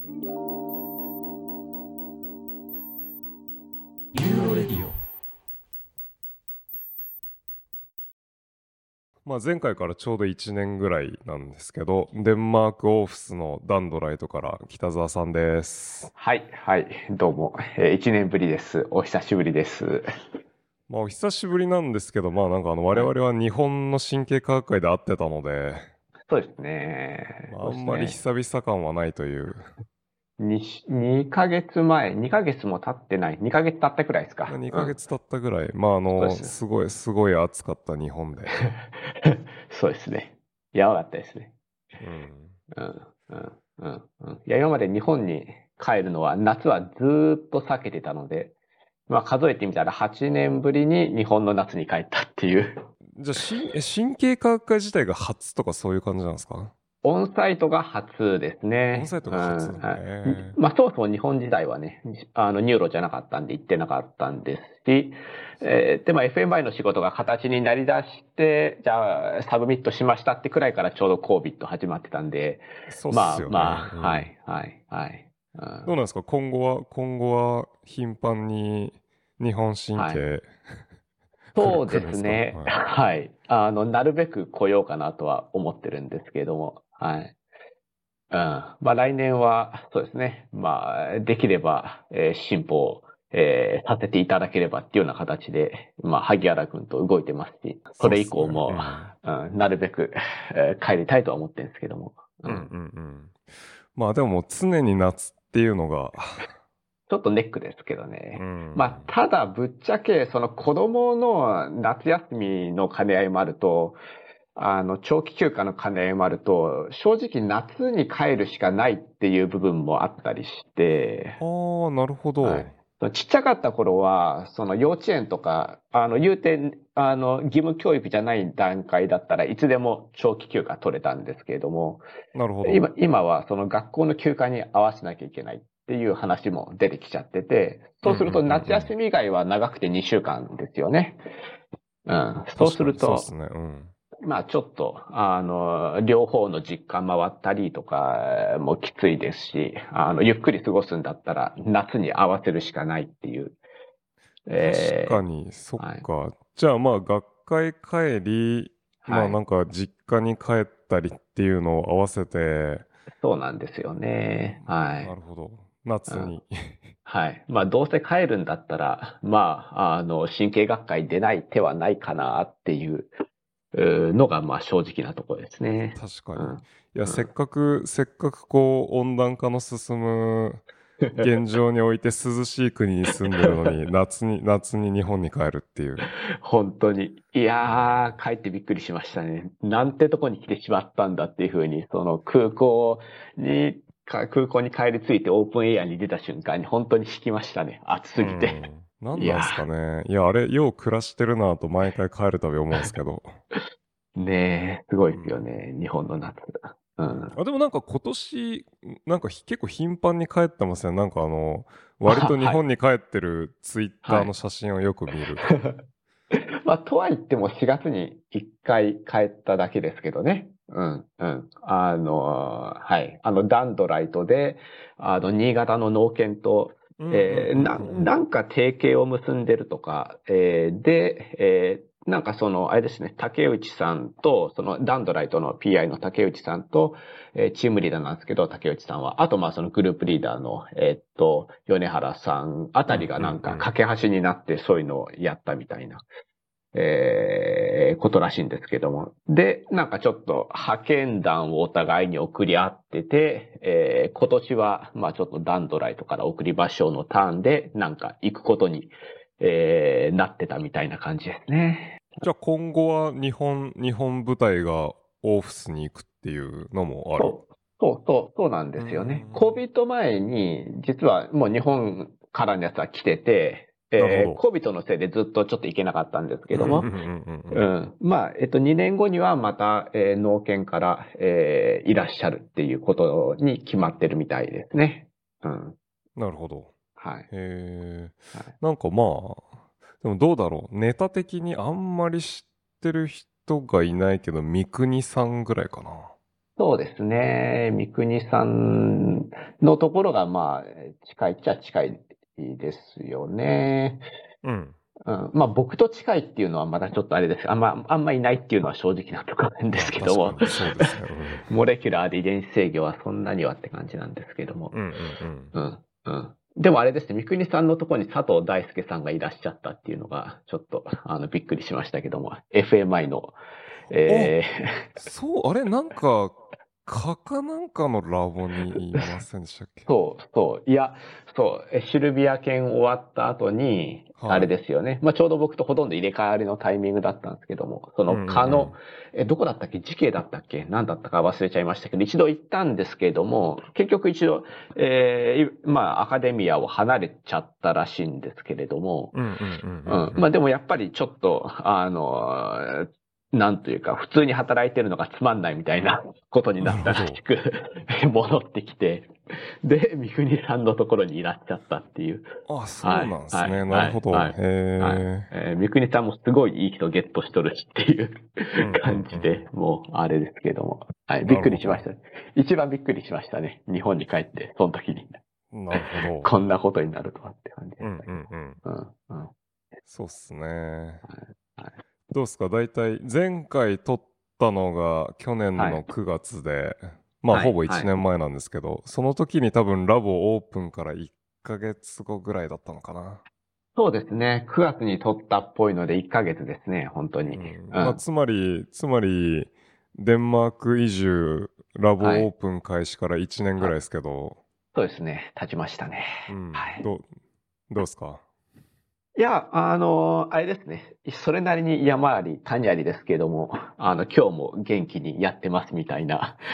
ユーロレディオまあ、前回からちょうど1年ぐらいなんですけど、デンマークオーフスのダンドライトから北澤さんです。はい、はい、どうも、えー、1年ぶりです。お久しぶりです。まあ、お久しぶりなんですけど、まあ、なんかあの、我々は日本の神経科学会で会ってたので、そうですね。まああんまり久々感はないという。2, 2ヶ月前、2ヶ月も経ってない、2ヶ月経ったくらいですか。2ヶ月経ったぐらい、まあ、あの、すすごい、すごい暑かった日本で。う んそうですね。やばかったですね。うん。うん、うん、うん。うんいや、今まで日本に帰るのは、夏はずーっと避けてたので、まあ数えてみたら8年ぶりに日本の夏に帰ったっていう。じゃあ、神経科学会自体が初とかそういう感じなんですか？ on-site が初ですね。 on-site が初うんまあ、そもそも日本時代はね、あの、 Neuro じゃなかったんで行ってなかったんですし、えーで、まあ、FMI の仕事が形になりだして、じゃあ、 submit しましたってくらいからちょうど COVID 始まってたんで、そうっまあすよね。まあ、うんはい、はい、はい。うんどうなんですか？今後は、今後は頻繁に日本神経、そうですね。ははい。あの、なるべく来ようかなとは思ってるんですけれども、はい。うん。まあ来年は、そうですね。まあ、できれば、えー進歩を、えーさせていただければっていうような形で、まあ、萩原君と動いてますし、それ以降も、そうっすうん、なるべく、えー帰りたいとは思ってるんですけども。うんうんうん。まあでも常に夏っていうのが、ちょっとネックですけどね。うんまあ、ただ、ぶっちゃけ、その子供の夏休みの兼ね合いもあると、あの、長期休暇の兼ねもあると、正直夏に帰るしかないっていう部分もあったりして、ああ、なるほど。はいちっちゃかった頃は、その幼稚園とか、あの、言うて、あの、義務教育じゃない段階だったらいつでも長期休暇取れたんですけれども、なるほど。今今はその学校の休暇に合わせなきゃいけないっていう話も出てきちゃってて、そうすると夏休み以外は長くて2週間ですよね。うん。そうするとそうですね。うん。まあちょっと、あの、両方の実家回ったりとかもきついですし、あの、ゆっくり過ごすんだったら夏に合わせるしかないっていう。えー確かに、そっか。じゃあまあ学会帰り、まはいあなんか実家に帰ったりっていうのを合わせて、そうなんですよね。はい。なるほど。夏に。はい。まあ、どうせ帰るんだったら、まあ、あの、神経学会出ない手はないかなっていうのが、まあ、正直なところですね。確かに。うん。いや、うんせっかく、せっかくこう、温暖化の進む現状において涼しい国に住んでるのに、夏に、夏に日本に帰るっていう。本当に。いやー、帰ってびっくりしましたね。なんてとこに来てしまったんだっていうふうに、その空港に、か空港に帰り着いてオープンエアに出た瞬間に本当に引きましたね。暑すぎて。うん。なんなんすかね。いや、あれ、よう暮らしてるなと毎回帰るたび思うんですけど。ねえ、すごいですよね。日本の夏。うん。あでもなんか今年、なんかひ結構頻繁に帰ってますよね。なんかあの、割と日本に帰ってるツイッターの写真をよく見る。まあ、とは言っても4月に1回帰っただけですけどね。うん、うん。あの、はい。あの、ダンドライトで、あの、新潟の農研と、えーな、なんか提携を結んでるとか、えーで、えーなんかその、あれですね、竹内さんと、そのダンドライトの PI の竹内さんと、えーチームリーダーなんですけど、竹内さんは、あとまあそのグループリーダーの、えーっと、米原さんあたりがなんか架け橋になってそういうのをやったみたいな、えーことらしいんですけども。で、なんかちょっと派遣団をお互いに送り合ってて、えー今年は、まあちょっとダンドライトから送り場所のターンで、なんか行くことに、えーなってたみたいな感じですね。じゃあ今後は日本、日本部隊がオーフスに行くっていうのもある。そう、そう、そう、なんですよねうん。コビット前に、実はもう日本からのやつは来てて、えー、コビットのせいでずっとちょっと行けなかったんですけども。まあ、えっと、2年後にはまた、えー農研から、えーいらっしゃるっていうことに決まってるみたいですね。うん。なるほど。はい。へえはい。なんかまあ、でもどうだろう。ネタ的にあんまり知ってる人がいないけど、三國さんぐらいかな。そうですね。三国さんのところが、まあ、近いっちゃ近いですよね。うん。うん、まあ、僕と近いっていうのはまだちょっとあれです。あんま、あんまいないっていうのは正直なところなんですけどもそうですね。モレキュラーで遺伝子制御はそんなにはって感じなんですけどもう。ん。うんうんうん。うん、うん。でもあれですね、三国さんのところに佐藤大輔さんがいらっしゃったっていうのが、ちょっと、あの、びっくりしましたけども、FMI の、えそう、あれ、なんか、蚊かなんかのラボにいませんでしたっけ？ー、そう、そう、いや、そう、えシルビア犬終わった後に、はい。あれですよね、まあちょうど僕とほとんど入れ替わりのタイミングだったんですけども、その蚊の、え、どこだったっけ？時系だったっけ？何だったか忘れちゃいましたけど、一度行ったんですけれども、結局一度、えーいまあアカデミアを離れちゃったらしいんですけれども、うんうんうんうん。まあでもやっぱりちょっと、あの、なんというか、普通に働いてるのがつまんないみたいなことになったらしく、戻ってきて、で、三国さんのところにいらっしゃったっていう。あ、そうなんですね。はいなるほど。はいへえ。はいえー三国さんもすごいいい人ゲットしとるしっていう 感じで、もうあれですけども。はい、びっくりしました。一番びっくりしましたね。日本に帰って、その時に。なるほど。こんなことになるとはって感じでうんしたけうんうん。ど。うん、うん。そうっすね。はいどうですか？大体、前回撮ったのが去年はいの9月で、まあ、はいほぼ1年前なんですけど、その時に多分ラボオープンから1ヶ月後ぐらいだったのかな。そうですね。9月に撮ったっぽいので1ヶ月ですね、本当に。うんうんまあ、つまり、つまり、デンマーク移住、ラボオープン開始から1年ぐらいですけど、そうですね。経ちましたね。うんはいどう、どうですか？いや、あの、あれですね。それなりに山あり谷ありですけども、あの、今日も元気にやってますみたいな。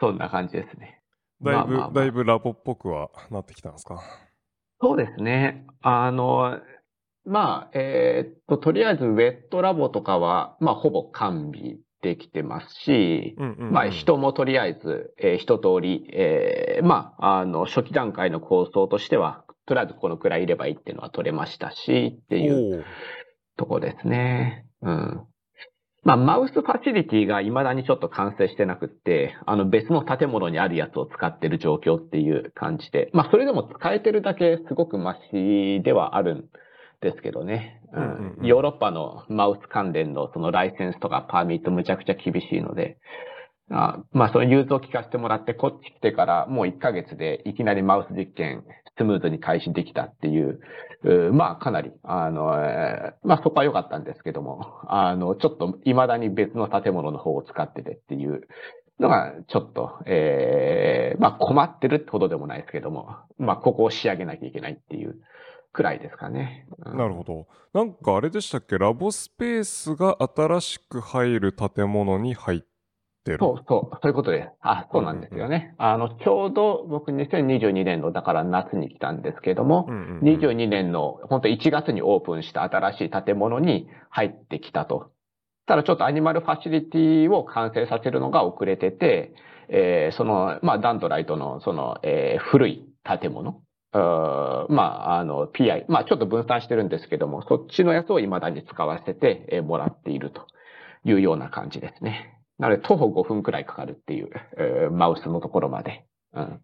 そんな感じですね。だいぶ、まあまあまあだいぶラボっぽくはなってきたんですか？そうですね。あの、まあ、えーっと、とりあえずウェットラボとかは、まあ、ほぼ完備できてますし、うんうん、うん。まあ、人もとりあえず、えー一通り、えーまあ、あの、初期段階の構想としては、とりあえずこのくらいいればいいっていうのは取れましたし、っていうとこですね。うん。まあ、マウスファシリティが未だにちょっと完成してなくって、あの別の建物にあるやつを使ってる状況っていう感じで、まあ、それでも使えてるだけすごくマシではあるんですけどね。ううんうんうんん。ヨーロッパのマウス関連のそのライセンスとかパーミットむちゃくちゃ厳しいので、あまあ、その融通を聞かせてもらって、こっち来てからもう1ヶ月でいきなりマウス実験スムーズに開始できたっていう、まあ、かなり、あの、まあ、そこは良かったんですけども、あの、ちょっと未だに別の建物の方を使っててっていうのが、ちょっと、えーまあ、困ってるってほどでもないですけども、まあ、ここを仕上げなきゃいけないっていうくらいですかね。うんなるほど。なんかあれでしたっけ？ラボスペースが新しく入る建物に入ってる。そうそう、そういうことです。あ、そうなんですよね。あの、ちょうど僕2022年の、だから夏に来たんですけども、うんうんうん22年の本当1月にオープンした新しい建物に入ってきたと。ただちょっとアニマルファシリティを完成させるのが遅れてて、えーその、まあ、ダントライトのその、えー古い建物。まあ、あの、PI。まあ、ちょっと分散してるんですけども、そっちのやつを未だに使わせて、えーもらっているというような感じですね。なので、徒歩5分くらいかかるっていう、えーマウスのところまで。うん。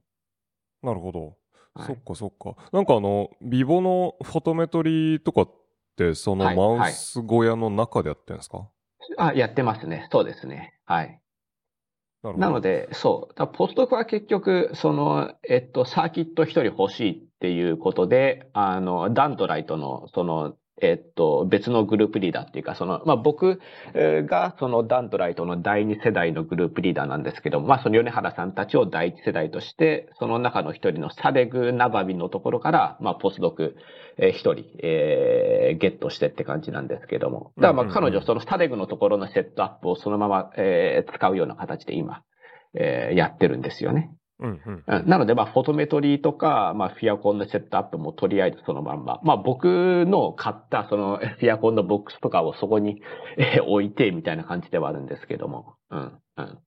なるほど。はいそっかそっか。なんかあの、ビボのフォトメトリーとかって、そのはいマウス小屋の中でやってるんですか、あ、やってますね。そうですね。はい。な。なので、そう。だポストクは結局、その、えっと、サーキット一人欲しいっていうことで、あの、ダントライトの、その、えっと、別のグループリーダーっていうか、その、まあ、僕えーが、その DANDRITE の第二世代のグループリーダーなんですけども、まあ、その米原さんたちを第一世代として、その中の一人の Sadegh Nabavi のところから、まあ、ポスドク、えー一人、えーゲットしてって感じなんですけども。だからま彼女、その Sadegh のところのセットアップをそのまま、えー使うような形で今、えーやってるんですよね。うんうん。うんなので、まあ、 photometry とか、まあ、 fear con のセットアップもとりあえずそのまんま。まあ、僕の買ったその fear con のボックスとかをそこに、えー置いてみたいな感じではあるんですけども。うん、うん。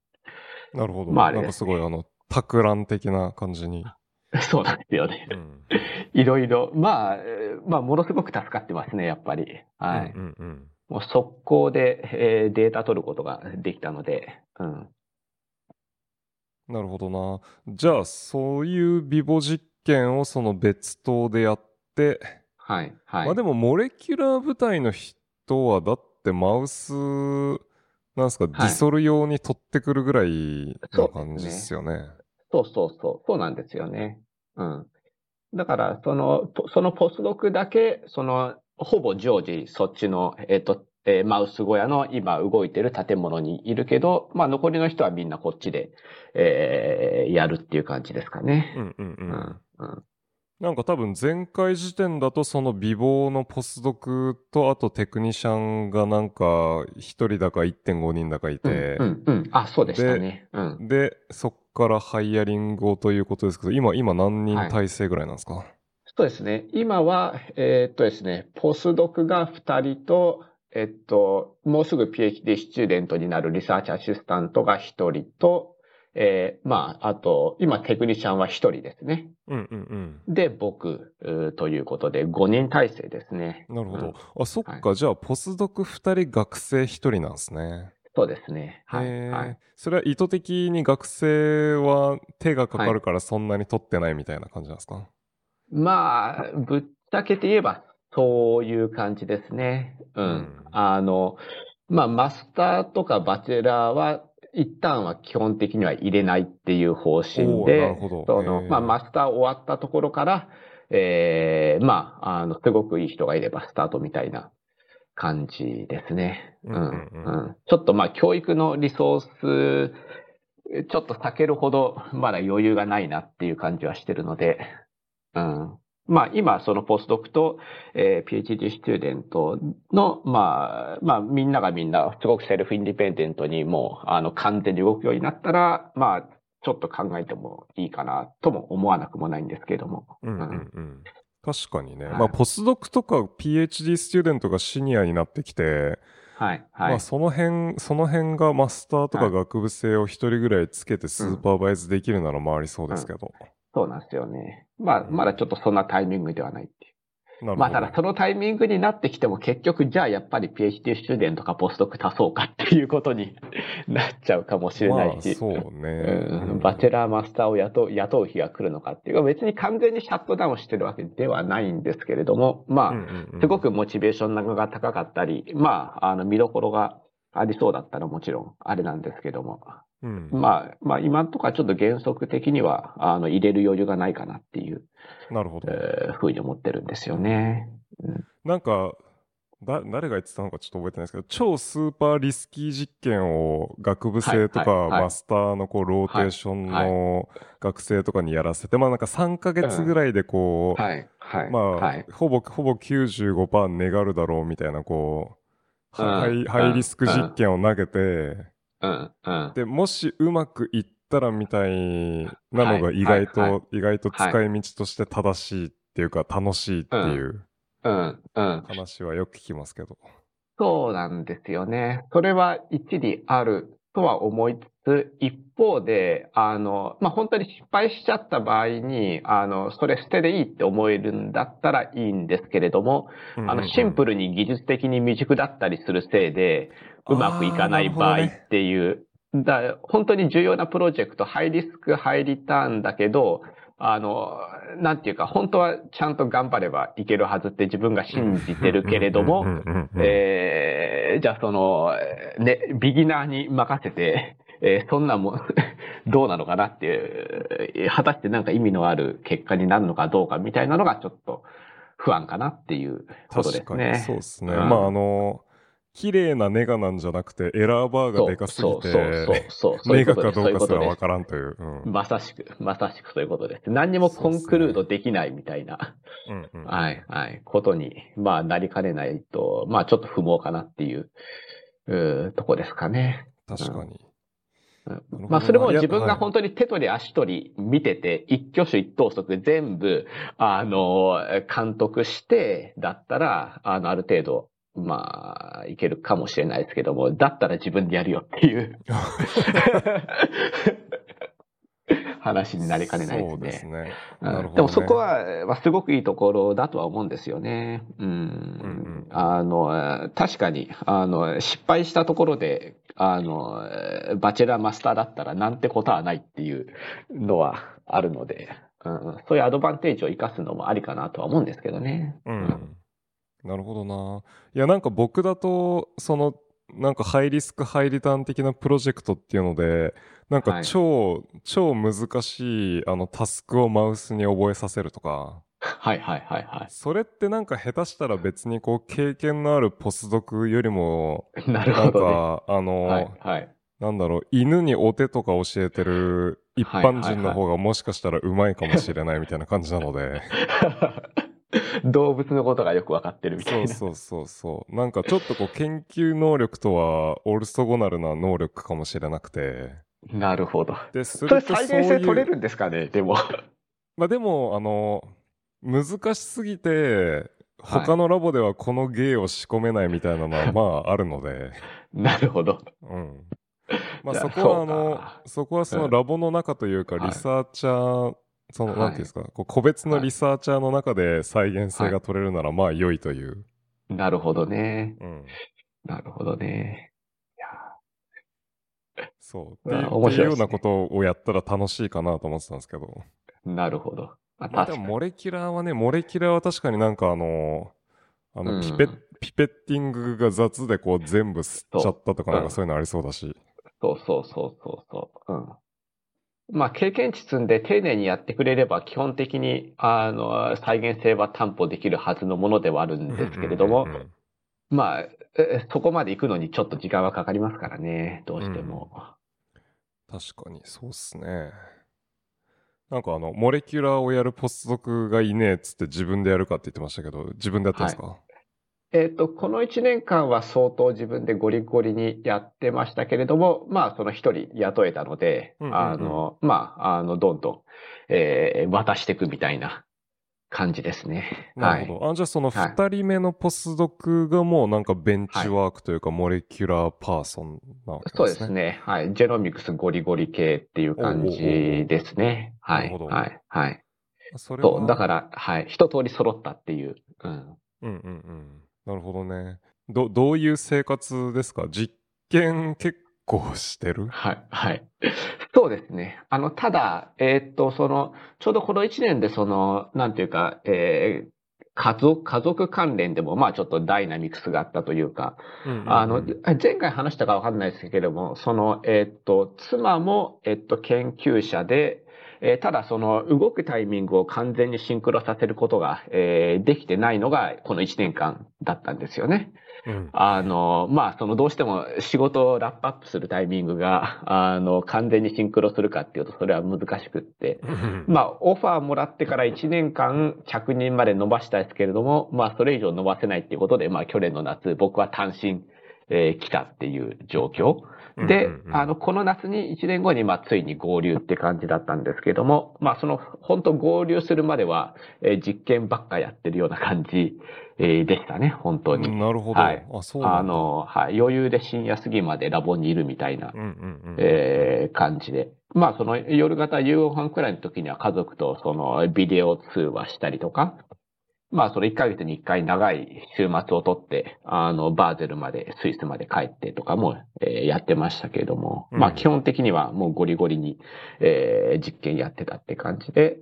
なるほど。まああれなんかすごいあの、托卵的な感じに。そうなんですよね。うん。いろいろ。まあ、えーまあ、ものすごく助かってますね、やっぱり。はい。うんうんうん。もう速攻で、えーデータ取ることができたので、うん。なるほどな。じゃあ、そういうビボ実験をその別棟でやって、はい、はい。まあでも、モレキュラー部隊の人は、だってマウス、なんすか、ディソル用に取ってくるぐらいの感じですよね。そうそうそう、そうなんですよね。うん。だから、その、ポそのポスドクだけ、その、ほぼ常時、そっちの、えっ、と、えーマウス小屋の今動いてる建物にいるけど、まあ残りの人はみんなこっちで、えーやるっていう感じですかね。うんうんう。うんん。うん。なんか多分前回時点だとその美貌のポスドクとあとテクニシャンがなんか1人だか1.5人だかいて、うん、うん。あ、そうでしたね。うん。で、そっからハイヤリングをということですけど、今、今何人体制ぐらいなんですか、そうですね。今は、えーっとですね、ポスドクが2人と、えっと、もうすぐ PhD スチューデントになるリサーチアシスタントが1人と、えーまあ、あと、今テクニシャンは1人ですね。うんうんで、僕、うーということで5人体制ですね。うん。なるほど。うんあ、そっか、じゃあ、ポスドク2人、学生1人なんですね。そうですね。はい。それは意図的に学生は手がかかるからそんなに取ってないみたいな感じなんですか、まあ、ぶっちゃけて言えば、そういう感じですね。うん。うんあの、まあ、マスターとかバチェラーは、一旦は基本的には入れないっていう方針でるほど、その、まあ、マスター終わったところから、ええまあ、あの、すごくいい人がいればスタートみたいな感じですね。うんうんうんうんちょっとまあ、教育のリソース、ちょっと避けるほどまだ余裕がないなっていう感じはしてるので、うん。まあ今そのポスドクと、えー PhD スチューデントの、まあ、まあみんながみんなすごくセルフインディペンデントにもうあの完全に動くようになったら、まあちょっと考えてもいいかなとも思わなくもないんですけれども。うんうんうん。確かにね。はいまあ、ポスドクとか PhD スチューデントがシニアになってきて、はい、はいまあ、。その辺、その辺がマスターとかはい学部生を一人ぐらいつけてスーパーバイズできるなら回りそうですけど。そうなんですよね。まあまだちょっとそんなタイミングではないっていう。まあ、ただそのタイミングになってきても結局、じゃあやっぱり PhD スチューデントかポスドク足そうかっていうことになっちゃうかもしれないし。まあ、そうね。うんバチェラー、マスターを雇う雇う日が来るのかっていうか、別に完全にシャットダウンしてるわけではないんですけれども、まあ、すごくモチベーションが高かったり、まあ、あの、見どころがありそうだったらもちろんあれなんですけども、うんまあ、まあ、今んとこはちょっと原則的には、あの、入れる余裕がないかなっていう、なるほど。えーふうに思ってるんですよね。なんか、だ誰が言ってたのかちょっと覚えてないですけど、超スーパーリスキー実験を学部生とかマスターのこうローテーションはいの学生とかにやらせて、まあなんか3ヶ月ぐらいでこう、はい、はい。まあ、はい。ほぼ、ほぼ95%願るだろうみたいな、こう、ハイうんハイリスク実験を投げて。で、もしうまくいったらみたいなのが意外と、意外と使い道として正しいっていうか、楽しいっていう。話はよく聞きますけど。そうなんですよね。それは一理あるとは思い一方で、あの、まあ、本当に失敗しちゃった場合に、あの、それ捨てでいいって思えるんだったらいいんですけれども、あの、シンプル。ルに技術的に未熟だったりするせいで、うまくいかない場合っていう、だ本当に重要なプロジェクト、ハイリスク、ハイリターンだけど、あの、なんていうか、本当はちゃんと頑張ればいけるはずって自分が信じてるけれどもうん、うんうんうんえーじゃあその、えーね、ビギナーに任せて、えーそんなもん、どうなのかなっていう、えー果たしてなんか意味のある結果になるのかどうかみたいなのがちょっと不安かなっていうことです確かにね。そうですね。うんまあ、あの、綺麗なネガなんじゃなくて、エラーバーがでかすぎそうそうそうて。ネガかどそうかすらわからんという。うんす。まさしく、まさしくそういうことです。何にもコンクルードできないみたいな、うんうんはい、はい、ことに、まあ、なりかねないと、まあ、ちょっと不毛かなっていう、うーとこですかね。確かに。まあ、それも自分がはい。本当に手取り足取り見てて、一挙手一投足全部、あの、監督して、だったら、あの、ある程度、まあ、いけるかもしれないですけども、だったら自分でやるよっていう 話になりかねないですね。そうですね。うんなるほどねでもそこは、まあ、すごくいいところだとは思うんですよね。うん。んあの、確かに、あの、失敗したところで、あの、バチェラーマスターだったらなんてことはないっていうのはあるので、うん、そういうアドバンテージを生かすのもありかなとは思うんですけどね。うん。なるほどな。いや、なんか僕だと、その、なんかハイリスクハイリターン的なプロジェクトっていうので、なんかはい超、超難しい、あの、タスクをマウスに覚えさせるとか、はいはいはいはそれってなんか下手したら別にこう経験のあるポスドクよりも、い。なるなんほどね。か、あの、はいはい。なんだろう、犬にお手とか教えてる一般人の方がもしかしたらうまいかもしれないみたいな感じなので、動物のことがよくわかってるみたいな。そうそうそうそう。なんかちょっとこう研究能力とはオルソゴナルな能力かもしれなくて、なるほど。で、すそれ再現性取れるんですかねでも。まあでも、あの、難しすぎて、はい他のラボではこの芸を仕込めないみたいなのは まああるので、なるほど。うん。まあそこはあのか、そこはそのラボの中というかはいリサーチャー、その、はいなんていうんですか、こう個別のリサーチャーの中で再現性が取れるならまあ良いという。なるほどね。うん。なるほどね。そう。うわっていう面白いですねようなことをやったら楽しいかなと思ってたんですけど。なるほど。まあ、まあ、確かに。でもモレキュラーはね、モレキュラーは確かになんかあの、あの、うんピペ、ピペッティングが雑でこう全部吸っちゃったとかなんかそういうのありそうだし。そうそうそうそうそう。うん。まあ、経験値積んで丁寧にやってくれれば、基本的に、あの、再現性は担保できるはずのものではあるんですけれどもうん、うんうんまあ、えそこまで行くのにちょっと時間はかかりますからね、どうしても。確かに、そうっすね。なんかあの、モレキュラーをやるポスドクがいねえっつって自分でやるかって言ってましたけど、自分でやってますか、えっと、この1年間は相当自分でゴリゴリにやってましたけれども、まあ、その一人雇えたので、うんうんうんあの、まあ、あの、どんどん、えー渡していくみたいな感じですね。なるほど。あ、じゃあそのはい二人目のポスドクがもうなんか bench work というか、 molecular person なわけそうでね。ですすね。はい。 genomics ゴリゴリ系っていう感じですね。はい。なるほどはい。はい。それはそう。だから、はい。一通り揃ったっていう。うん。うんうんうん。なるほどね。ど、どういう生活ですか？実験結構してる？はい。はい。そうですね。あの、ただ、えーっと、その、ちょうどこの1年で、その、なんていうか、えー家族、家族関連でも、まあちょっとダイナミクスがあったというか、うんうんうんあの、前回話したかわかんないですけれども、その、えーっと、妻も、えっと、研究者で、えーただその動くタイミングを完全にシンクロさせることが、えーできてないのがこの1年間だったんですよね。うんあの、まあ、そのどうしても仕事をラップアップするタイミングが、あの、完全にシンクロするかっていうとそれは難しくって、うんまあ、オファーもらってから1年間着任まで伸ばしたいですけれども、まあ、それ以上伸ばせないっていうことで、まあ、去年の夏、僕は単身、えー来たっていう状況。で、あの、この夏に1年後に、まあ、ついに合流って感じだったんですけども、まあ、その、本当合流するまでは、えー実験ばっかやってるような感じ、えーでしたね、本当に。うんなるほど。はいあ、そう。あの、はい、余裕で深夜過ぎまでラボにいるみたいな。えー感じで。まあ、その夜型夕ご飯くらいの時には家族とそのビデオ通話したりとか、まあ、その1ヶ月に1回長い週末をとって、あの、バーゼルまで、スイスまで帰ってとかも、えーやってましたけれども、うん。まあ、基本的にはもうゴリゴリに、えー実験やってたって感じで、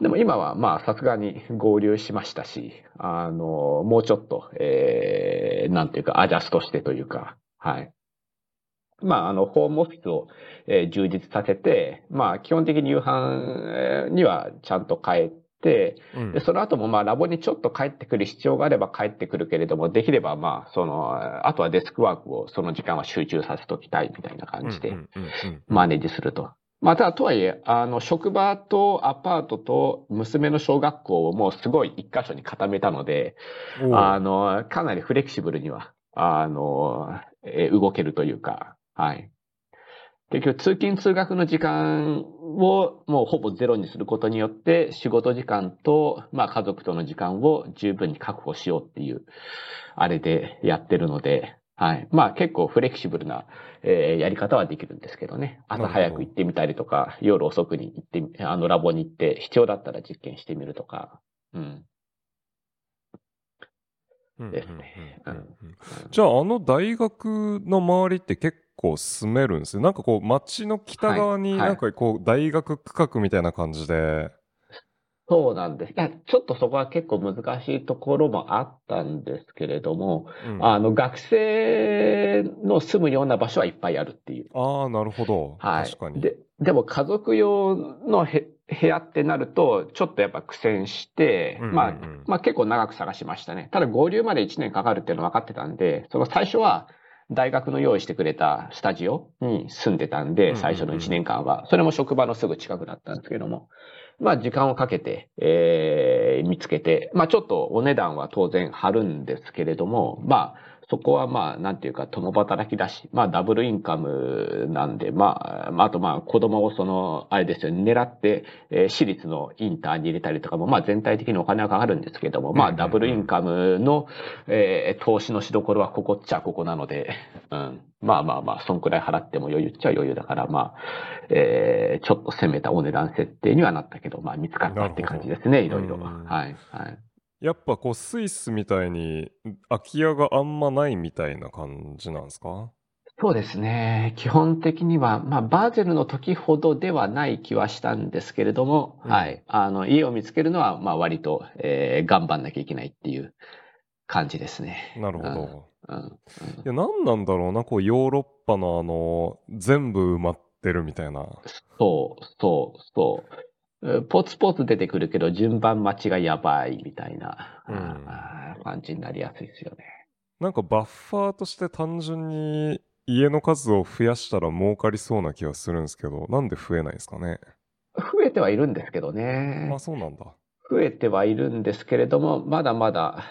でも今はまあさすがに合流しましたし、あの、もうちょっと、えー、なんていうかアジャストしてというか、はい。まあ、あの、ホームオフィスを、えー充実させて、まあ、基本的に夕飯えーにはちゃんと帰って、うんで、その後もまあ、ラボにちょっと帰ってくる必要があれば帰ってくるけれども、できればまあ、その、あとはデスクワークをその時間は集中させておきたいみたいな感じで、マネージすると。まあ、ただ、とはいえ、あの、職場とアパートと娘の小学校をもうすごい一箇所に固めたので、あの、かなりフレキシブルには、あの、えー動けるというか、はい。結局、通勤通学の時間をもうほぼゼロにすることによって、仕事時間と、まあ家族との時間を十分に確保しようっていう、あれでやってるので、はい。まあ結構フレキシブルな、えーやり方はできるんですけどね。朝早く行ってみたりとか、夜遅くに行ってみ、あのラボに行って、必要だったら実験してみるとか。うん。うんですねじゃあ、あの大学の周りって結構住めるんですよ。なんかこう、街の北側にはいはいなんかこう、大学区画みたいな感じで、そうなんです。いや、ちょっとそこは結構難しいところもあったんですけれども、うんあの、学生の住むような場所はいっぱいあるっていう。ああ、なるほど。はい。確かに。で、でも家族用のへ部屋ってなると、ちょっとやっぱ苦戦して、うんうんうんまあ、まあ結構長く探しましたね。ただ合流まで1年かかるっていうの分かってたんで、その最初は大学の用意してくれたスタジオに住んでたんで、最初の1年間は。それも職場のすぐ近くだったんですけども。まあ時間をかけて、えー見つけて、まあちょっとお値段は当然張るんですけれども、まあそこはまあなんていうか共働きだし、まあダブルインカムなんで、まあ、まああとまあ子供をその、あれですよね、狙って、えー私立のインターに入れたりとかも、まあ全体的にお金はかかるんですけども、まあダブルインカムの、えー投資のしどころはここっちゃここなので、うん。まあまあまあ、そんくらい払っても余裕っちゃ余裕だから、まあ、えーちょっと攻めたお値段設定にはなったけど、まあ見つかったって感じですね、いろいろ。うんはい、はい。やっぱこう、スイスみたいに空き家があんまないみたいな感じなんですか？そうですね。基本的には、まあ、バーゼルの時ほどではない気はしたんですけれども、うんはい。あの、家を見つけるのは、まあ、割と、えー頑張んなきゃいけないっていう感じですね。なるほど。うん。うん。いや、なんなんだろうな、こう、ヨーロッパのあの、全部埋まってるみたいな。そう、そう、そう。えーポツポツ出てくるけど、順番待ちがやばいみたいな、うん感じになりやすいですよね。なんかバッファーとして単純に家の数を増やしたら儲かりそうな気がするんですけど、なんで増えないんですかね？増えてはいるんですけどねあ、。そうなんだ。増えてはいるんですけれども、まだまだ、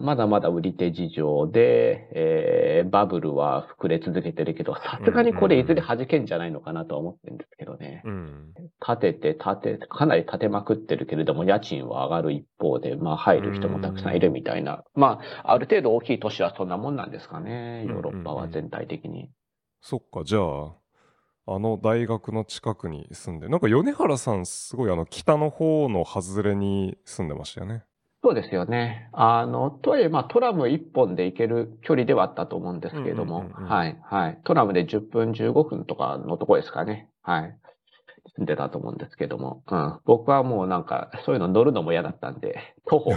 まだまだ売り手事情で、えーバブルは膨れ続けてるけど、さすがにこれいずれ弾けんじゃないのかなとは思ってるんですけどね。うん。建てて建て、かなり建てまくってるけれども、家賃は上がる一方で、まあ入る人もたくさんいるみたいな。まあ、ある程度大きい都市はそんなもんなんですかね。ヨーロッパは全体的に。そっか、じゃあ、あの大学の近くに住んで、なんか米原さんすごいあの北の方の外れに住んでましたよね。そうですよね。あの、とはいえ、まあ、トラム1本で行ける距離ではあったと思うんですけれども、うんうんうんうんはい、はい。トラムで10分、15分とかのとこですかね。はい。住んでたと思うんですけども、うん。僕はもうなんか、そういうの乗るのも嫌だったんで、徒歩、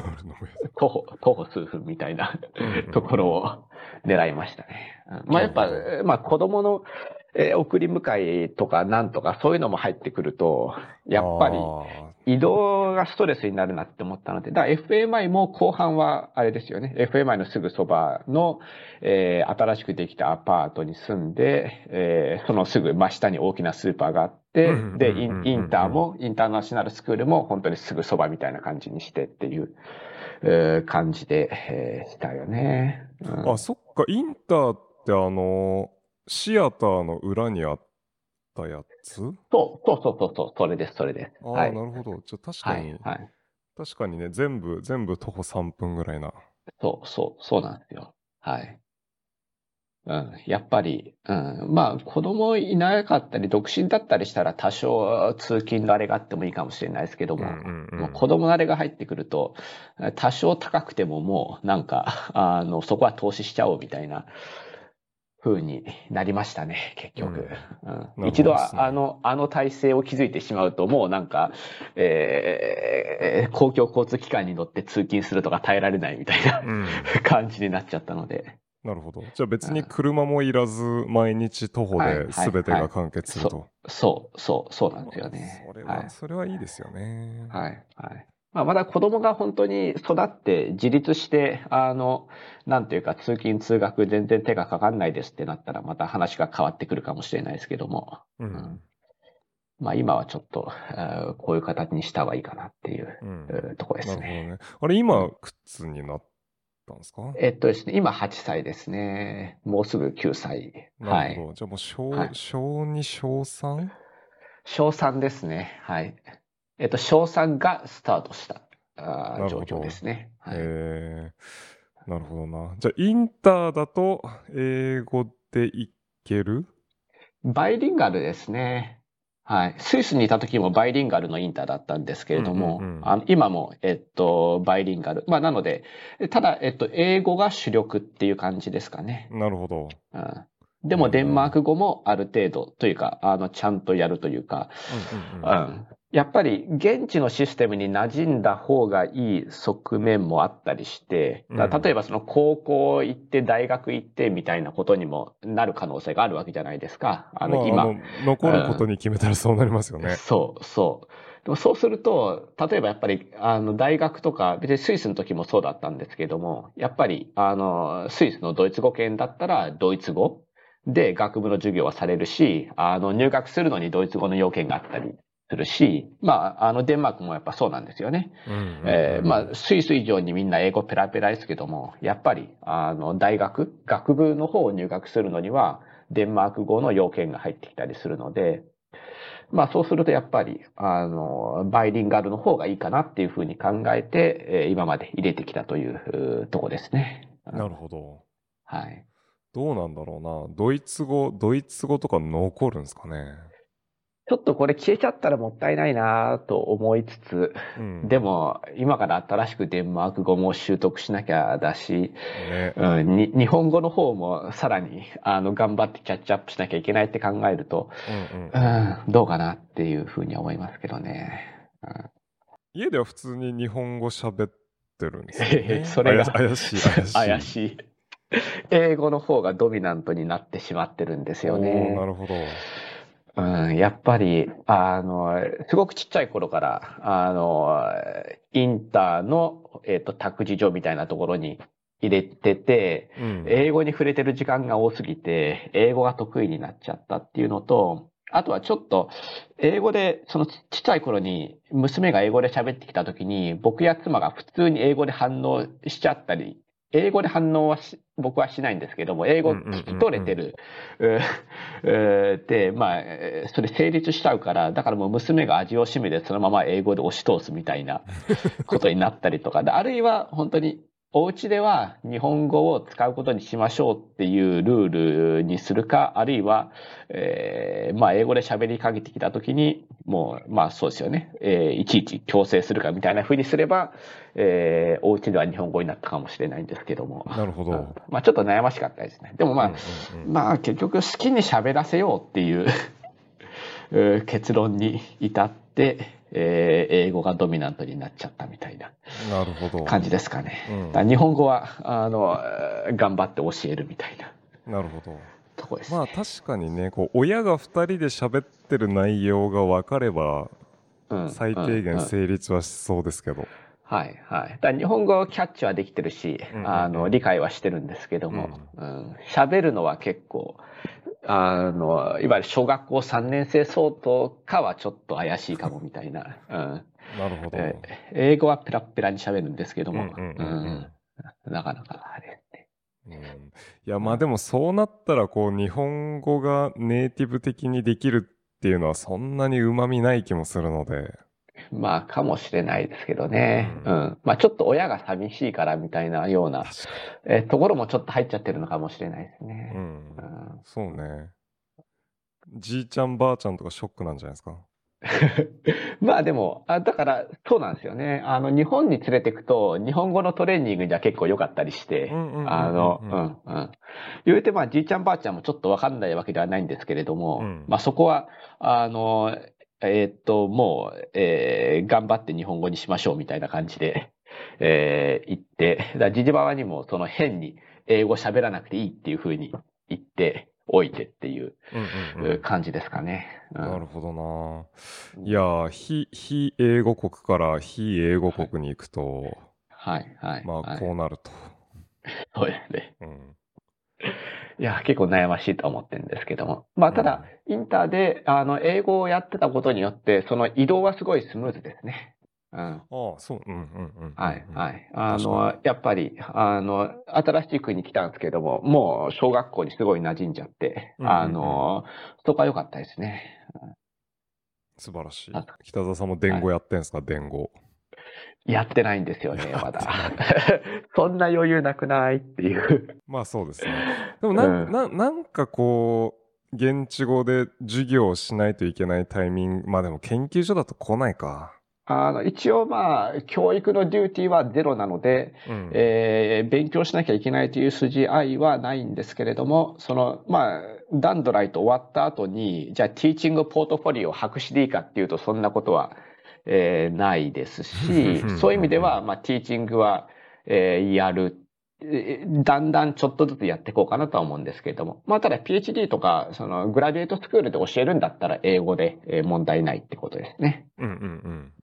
徒歩、徒歩数分みたいなうんところを狙いましたね。うんまあ、やっぱまあ、子供の、えー送り迎えとかなんとかそういうのも入ってくると、やっぱり、あ移動がストレスになるなって思ったので、だから FMI も後半はあれですよね。FMI のすぐそばの、えー新しくできたアパートに住んで、えーそのすぐ真下に大きなスーパーがあってうん、で、インインターも、インターナショナルスクールも本当にすぐそばみたいな感じにしてっていう、えー感じで、えーしたよね。うんーあ、そっか、インターってあの、シアターの裏にあったやつ？そう、そうそうそうそう、それです、それです。ああ、はい。なるほど。じゃあ確かに、はい、はい。確かにね、全部、全部徒歩3分ぐらいな。そう、そう、そうなんですよ。はい。うん、やっぱり、うん、まあ子供いなかったり独身だったりしたら多少通勤のあれがあってもいいかもしれないですけども、うんうんうん子供のあれが入ってくると、多少高くてももうなんか、あの、そこは投資しちゃおうみたいな風になりましたね、結局。うん一度ねあの、あの体制を築いてしまうともうなんか、えー公共交通機関に乗って通勤するとか耐えられないみたいなうん。感じになっちゃったので。なるほど。じゃあ別に車もいらず、毎日徒歩で全てが完結すると。そう、そう、そうなんですよね。それはは、それはいいですよね。い。はい。はい。まあ、まだ子供が本当に育って自立して、あの、なんていうか通勤通学全然手がかかんないですってなったらまた話が変わってくるかもしれないですけども。うん。うんまあ今はちょっと、こういう形にした方がいいかなっていう、うんえーとこですね。ね。あれ、今、靴になったんですか？えっとですね、今8歳ですね。もうすぐ9歳。はなるほど。い。じゃあもう小、はい小2、小 3? 小3ですね。はい。えっと、小3がスタートしたあー状況ですね。はい。えー、なるほどな。じゃあ、インターだと、英語でいける？バイリンガルですね。はい。スイスにいた時もバイリンガルのインターだったんですけれども、うんうんうんあの今も、えっと、バイリンガル。まあ、なので、ただ、えっと、英語が主力っていう感じですかね。なるほど。うん、でも、デンマーク語もある程度というか、あの、ちゃんとやるというか、うんうんうんうん。やっぱり現地のシステムに馴染んだ方がいい側面もあったりして、例えばその高校行って大学行ってみたいなことにもなる可能性があるわけじゃないですか。あの、まあ今。あの残ることに決めたらそうなりますよね。そう、そう。でもそうすると、例えばやっぱり、あの、大学とか、別にスイスの時もそうだったんですけども、やっぱり、あの、スイスのドイツ語圏だったら、ドイツ語で学部の授業はされるし、あの、入学するのにドイツ語の要件があったりするし、まあ、あの、デンマークもやっぱそうなんですよね。まあ、スイス以上にみんな英語ペラペラですけども、やっぱり、あの、大学、学部の方を入学するのには、デンマーク語の要件が入ってきたりするので、まあそうするとやっぱり、あの、バイリンガルの方がいいかなっていうふうに考えて、えー今まで入れてきたというとこですね。なるほど。はい。どうなんだろうな。ドイツ語、ドイツ語とか残るんですかね。ちょっとこれ消えちゃったらもったいないなと思いつつ、うん。でも今から新しくデンマーク語も習得しなきゃだし、ね。うん、に日本語の方もさらにあの頑張ってキャッチアップしなきゃいけないって考えると、うんうんうん、どうかなっていうふうに思いますけどね。うん家では普通に日本語喋ってるんですよ、ね。それが怪しい、怪しい。怪しい。英語の方がドミナントになってしまってるんですよねな。るほど。うん、やっぱり、あの、すごくちっちゃい頃から、あの、インターの、えっ、と、託児所みたいなところに入れてて、うん。英語に触れてる時間が多すぎて、英語が得意になっちゃったっていうのと、あとはちょっと、英語で、そのちちっちゃい頃に、娘が英語で喋ってきた時に、僕や妻が普通に英語で反応しちゃったり、英語で反応はし、僕はしないんですけども、英語聞き取れてる。で、まあ、えーそれ成立しちゃうから、だからもう娘が味を占めてそのまま英語で押し通すみたいなことになったりとか、であるいは本当にお家では日本語を使うことにしましょうっていうルールにするか、あるいは、えーまあ、英語で喋りかけてきたときに、もう、まあそうですよね、えーいちいち強制するかみたいな風にすれば、えーお家では日本語になったかもしれないんですけども。なるほど。う んまあちょっと悩ましかったですね。でもまあ、うんうんうんまあ結局好きに喋らせようっていう えー結論に至って、えー英語がドミナントになっちゃったみたいな。感じですかね。うん日本語はあのえー頑張って教えるみたいななるほど。とこです、ね。まあ確かにね、こう親が2人で喋ってる内容が分かれば、うん最低限うんうん成立はしそうですけど。はいはい。だ日本語をキャッチはできてるし、理解はしてるんですけども、うん喋るのは結構、あの、いわゆる小学校3年生相当かはちょっと怪しいかもみたいな。うんなるほど。えー英語はペラッペラに喋るんですけども、なかなかあれね。うんいやまあでもそうなったらこう日本語がネイティブ的にできるっていうのはそんなにうまみない気もするので。まあ、かもしれないですけどね。ううんん。まあ、ちょっと親が寂しいからみたいなような、えーところもちょっと入っちゃってるのかもしれないですに。ね。うんう。んそうね。じいちゃんばあちゃんとかショックなんじゃないですか？まあでも、あだから、そうなんですよね。あの、日本に連れてくと、日本語のトレーニングじゃ結構良かったりして、あの、うん、うん。言うて、まあ、じいちゃんばあちゃんもちょっとわかんないわけではないんですけれども、うんまあそこは、あの、えーっと、もう、えー頑張って日本語にしましょうみたいな感じで、えー言って、だからじじばばにもその変に英語喋らなくていいっていうふうに言っておいてっていう感じですかね。うんなるほどな。いやー、非、非英語国から非英語国に行くと、はい、はい。まあはいこうなると。そうですね。うん。いや、結構悩ましいと思ってるんですけども。まあ、ただ、インターで、あの、英語をやってたことによって、その移動はすごいスムーズですね。うん。ああ、そう、うんうんうん。はい、い。はい。あ確の、やっぱり、あの、新しい国に来たんですけども、もう小学校にすごい馴染んじゃって、うんうんうんあの、そこは良かったですね。素晴らしいあ。北澤さんも伝語やってんすか、伝語。やってないんですよね、まだ。そんな余裕なくないっていう。まあそうですね。でもなん,、うんななんかこう、現地語で授業をしないといけないタイミング、まあでも研究所だと来ないか。あの、一応まあ、教育のデューティーはゼロなので、うん。えー勉強しなきゃいけないという筋合いはないんですけれども、その、まあ、ダンドライト終わった後に、じゃあ、ティーチングポートフォリオを白紙でいいかっていうと、そんなことは、えーないですし、そういう意味では、まあ、ティーチングは、えーやる。えーだんだんちょっとずつやっていこうかなとは思うんですけれども。まあ、ただ PhD とか、その、グラデュエートスクールで教えるんだったら、英語で、えー問題ないってことですね。うんうんうん。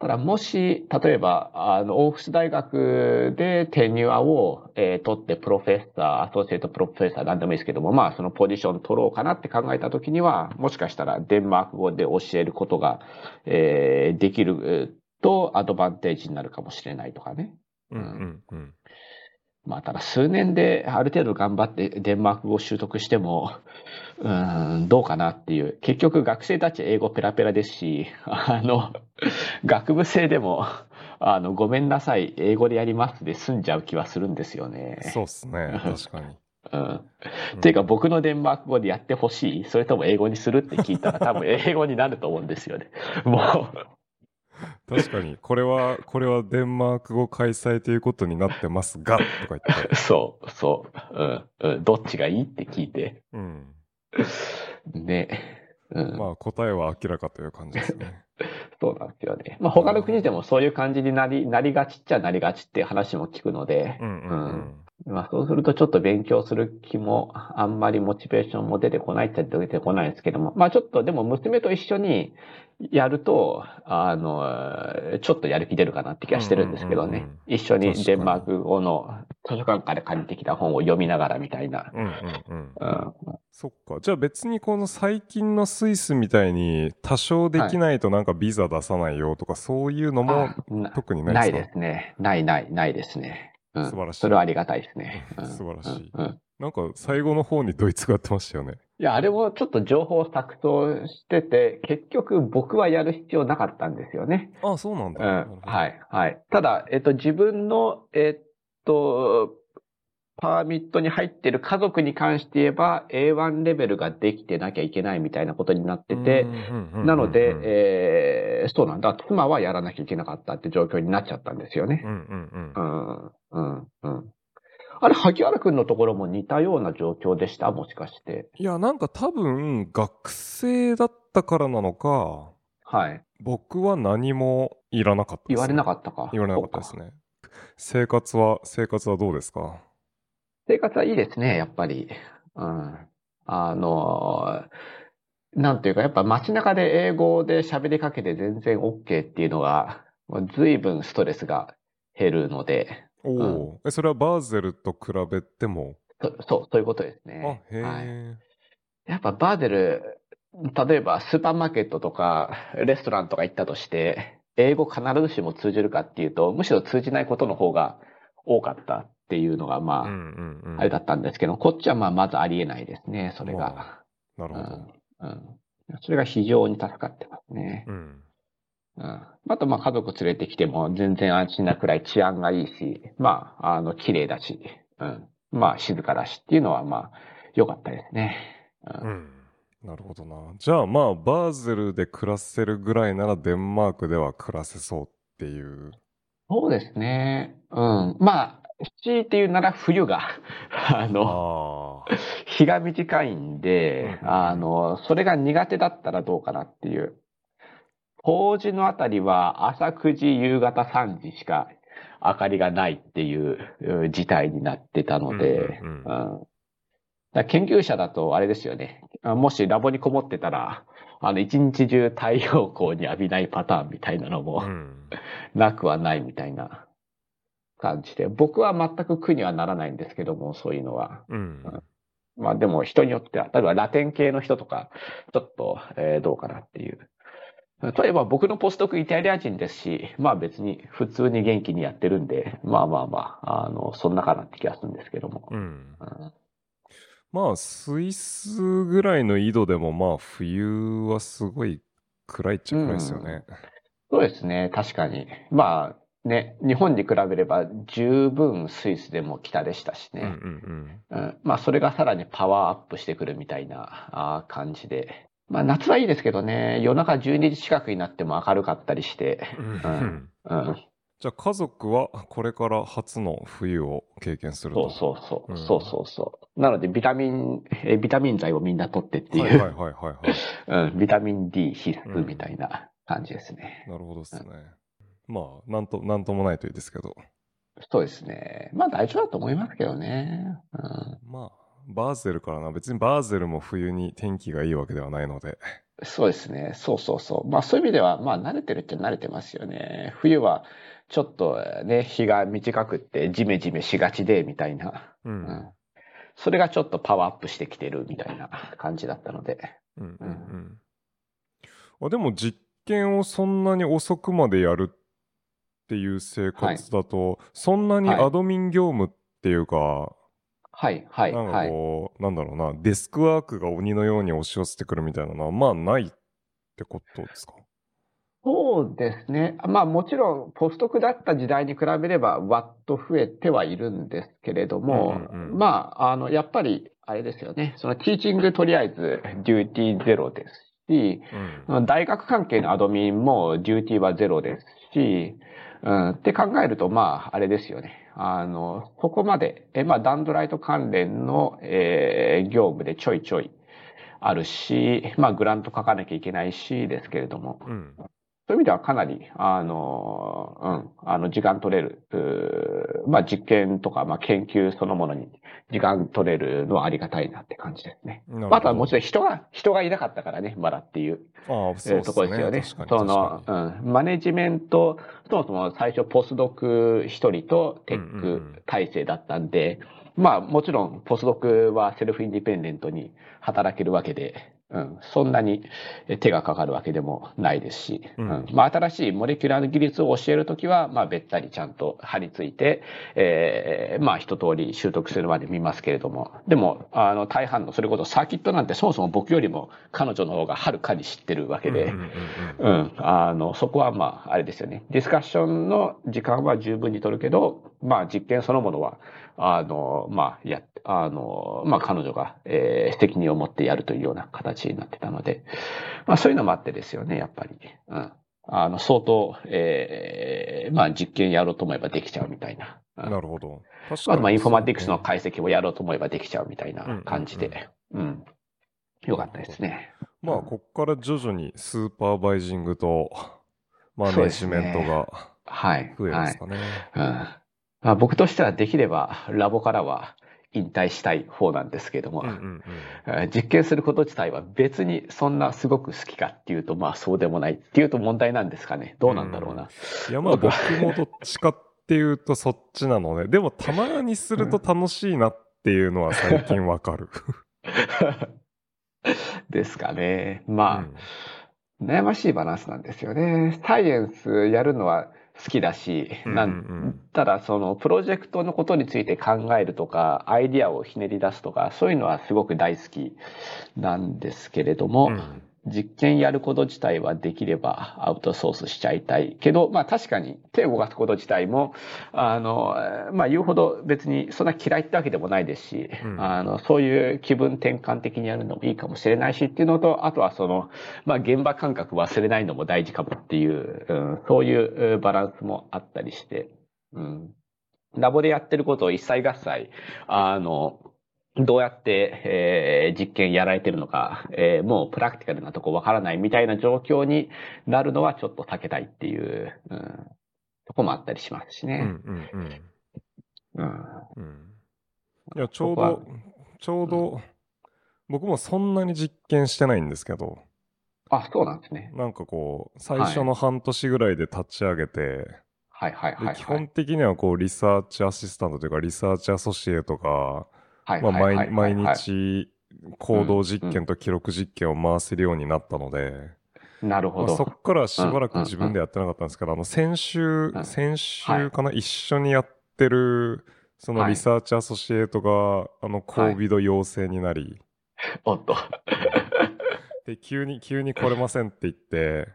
ただ、もし、例えば、あの、オークス大学でテニュアを、えー取って、プロフェッサー、アソシエイトプロフェッサー、なんでもいいですけども、まあ、そのポジション取ろうかなって考えたときには、もしかしたらデンマーク語で教えることが、えーできるえーと、アドバンテージになるかもしれないとかね。うんうんうん。まあ、ただ数年である程度頑張ってデンマーク語を習得しても、うーん、どうかなっていう。結局学生たち英語ペラペラですし、あの、学部生でも、あの、ごめんなさい、英語でやりますで済んじゃう気はするんですよね。そうっすね。確かに。うん。ていうか僕のデンマーク語でやってほしいそれとも英語にするって聞いたら多分英語になると思うんですよね。も 確かに。これは、これはデンマーク語開催ということになってますが、とか言って。う、そう、そう、うん、うん、どっちがいいって聞いて。うん。ね。うん。まあ答えは明らかという感じですね。そうなんですよね。まあ他の国でもそういう感じになり、なりがちっちゃなりがちっていう話も聞くのでう、んうんうん。まあそうするとちょっと勉強する気もあんまりモチベーションも出てこないっちゃ出てこないんですけども、まあちょっとでも娘と一緒にやると、あの、ちょっとやる気出るかなって気がしてるんですけどねうんうんうん。一緒にデンマーク語の図書館から借りてきた本を読みながらみたいな。うんうんうん。うん、そっか。じゃあ別にこの最近のスイスみたいに多少できないとなんかビザ出さないよとかそういうのも特にないないですか？ですね。ないない、ないですね。うん、素晴らしいそれはありがたいですね。うん素晴らしいうんうんなんか最後の方にドイツ語やってましたよね。いや、あれもちょっと情報錯綜してて、結局僕はやる必要なかったんですよね。あそうなんだ。うん。はい、はい。ただ、えっと、自分の、えっと、パーミットに入ってる家族に関して言えば A1 レベルができてなきゃいけないみたいなことになってて、なので、えーそうなんだ。妻はやらなきゃいけなかったって状況になっちゃったんですよねう。んうんううん。ん、うん、うん。あれ、萩原くんのところも似たような状況でした？もしかして。いや、なんか多分学生だったからなのか、はい。僕は何もいらなかったです、言われなかっったか。言われなかったですね。生活は、生活はどうですか？生活はいいですね、やっぱり。うん。あの、なんていうか、やっぱ街中で英語で喋りかけて全然 OK っていうのが、随分ストレスが減るので、おお、え、それはバーゼルと比べても、そそう、そういうことですあ、ね。へえ、はい。やっぱバーゼル、例えばスーパーマーケットとかレストランとか行ったとして、英語必ずしも通じるかっていうと、むしろ通じないことの方が多かったっていうのが、まあ、うんうんうん。あれだったんですけど、こっちはまあまずありえないですね、それが。なるほど。うんうんそれが非常に助かってますね。うん。うん、あと、まあ、家族連れてきても全然安心なくらい治安がいいし、まあ、あの、綺麗だし、うん。まあ、静かだしっていうのは、まあ、良かったですね。うんうん。なるほどな。じゃあまあ、バーゼルで暮らせるぐらいならデンマークでは暮らせそうっていう。そうですね。うん。まあ、強いて言うなら冬が、あの、ああ。日が短いんで、うんあの、それが苦手だったらどうかなっていう。法事のあたりは朝9時、夕方3時しか明かりがないっていうう事態になってたので、うんうんうん研究者だとあれですよね。あもしラボにこもってたら、あの、一日中太陽光に浴びないパターンみたいなのも、うん。なくはないみたいな感じで、僕は全く苦にはならないんですけども、そういうのは。うん。まあでも人によっては、例えばラテン系の人とか、ちょっと、えーどうかなっていう。例えば僕のポストクイタリア人ですし、まあ別に普通に元気にやってるんで、まあまあまあ、あの、そんなかなって気がするんですけども。うん。うんまあ、スイスぐらいの緯度でも、まあ、冬はすごい暗いっちゃ暗いですよね。そうですね、確かに。まあ、ね、日本に比べれば十分スイスでも北でしたしうんうんね。うん。うん、まあ、それがさらにパワーアップしてくるみたいなあー感じで。まあ、夏はいいですけどね、夜中12時近くになっても明るかったりして、うんうん、じゃあ家族はこれから初の冬を経験すると。そうそうそうう、んそうそうそう。なので、ビタミン、えビタミン剤をみんな取ってっていう、はいはいはいはいはい。うん、ビタミン D 必須みたいな感じですね。なるほどですね。まあ、なんと、なんともないといいですけど。そうですね。まあ大丈夫だと思いますけどね。うん、まあ、バーゼルからな。別にバーゼルも冬に天気がいいわけではないので。そうですね。そうそうそう。まあそういう意味では、まあ慣れてるっちゃ慣れてますよね。冬はちょっとね、日が短くってジメジメしがちで、みたいな。う。うんん。それがちょっとパワーアップしてきてるみたいな感じだったので。うんうんうん。あ、でも実験をそんなに遅くまでやるっていう生活だと、そんなにはいアドミン業務っていうか、はい、はい、なんかはい。こう、なんだろうな、デスクワークが鬼のように押し寄せてくるみたいなのは、まあないってことですか？そうですね。まあもちろん、ポストクだった時代に比べれば、わっと増えてはいるんですけれども、うんうんうんまあ、あの、やっぱり、あれですよね。そのティーチングとりあえずデューティーゼロですし、うん。大学関係のアドミンもデューティーはゼロですし、うん、って考えると、まあ、あれですよね。あの、ここまで、え、まあ、ダンドライト関連の、えー業務でちょいちょいあるし、まあ、グラント書かなきゃいけないし、ですけれども、うん。そういう意味ではかなり、あの、うん、あの、時間取れる、まあ、実験とか、まあ、研究そのものに時間取れるのはありがたいなって感じですね。なるほどあとはもちろん人が、人がいなかったからね、まだっていう。そうですね。ところですよね。その、うん、マネジメント、そもそも最初ポスドク一人とテッうんうんうんク体制だったんで、まあもちろんポスドクはセルフインディペンデントに働けるわけで、うん、そんなにえ手がかかるわけでもないですし、ううん。んまあ新しいモレキュラーの技術を教えるときは、まあべったりちゃんと張り付いて、えーまあ一通り習得するまで見ますけれども、でも、あの大半のそれこそサーキットなんてそもそも僕よりも彼女の方がはるかに知ってるわけで、うん。あの、そこはまあ、あれですよね。ディスカッションの時間は十分に取るけど、まあ、実験そのものは、あの、まあ、や、あの、まあ、彼女が、えー責任を持ってやるというような形になってたので、まあ、そういうのもあってですよね、やっぱり。うん。あの、相当、えーまあ、実験やろうと思えばできちゃうみたいな。うんなるほど。確かに。まあ、まあ、インフォマティクスの解析をやろうと思えばできちゃうみたいな感じうんうんで。うん。よかったですね。まあ、こっから徐々にスーパーバイジングとマネジメントがはい。増えるんはい。ですかね。うんまあ、僕としてはできればラボからは引退したい方なんですけども、うんうんうん。えー実験すること自体は別にそんなすごく好きかっていうとまあそうでもないっていうと問題なんですかね。どうなんだろうな、いや、まあ僕もどっちかっていうとそっちなので、でもたまにすると楽しいなっていうのは最近わかる。ですかね。うまあ、ん。悩ましいバランスなんですよね。サイエンスやるのは好きだし、なんただそのプロジェクトのことについて考えるとかアイディアをひねり出すとかそういうのはすごく大好きなんですけれども、うん実験やること自体はできればアウトソースしちゃいたいけど、まあ確かに手を動かすこと自体も、あの、えーまあ言うほど別にそんな嫌いってわけでもないですし、うんあの、そういう気分転換的にやるのもいいかもしれないしっていうのと、あとはその、まあ現場感覚忘れないのも大事かもっていう、うん、そういううんバランスもあったりして、うん。ラボでやってることを一切合切、あの、どうやって、えー実験やられてるのか、えーもうプラクティカルなとこわからないみたいな状況になるのはちょっと避けたいっていう、うん、とこもあったりしますしうんね。うんうんうん。うんいや、ちょうど、ちょうど、僕もそんなに実験してないんですけど、あ、そうなんですね。なんかこう、最初の半年ぐらいで立ち上げて、はいはいはい、はい。で基本的にはこう、 research assistant というか、 research associate が、はいまあ毎日、行動実験と記録実験を回せるようになったので、なるほど。まあそっからしばらく自分でやってなかったんですけど、あの、先週う、ん。先週かな、一緒にやってる、そのはい。リサーチアソシエイトが、あの、COVID 陽性になり、おっと。で、急に、急に来れませんって言って、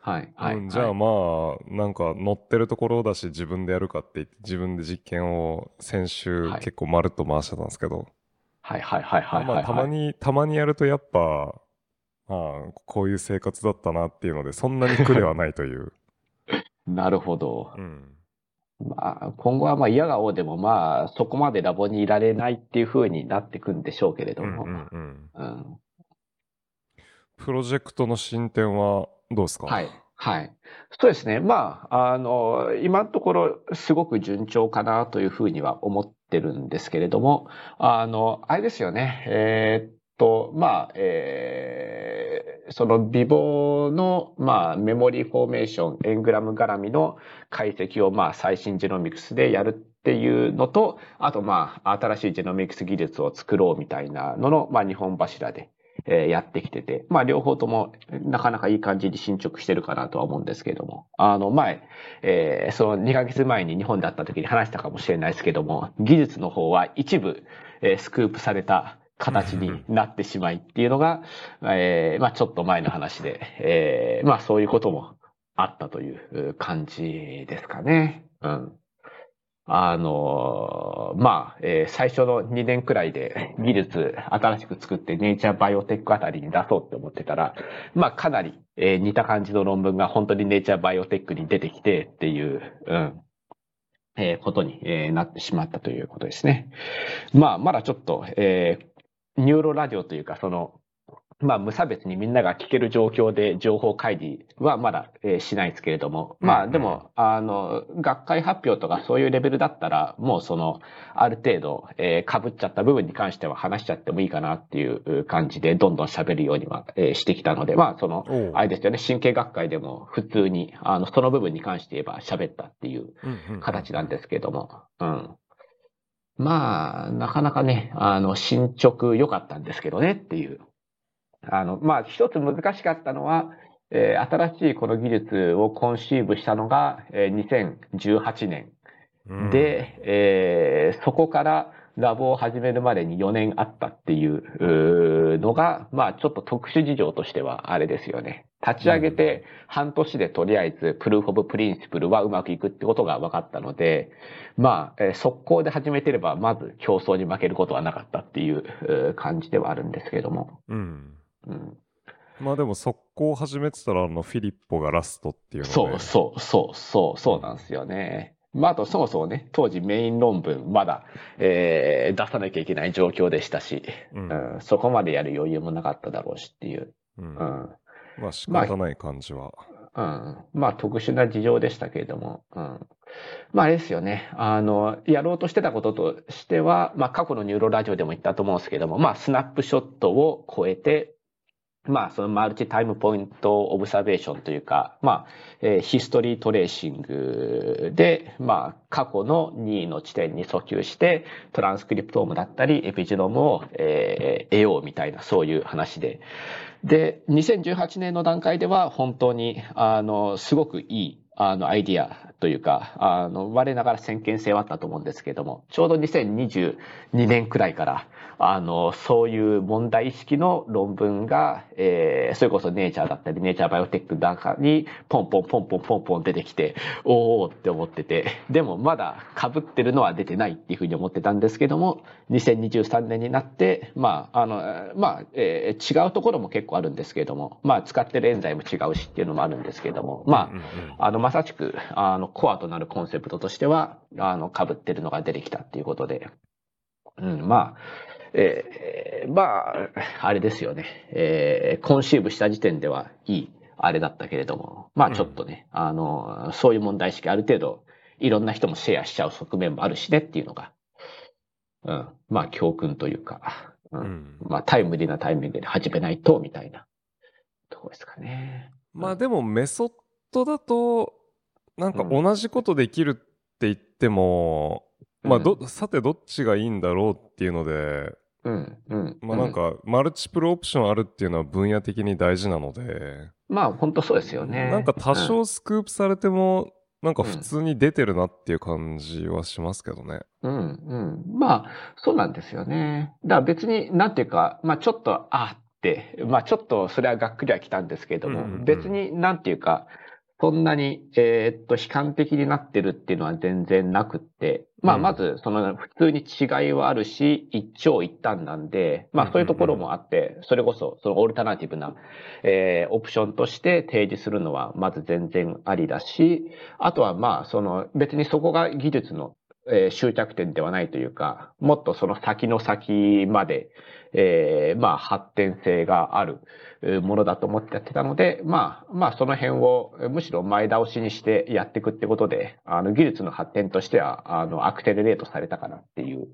はい。はい。うん、じゃあはいまあ、なんか乗ってるところだし自分でやるかって言って自分で実験を先週はい結構まるっと回してたんですけど、はいはいはいはいはい。まあたまに、たまにやるとやっぱ、まあ、こういう生活だったなっていうので、そんなに苦ではないという。なるほど。うん。まあ、今後はまあ嫌が王でもまあ、そこまでラボにいられないっていう風になってくんでしょうけれども。うんうんうん。うんプロジェクトの進展はどうですか？はい。はい。そうですね。まあ、あの、今のところすごく順調かなというふうには思ってるんですけれども、あの、あれですよね。えーっと、まあ、えーそのビボの、まあ、メモリーフォーメーション、エングラム絡みの解析を、まあ、最新ジェノミクスでやるっていうのと、あと、まあ、新しいジェノミクス技術を作ろうみたいなのの、まあ、日本柱で、えーやってきてて、まあ両方ともなかなかいい感じに進捗してるかなとは思うんですけども、あの前、えーその2ヶ月前に日本で会った時に話したかもしれないですけども、技術の方は一部、えースクープされた形になってしまいっていうのが、えーまあちょっと前の話で、えーまあそういうこともあったという感じですかね。うん。あのまあ、えー最初の2年くらいで 技術新しく作ってネイチャーバイオテックあたりに出そうって思ってたら、まあかなり、えー似た感じの論文が本当にネイチャーバイオテックに出てきてっていう、うん、えーことに、えなってしまったということですね。まあまだちょっと、えニューロラジオというかその、まあ、無差別にみんなが聞ける状況で情報開示はまだ、えーしないですけれども、まあ、でも、あの、学会発表とかそういうレベルだったら、もうその、ある程度、えー被っちゃった部分に関しては話しちゃってもいいかなっていう感じで、どんどん喋るようには、えーしてきたので、まあ、その、あれですよね、神経学会でも普通に、あの、その部分に関して言えば喋ったっていう形なんですけども、うん。まあ、なかなかね、あの、進捗良かったんですけどねっていう。あの、まあ、一つ難しかったのは、えー新しいこの技術をコンシーブしたのが、えー2018年うんで、えーそこからラボを始めるまでに4年あったっていうのが、まあちょっと特殊事情としてはあれですよね。立ち上げて半年でとりあえずプルーフオブプリンシプルはうまくいくってことが分かったので、まあ、えー速攻で始めてればまず競争に負けることはなかったっていう感じではあるんですけれども。うん。うん、まあでも速攻始めてたらあのフィリッポがラストっていうので。そうそうそうそうそうなんですよね。まあ、あとそもそもね、当時メイン論文まだ、えー出さなきゃいけない状況でしたし、うんうん、そこまでやる余裕もなかっただろうしっていう。うんうん。まあ仕方ない感じは。うん。まあ特殊な事情でしたけれども、うん。まああれですよね。あの、やろうとしてたこととしては、まあ過去のニューロラジオでも言ったと思うんですけども、まあスナップショットを超えて、まあそのマルチタイムポイントオブザベーションというか、まあ、えーヒストリートレーシングで、まあ過去の2位の地点に訴求して、トランスクリプトームだったり、エピジノムを、えー得ようみたいな、そういう話で。で、2018年の段階では本当に、あの、すごくいい、あの、アイディアというか、あの、我ながら先見性はあったと思うんですけども、ちょうど2022年くらいから、あの、そういう問題意識の論文が、えー、それこそネイチャーだったり、ネイチャーバイオテックなんかに、ポンポンポンポンポンポン出てきて、おーって思ってて、でもまだ被ってるのは出てないっていうふうに思ってたんですけども、2023年になって、まあ、あの、まあ、えー違うところも結構あるんですけれども、まあ、使ってるエンザイム違うしっていうのもあるんですけれども、まあ、あの、まさしく、あの、コアとなるコンセプトとしては、あの、被ってるのが出てきたっていうことで、うん、まあ、えーまあ、あれですよね。えーコンシーブした時点ではいい、あれだったけれども、まあちょっとね、あの、そういう問題意識ある程度、いろんな人もシェアしちゃう側面もあるしねっていうのが、うん、まあ教訓というか、ううん。んまあタイムリーなタイミングで始めないと、みたいなとこですかね。まあでもメソッドだと、なんか同じことできるって言っても、まあど、さてどっちがいいんだろうっていうので、うん、うん。まあなんか、マルチプルオプションあるっていうのは分野的に大事なので、まあ本当そうですよね。なんか多うん少スクープされても、なんか普通に出てるなっていう感じはしますけどね。うん、うん。まあ、そうなんですよね。だから別に、なんていうか、まあちょっと、あ、って、まあちょっとそれはがっくりはきたんですけれども、うんうんうん別になんていうか、そんなに、えーっと、悲観的になってるっていうのは全然なくって、まあうん。まず、その普通に違いはあるし、一長一短なんで、まあそういうところもあって、それこそ、そのオルタナティブな、えーオプションとして提示するのはまず全然ありだし、あとはまあ、その別にそこが技術の、えー終着点ではないというか、もっとその先の先まで、えーまあ発展性があるえーものだと思ってやってたので、まあ、まあその辺をえーむしろ前倒しにしてやっていくってことで、あの技術の発展としては、あの、アクセレレートされたかなっていう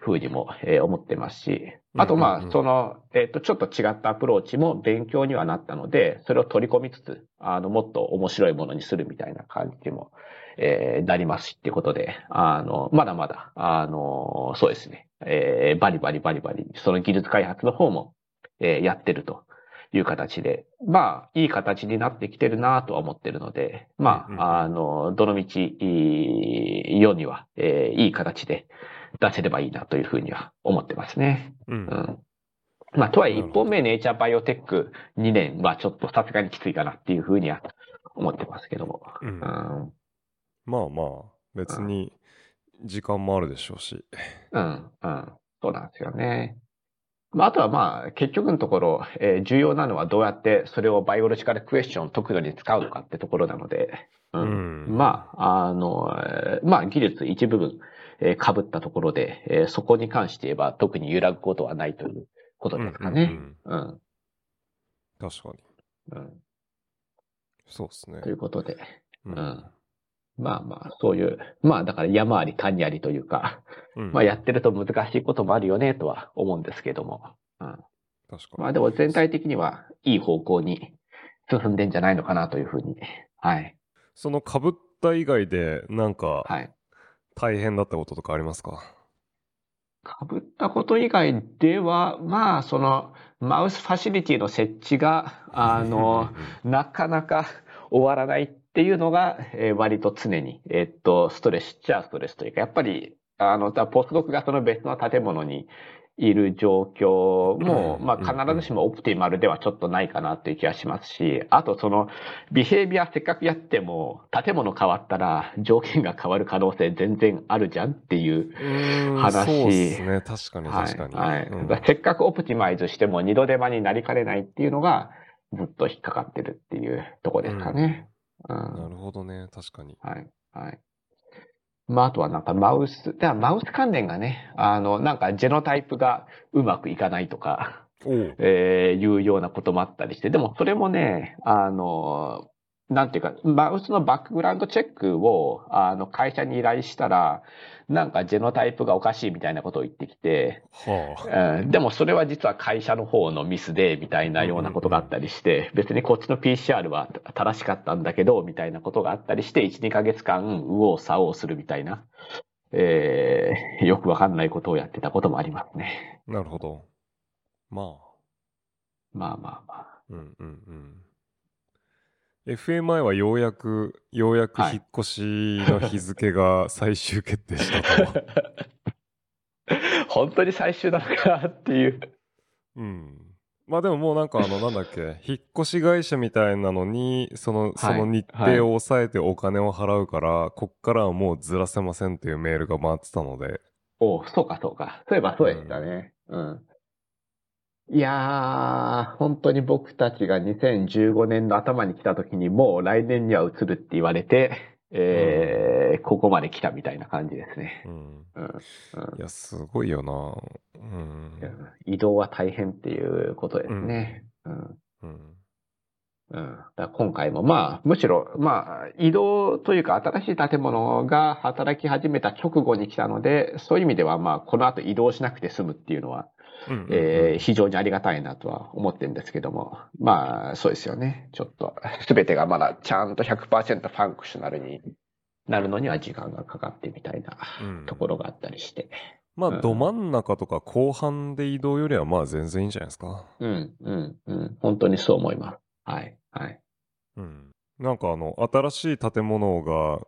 ふうにも、えー思ってますし、あとまあその、えっ、と、ちょっと違ったアプローチも勉強にはなったので、それを取り込みつつ、あの、もっと面白いものにするみたいな感じにも、えーなりますしってことで、あの、まだまだ、あの、そうですね、えーバリバリバリバリ、その技術開発の方も、えーやってるという形で、まあ、いい形になってきてるなとは思ってるので、まあ、あの、どの道、いい世には、えーいい形で出せればいいなというふうには思ってますね。うんうん。まあ、とはいえ、一本目ネイチャーバイオテック2年はちょっとさすがにきついかなっていうふうには思ってますけども。うんうん。まあまあ、別に時間もあるでしょうし。うん。うん。そうなんですよね。まあ、あとはまあ、結局のところ、えー重要なのはどうやってそれをバイオロジカルクエスチョンを解くのに使うのかってところなので、うん。うんまあ、あの、えーまあ、技術一部分、えー被ったところで、えーそこに関して言えば特に揺らぐことはないということですかね。うんうんうん。確かに。うん。そうですねとい。うことで。ううん。まあまあ、そういう、まあだから山あり谷ありというか、うんまあやってると難しいこともあるよねとは思うんですけども。うん。確かに。まあでも全体的にはいい方向に進んでんじゃないのかなというふうに。はい。その被った以外で、なんかはい。大変だったこととかありますか？被ったこと以外では、まあそのマウスファシリティの設置が、あの、なかなか終わらないっていうのが、えー割と常に、えーっと、ストレスっちゃストレスというか、やっぱり、あの、だポスドクがその別の建物にいる状況も、うんまあ必ずしもオプティマルではちょっとないかなっていう気がしますし、あとその、ビヘイビアせっかくやっても、建物変わったら条件が変わる可能性全然あるじゃんっていう話そうですね。確かにはい確かに。はいうんだからせっかくオプティマイズしても二度手間になりかねないっていうのがずっと引っかかってるっていうとこですかね。うんなるほどね。確かに。はい。はい。まあ、あとはなんかマウス、だマウス関連がね、あの、なんかジェノタイプがうまくいかないとか、えーいうようなこともあったりして、でもそれもね、あの、なんていうか、マウスのバックグラウンドチェックを、あの、会社に依頼したら、なんかジェノタイプがおかしいみたいなことを言ってきて、はうんでもそれは実は会社の方のミスで、みたいなようなことがあったりして、別にこっちの PCR は正しかったんだけど、みたいなことがあったりして、1、2ヶ月間、右往左往するみたいな、えーよくわかんないことをやってたこともありますね。あ。なるほど。まあ。まあまあまあ。うんうんうん。FMI はようやく、ようやくはい引っ越しの日付が最終決定したと。本当に最終なのかっていう。うん。まあでももうなんかあの、なんだっけ、引っ越し会社みたいなのに、その、その日程を抑えてお金を払うから、こっからはもうずらせませんっていうメールが回ってたので、おうそうかそうか。そういえばそうでしたね。うん。いやー、本当に僕たちが2015年の頭に来た時にもう来年には移るって言われて、えーここまで来たみたいな感じですね。うん。うん。うんいや、すごいよな。うん。移動は大変っていうことですね。うん。うん。うん、だ今回もまあ、むしろ、まあ、移動というか新しい建物が働き始めた直後に来たので、そういう意味ではまあ、この後移動しなくて済むっていうのは、うんうんうんえー非常にありがたいなとは思ってるんですけども、まあ、そうですよね。ちょっと、すべてがまだちゃんと100%ファンクショナルになるのには時間がかかってみたいなうんところがあったりして。まあ、うんど真ん中とか後半で移動よりはまあ全然いいんじゃないですか。うん、うん、うん。本当にそう思います。はい、はい。うん。なんかあの、新しい建物が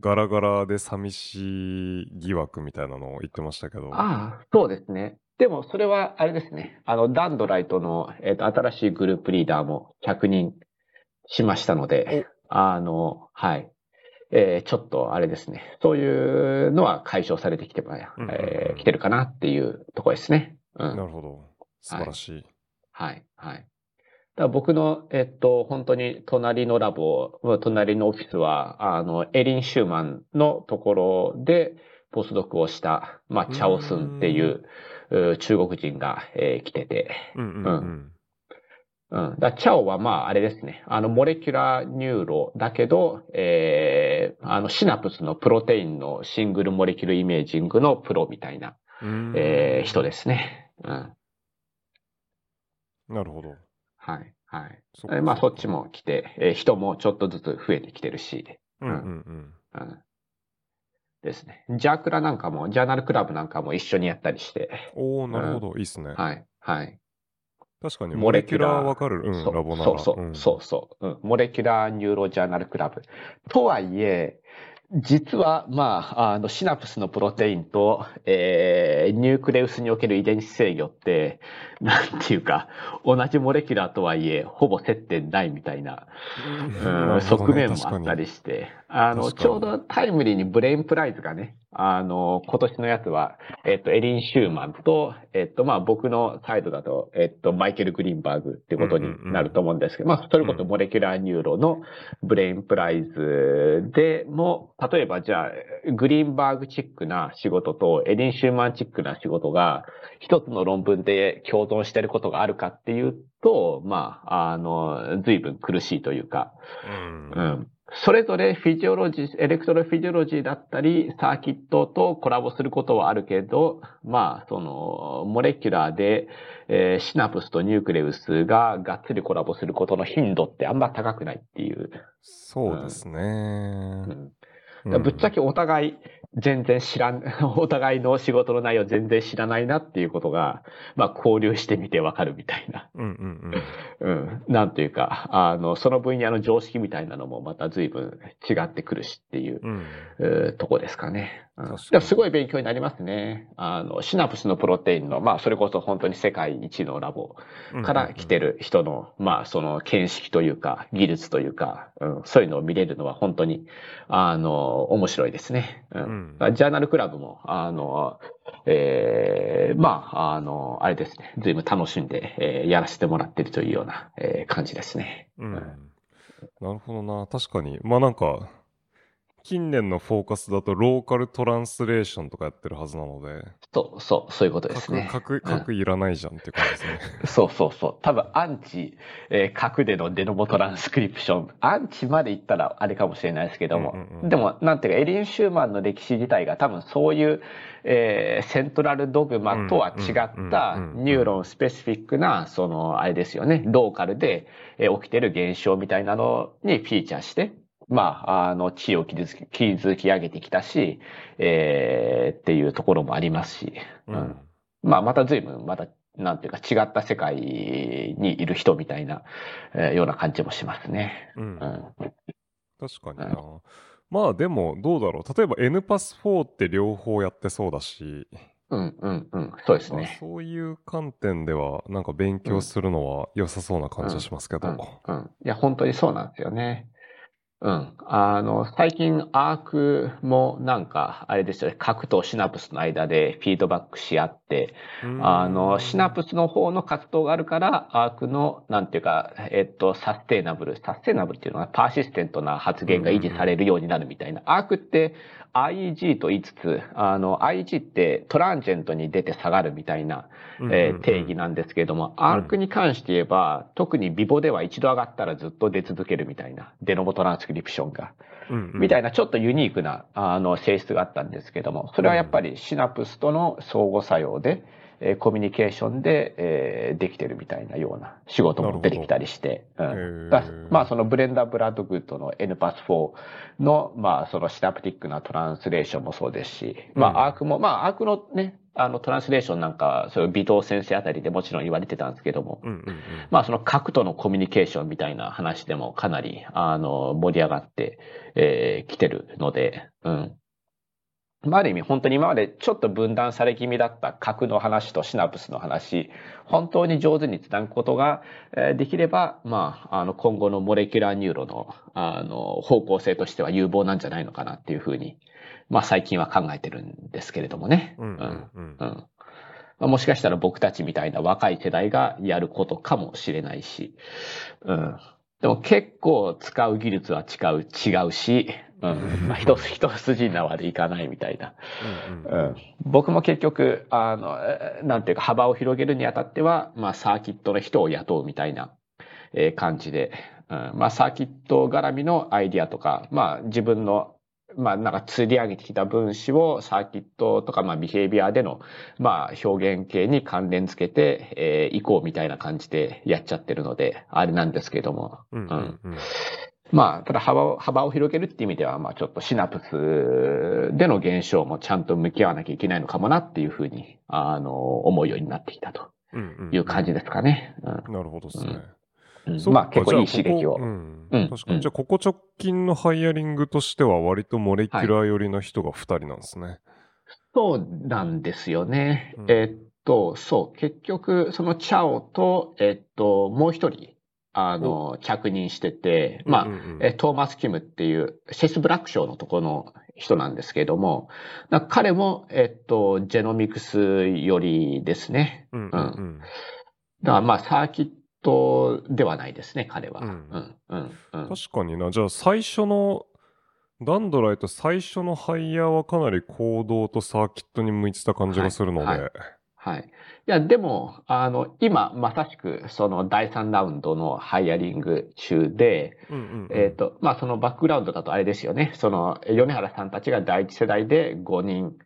ガラガラで寂しい疑惑みたいなのを言ってましたけど。ああ、そうですね。でも、それは、あれですね。あの、ダンドライトの、えっ、と、新しいグループリーダーも着任しましたので、あの、はい。えーちょっと、あれですね。そういうのは解消されてきて,、えー来てるかなっていうところですね。うん。なるほど。素晴らしい。はい、はい。だから僕の、えっと、本当に隣のラボ、隣のオフィスは、あの、エリン・シューマンのところで、ポスドクをした、まあ、チャオスンっていう、う中国人が、えー来てて、うんうんうん。うん。だチャオはまあ、あれですね。あの、 molecular neuro だけど、えー、あの、シナプスのプロテインの single molecule imaging のプロみたいな、うんえー人ですね。うん。なるほど。はい、はい。まあ、そっち。も来て、えー人もちょっとずつ増えてきてるし、うんうんうん。うん。ですね。ジャークラなんかも、 journal club なんかも一緒にやったりして、おおなるほど。いいっすね。はい、はい。確かに、 molecular わかる。うん、そうラボなら。そうそう、んそうそう、うん。 molecular neuro journal club。とはいえ、実は、まあ、あの、シナプスのプロテインと、えー、 nucleus における遺伝子制御って、なんていうか、同じ molecular とはいえ、ほぼ接点ないみたいな、うん、側面もあったりして、あの、ちょうどタイムリーに Brain Prize がね、あの、今年のやつは、えっと、エリン・シューマンと、えっと、まあ、僕のサイドだと、えっと、マイケル・グリーンバーグってことになると思うんですけど、まあ、それこそ molecular neuro のBrain Prize でも、例えばじゃあ、グリーンバーグチックな仕事とエリン・シューマンチックな仕事が、一つの論文で共存していることがあるかっていうと、まあ、あの、随分苦しいというか、うんう。ん。それぞれ physiology、electrophysiology だったり、サーキットとコラボすることはあるけど、まあ、その、 molecular で、えーシナプスと nucleus ががっつりコラボすることの頻度ってあんま高くないっていう。そうですね。うんうんぶっちゃけお互い全然知らん、お互いの仕事の内容全然知らないなっていうことが、まあ交流してみてわかるみたいな。うんうんうん。うん。なんというか、あの、その分野の常識みたいなのもまた随分違ってくるしっていう、うん。えーとこですかね。うん、すごい勉強になりますね。あの、シナプスのプロテインの、まあ、それこそ本当に世界一のラボから来てる人の、まあ、その見識というか、技術というか、うん、そういうのを見れるのは本当に、あの、面白いですね。うん。うんジャーナルクラブも、あの、えーまあ、あの、あれですね、随分楽しんで、えーやらせてもらってるというような、えー感じですね。うん。なるほどな。確かに。まあなんか、近年のフォーカスだとローカルトランスレーションとかやってるはずなので、そう、そう、そういうことです核、ね。核、核いらないじゃんっていう感じですね。そうそうそう。多分、アンチ、えー核でのデノボトランスクリプション。アンチまで言ったらあれかもしれないですけども。うんうんうんでも、なんていうか、エリン・シューマンの歴史自体が多分そういう、えーセントラルドグマとは違ったうんうんうんうんニューロンスペシフィックな、その、あれですよね、ローカルで、えー起きてる現象みたいなのにフィーチャーして、まあ、あの、地位を築き築き上げてきたし、えーっていうところもありますし、うん。まあ、また随分、また、なんていうか、違った世界にいる人みたいな、えーような感じもしますね。うんうん。確かにな。まあでも、どうだろう。例えば N パス4って両方やってそうだし、うん、うん、うん。そうですまあね。そういう観点では、なんか勉強するのは良さそうな感じはしますけど。うん、うん。いや、本当にそうなんですよね。うん。あの、最近、アークもなんか、あれですよね、核とシナプスの間でフィードバックし合って、うんあの、シナプスの方の活動があるから、アークの、なんていうか、えっと、サステイナブル、サステイナブルっていうのはパーシステントな発言が維持されるようになるみたいな。アークって IEG と言いつつ、あの、IEG ってトランジェントに出て下がるみたいな、えー定義なんですけれども、 Arc に関して言えば、特に vivo では一度上がったらずっと出続けるみたいな、デノボトランスクリプションが。みたいいなちょっとユニークなあの性質があったんですけども、それはやっぱりシナプスとの相互作用で、えーコミュニケーションで、えーできてるみたいなような仕事も出てきたりして、うん。まあそのブレンダ・ブラッドグッドの NPAS4 の、まあその synaptic な translation もそうですし、まうん。あアークも、まあアークのね、あの translation なんか、そういう尾藤先生あたりでもちろん言われてたんですけども、うんうんうん。まあその核とのコミュニケーションみたいな話でもかなり、あの、盛り上がって、えー来てるので、うん。まあ、ある意味本当に今までちょっと分断され気味だった核の話とシナプスの話、本当に上手につなぐことができれば、まあ、あの、今後の molecular neuro の、あの、方向性としては有望なんじゃないのかなっていうふうに、まあ、最近は考えてるんですけれどもね。うんうんうん。うんまあ、もしかしたら僕たちみたいな若い世代がやることかもしれないし、うん。でも結構使う技術は違う、違うし、うん。まあ、一一筋縄でいかないみたいな。うんうんうん。僕も結局、あの、えーなんていうか幅を広げるにあたっては、まあ、サーキットの人を雇うみたいな、えー感じで、うん。まあ、サーキット絡みのアイディアとか、まあ、自分のまあ、なんか釣り上げてきた分子をサーキットとか、まあ、ビヘイビアでの、まあ、表現系に関連付けて、えー、いこうみたいな感じでやっちゃってるので、あれなんですけども。うんうんうん。まあ、ただ幅を、幅を広げるっていう意味では、まあ、ちょっとシナプスでの現象もちゃんと向き合わなきゃいけないのかもなっていうふうに、あの、思うようになってきたという感じですかね。うんなるほどですね。うんまあ、結構いい刺激をここ。うんうん確かに。うんじゃあ、ここ直近のハイヤリングとしては、割とモレキュラー寄りの人が2人なんですね。そうなんですよね。うんえっと、そう、結局、そのチャオと、えっと、もう一人、あの、着任してて、まあ、うんうんうんえトーマス・キムっていう、シェス・ブラック賞のところの人なんですけれども、彼も、えっと、ジェノミクス寄りですね。うんうんうん。だからまあ、サーキットではないですね、彼は。うん、うん。確かにな。じゃあ、最初の、ダンドライト最初のハイヤーはかなり行動とサーキットに向いてた感じがするので。はいはい。いや、でも、あの、今、まさしく、その第3ラウンドのハイヤリング中で、えっ、と、まあ、そのバックグラウンドだとあれですよね。その、米原さんたちが第一世代で5人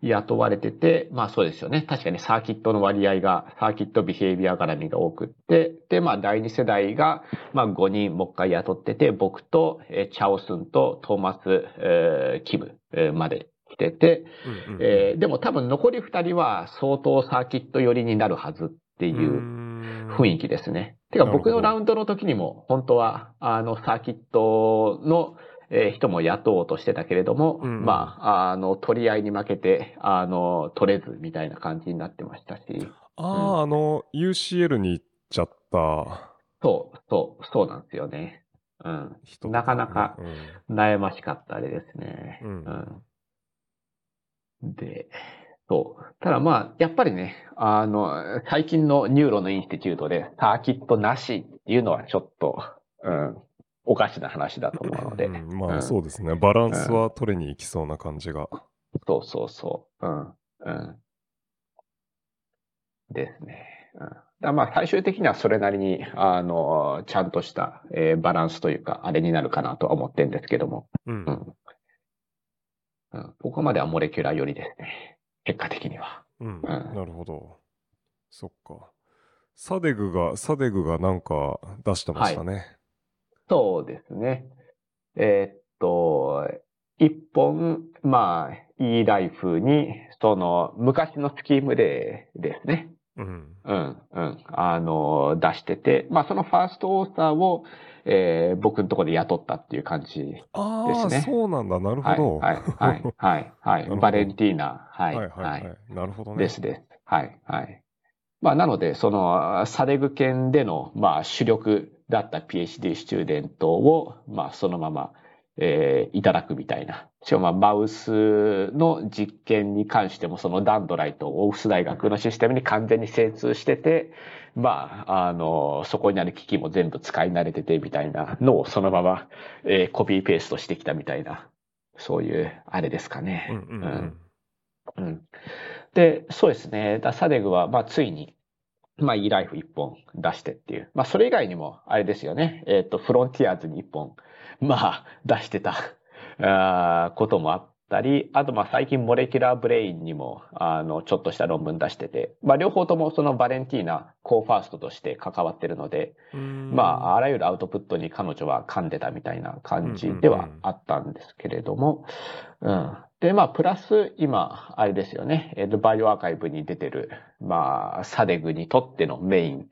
雇われてて、まあそうですよね。確かにサーキットの割合が、サーキットビヘイビア絡みが多くって、で、まあ第二世代が、まあ5人もう一回雇ってて、僕と、えーチャオスンとトーマス、えーキム、えーまで来てて、うんうんえーでも多分残り2人は相当サーキット寄りになるはずっていう雰囲気ですね。てか僕のラウンドの時にも本当はあのサーキットのえー人も雇おうとしてたけれども、うんまあ、あの、取り合いに負けて、あの、取れずみたいな感じになってましたし、ああ、あの、UCL に行っちゃった。そう、そう、そうなんですよね。うん。なかなかうん。悩ましかったあれですね。うん。うんで、そう。ただまあ、やっぱりね、あの、最近の neuro の institute でサーキットなしっていうのはちょっと、うん、おかしな話だと思うので。うんまあうんそうですね。バランスは取りに行きそうな感じが。そうそうそう。うん。うん。ですね。うん。だまあ最終的にはそれなりに、あの、ちゃんとした、えーバランスというか、あれになるかなとは思ってるんですけども。うんう。ん。うん、ここまではモレキュラー寄りですね。結果的には。うん。んなるほど。そっか。サデグが、サデグがなんか出してましたね。そうですね。えーっと、一本、まあ、いいライフに、その、昔のスキームでですね。うん。うん、うん。あの、出してて、まあ、そのファーストオーサーを、えー僕のところで雇ったっていう感じ。ああ、ですねそうなんだ。なるほはい、ど。はい、はい、はい、はい。バレンティーナ、は、はいい、はい、ははいい。なるほどね。ですです。はい、はい。まあ、なので、その、サレグ県での、まあ、主力だった PhD スチューデントを、まあ、そのまま、えーいただくみたいな。しかも、まあ、マウスの実験に関しても、そのダンドライト、オーフス大学のシステムに完全に精通してて、まあ、あの、そこにある機器も全部使い慣れてて、みたいなのをそのまま、えーコピーペーストしてきたみたいな、そういう、あれですかね。うん、うん、うん。うんで、そうですね。だサデグは、まあ、ついに、まあ、いいライフ一本出してっていう。まあ、それ以外にも、あれですよね。えっ、と、フロンティアーズに一本、まあ、出してた、あーこともあったり、あと、まあ、最近、 Molecular Brain にも、あの、ちょっとした論文出してて、まあ、両方とも、そのバレンティーナ、 co-first として関わってるので、うん。まあ、あらゆるアウトプットに彼女は噛んでたみたいな感じではあったんですけれども、うん。で、まあ、プラス、今、あれですよね、えっと、 bioRxiv に出てる、まあ、サデグにとってのメイン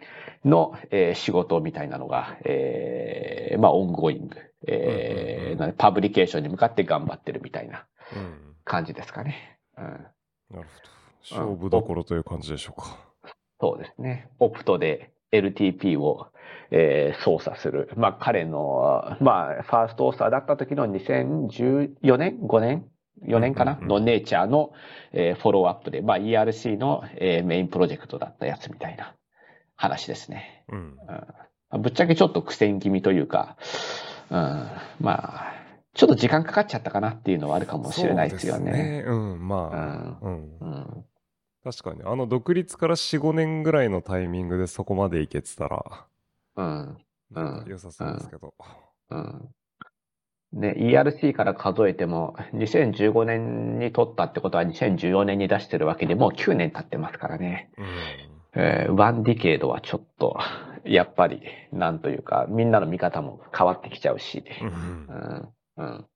の、えー仕事みたいなのが、えーまあ、 ongoing、えー publication に向かって頑張ってるみたいな、うん感じですかね。うん。なるほど。勝負どころという感じでしょうか。そうですね。 opto で LTP を、えー操作する。まあ彼の、まあ first author だった時の2014年 ?5 年 ?4 年かな、うんうんうんのネイチャーの、えーフォローアップで、まあ ERC の、えーメインプロジェクトだったやつみたいな話ですね。うん。うん、ぶっちゃけちょっと苦戦気味というか、うん、まあ、ちょっと時間かかっちゃったかなっていうのはあるかもしれないですよそうね。うん、まあ、うん。うん、確かに。あの、独立から4、5年ぐらいのタイミングでそこまでいけてたら、うん、なんか良さそうですけど。うん。ね、ERC から数えても、2015年に取ったってことは2014年に出してるわけでもう9年経ってますからね。うん。えーワンディケードはちょっと、やっぱり、なんというか、みんなの見方も変わってきちゃうし。うんうんうん。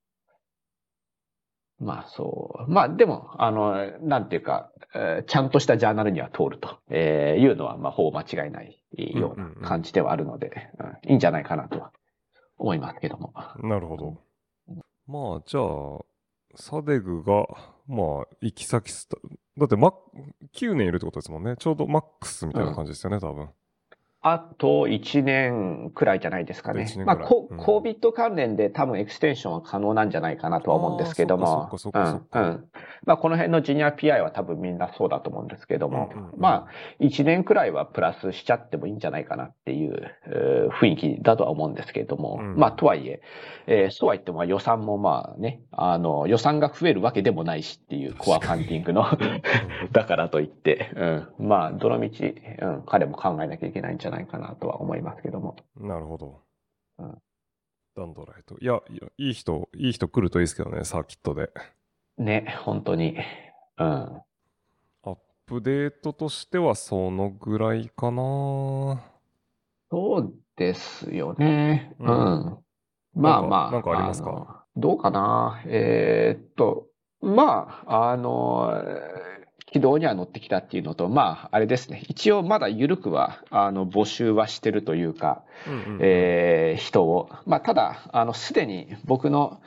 まあそう。まあでも、あの、なんていうか、えーちゃんとしたジャーナルには通ると、えーいうのは、まあほぼ間違いないような感じではあるので、うんいいんじゃないかなとは思いますけども。なるほど。まあ、じゃあ、サデグが、まあ、行き先スタ、だって、マ9年いるってことですもんね。ちょうどマックスみたいな感じですよね、多分。あと1年くらいじゃないですかね。まあ、コうん。COVID 関連で多分エクステンションは可能なんじゃないかなとは思うんですけども。うんうん。まあ、この辺のジュニア PI は多分みんなそうだと思うんですけども、うんうんうん。まあ、1年くらいはプラスしちゃってもいいんじゃないかなっていう、えー雰囲気だとは思うんですけれども、うん。まあ、とはいええーそうは言っても予算もまあね、あの、予算が増えるわけでもないしっていうコアファンディングの。だからといって、うん、まあ、どの道、うん、彼も考えなきゃいけないんじゃないかなとは思いますけども。なるほど。うんダンドライト。いや、いやいい人、いい人来るといいですけどね、サーキットで。ね、本当に。うん。アップデートとしてはそのぐらいかな。そうですよね。ううんん。まあまあ。なんかありますか？のどうかな。えーっと、まあ、あの、軌道には乗ってきたっていうのと、まあ、あれですね。一応まだ緩くは、あの、募集はしてるというか、うんうんうんえー人を。まあ、ただ、あの、すでに僕の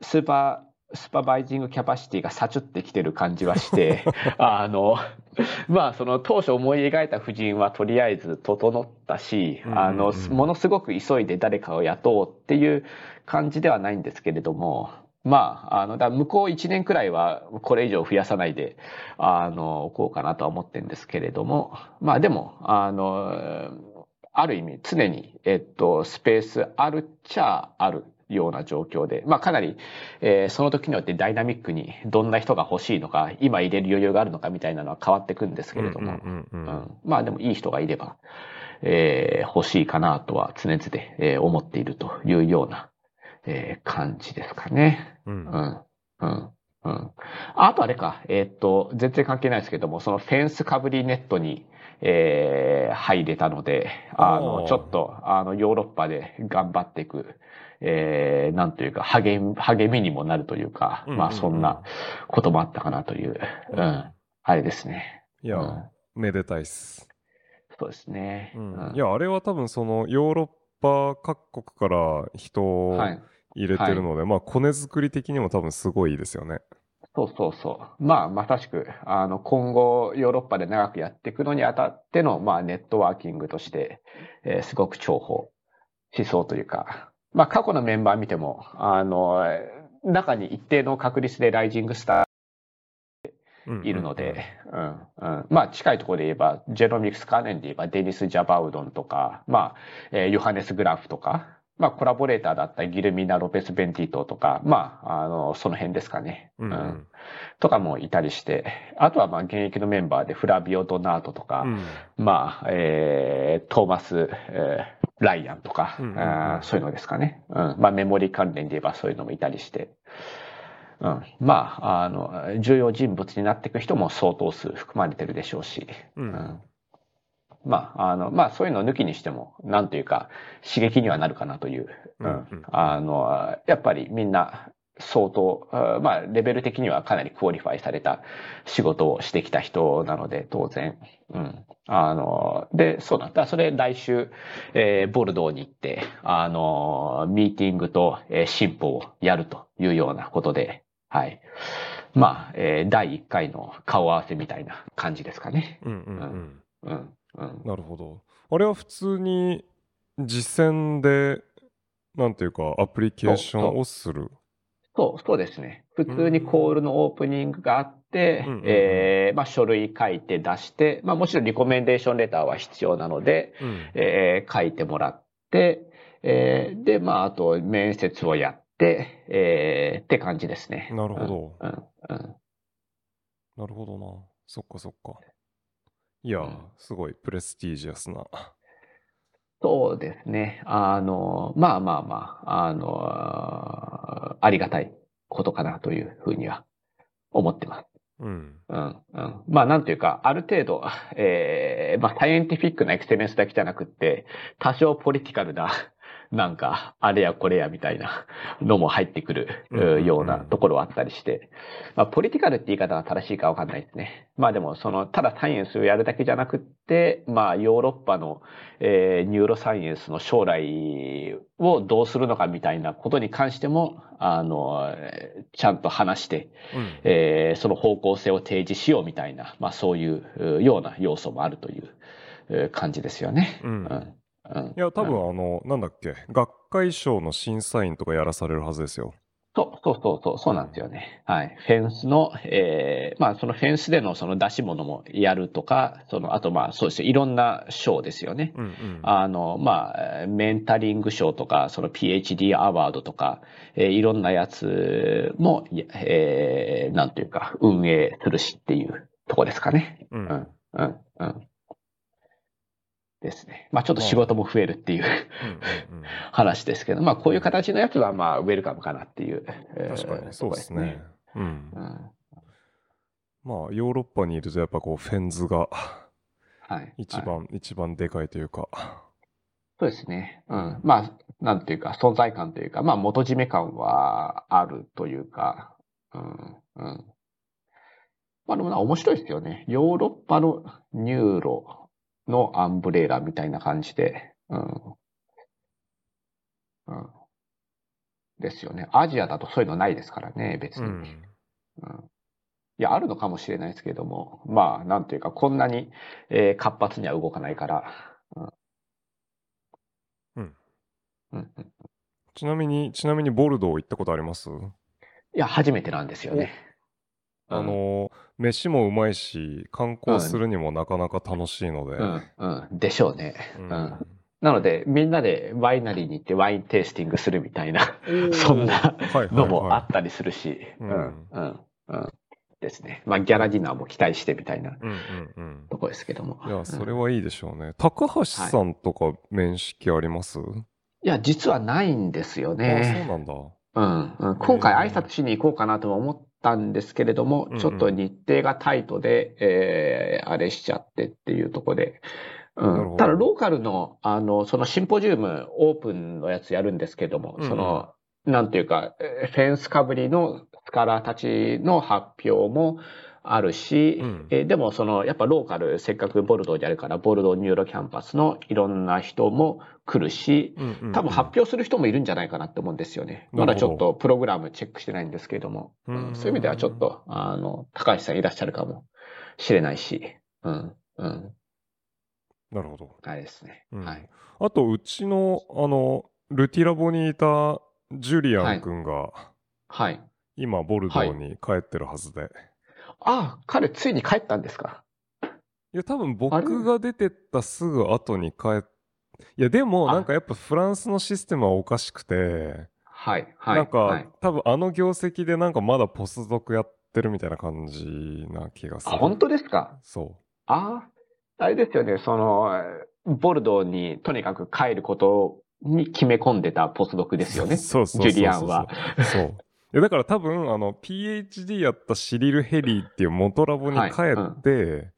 スーパー、スーパーバイジングキャパシティがさちゅってきてる感じはして、あの、まあ、その当初思い描いた布陣はとりあえず整ったし、あの、ものすごく急いで誰かを雇おうっていう感じではないんですけれども、まあ、あの、だ向こう1年くらいはこれ以上増やさないで、あの、おこうかなとは思ってるんですけれども、まあでも、あの、ある意味常に、えっと、スペースあるっちゃあるような状況で、まあかなり、えーその時によってダイナミックにどんな人が欲しいのか、今入れる余裕があるのかみたいなのは変わってくんですけれども、まあでもいい人がいれば、えー欲しいかなとは常々、えー思っているというような、えー感じですかね。うんうん。うん。うん。あとあれか、えーっと、全然関係ないですけども、そのフェンスかぶりネットに、えー入れたので、あの、ちょっと、あの、ヨーロッパで頑張っていく、えーなんというか、励み、励みにもなるというか、うんうんうんまあ、そんなこともあったかなという、うん、あれですね。いや、うんめでたいっす。そうですね。うんいや、あれは多分そのヨーロッパ各国から人をはい。入れてるので、まあ、コネ作り的にも多分すごいですよね。そうそうそう。まあ、まさしく、あの、今後、ヨーロッパで長くやっていくのにあたっての、まあ、ネットワーキングとして、えーすごく重宝しそうというか、まあ、過去のメンバー見ても、あの、中に一定の確率でライジングスターいるので、うん、うん。まあ、近いところで言えば、ジェノミクス関連で言えば、デニス・ジャバウドンとか、まあ、えーヨハネス・グラフとか、まあ、コラボレーターだったギルミナ・ロペス・ベンティートとか、まあ、あの、その辺ですかね。うんうんとかもいたりして、あとはまあ現役のメンバーでフラビオ・ドナートとか、うんまあ、えートーマス、えーライアンとか、うんそういうのですかね。うん。まあメモリ関連で言えばそういうのもいたりして、うん。まあ、あの、重要人物になっていく人も相当数含まれてるでしょうし、ううんん。まあ、あの、まあそういうのを抜きにしても、なんというか、刺激にはなるかなという、うんうんあの、やっぱりみんな相当、あまあ、レベル的にはかなり qualify された仕事をしてきた人なので、当然。うん。あの、で、そうだった。それ来週、えーボルドーに行って、あの、ミーティングと、えーシンポをやるというようなことで、はい。まあ、えー第1回の顔合わせみたいな感じですかね。うんうんうん。うん。うん。なるほど。あれは普通に実践で、なんていうか、アプリケーションをする？そう、そうですね。普通にコールのオープニングがあってうんえーまあ、書類書いて出して、まあ、もちろんリコメンデーションレターは必要なので、うん。えー書いてもらって、えーで、まあ、あと面接をやって、えーって感じですね。なるほど。うん、うん。なるほどな。そっかそっか。いやー、うんすごい prestigious な。そうですね。あの、まあまあまあ、あの、ありがたいことかなというふうには思ってます。うん。うん、うん。まあなんていうか、ある程度、えーまあ scientific な excellence だけじゃなくって、多少ポリティカルな、なんか、あれやこれやみたいなのも入ってくるようなところはあったりして、まあポリティカルって言い方が正しいかわかんないですね。まあでも、その、ただサイエンスをやるだけじゃなくって、まあヨーロッパの、えーニューロサイエンスの将来をどうするのかみたいなことに関しても、あの、えーちゃんと話して、うん。えーその方向性を提示しようみたいな、まあそういううような要素もあるというう感じですよね。うんうんうんいや、多うん分あの、なんだっけ、学会賞の審査員とかやらされるはずですよ。そうそうそうそう、そうなんですよね。はい。フェンスの、えーまあそのフェンスでのその出し物もやるとか、その、あとまあそうですよ、いろんな賞ですよね。うんうん。あの、まあ、メンタリング賞とか、その PhD アワードとか、えーいろんなやつも、いえーなんというか、運営するしっていうとこですかね。うんうん、うん、うん。ですね。まあちょっと仕事も増えるっていう 話ですけど、まあこういう形のやつはまあウェルカムかなっていう。えー確かに、そうですね。。うん。まあ、ヨーロッパにいるとやっぱこう、フェンズがはい。はい一番、一番でかいというか。そうですね。うん。まあ、なんていうか、存在感というか、まあ、元締め感はあるというか、うん、うん。まあでもな、面白いですよね。ヨーロッパの neuro の umbrella みたいな感じで、うん。うん。ですよね。アジアだとそういうのないですからね、別に。うん。うんいや、あるのかもしれないですけども、まあ、なんというか、こんなに、えー活発には動かないから。うんうんちなみに、ちなみにボルドー行ったことあります？いや、初めてなんですよね。あの、飯もうまいし、観光するにもなかなか楽しいので。うん、うん、でしょうね。ううんん。なので、みんなでワイナリーに行ってワインテイスティングするみたいな そんなはいはいはいのもあったりするし、ううんん、うん、うん。ですね。まあ、ギャラディナーも期待してみたいなうんうんうん。とこですけども。いや、それうんはいいでしょうね。高橋さんとか面識あります、いや、実はないんですよあ、そうね。なんだ。うん、うん。今回挨拶しに行こうかなとは思ったんですけれどもちょっと日程がタイトで、えーあれしちゃってっていうところで。うん。ただ、ローカルの、あの、そのシンポジウム、オープンのやつやるんですけども、うんうんその、なんていうか、えーフェンスかぶりのスカラーたちの発表もあるし、うんえーでもその、やっぱローカル、せっかくボルドーでやるから、ボルドーニューロキャンパスのいろんな人も来るし、多分発表する人もいるんじゃないかなって思うんですよね。まだちょっとプログラムチェックしてないんですけれども、うんうんそういう意味ではちょっと、あの、高橋さんいらっしゃるかもしれないし、うん、うん、なるほど。あれですね。うんはい。あと、うちの、あの、ルティラボにいたジュリアン君が、はい。今、ボルドーに帰ってるはずで。ああ、彼ついに帰ったんですか？いや、多分僕が出てったすぐ後に帰っいや、でも、あなんかやっぱフランスのシステムはおかしくて、はい、はい。なんか、はい、多分あの業績でなんかまだポスドクやってるみたいな感じな気がすあ、る。本当ですか？そああ、あれですよね、その、ボルドーにとにかく帰ることに決め込んでたポスドクう。ですよね。そうそうそうそうジュリアンは。そう。いやだから多分、あの、PhD やったシリル・ヘリーっていう元ラボに帰って、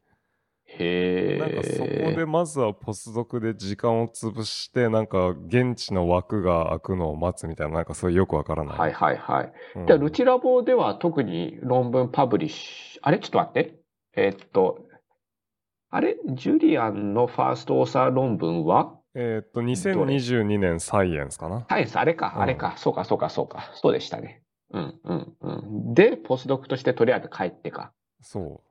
へえ。なんかそこでまずはポスドクで時間を潰して、なんか現地の枠が開くのを待つみたいな、なんかそういうよくわからない。はいはいはい。うんで、ルチラボでは特に論文パブリッシュ、あれ？ちょっと待って。えーっと、あれ？ジュリアンのファーストオーサー論文は？えーっと、2022年サイエンスかな。サイエンス、あれか、うんあれか、そうかそうかそうか、そうでしたね。うん、うん、うん。で、ポスドクとしてとりあえず帰ってか。そ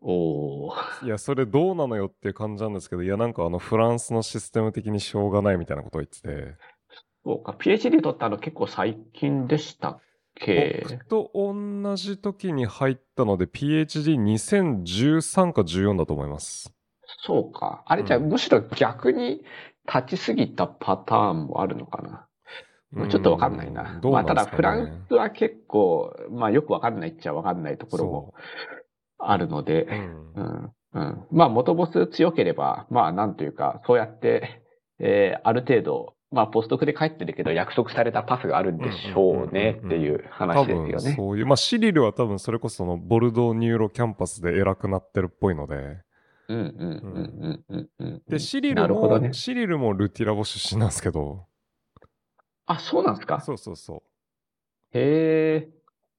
おー。う。いや、それどうなのよっていう感じなんですけど、いや、なんかあの、フランスのシステム的にしょうがないみたいなことを言ってて、そうか。PhD 取ったの結構最近でしたっけ？僕と同じ時に入ったので、PhD2013 か14だと思います。そうか。あれじゃあ、うんむしろ逆に立ちすぎたパターンもあるのかな？ちょっとわかんないな。なんですかねただフランスは結構、まあよくわかんないっちゃわかんないところもあるのでそう。、うんうん、うん。まあ元ボス強ければ、まあなんというか、そうやって、えーある程度、まあポストクで帰ってるけど約束されたパスがあるんでしょうねっていう多話ですよ分ね。そういう、まあシリルは多分それこそそのボルドーニューロキャンパスで偉くなってるっぽいので、うんうんうんうんうんうん。で、シリルも、ね。シリルもルティラボ出身なんですけど、あ、そうなんですか？そうそうそう。へえ。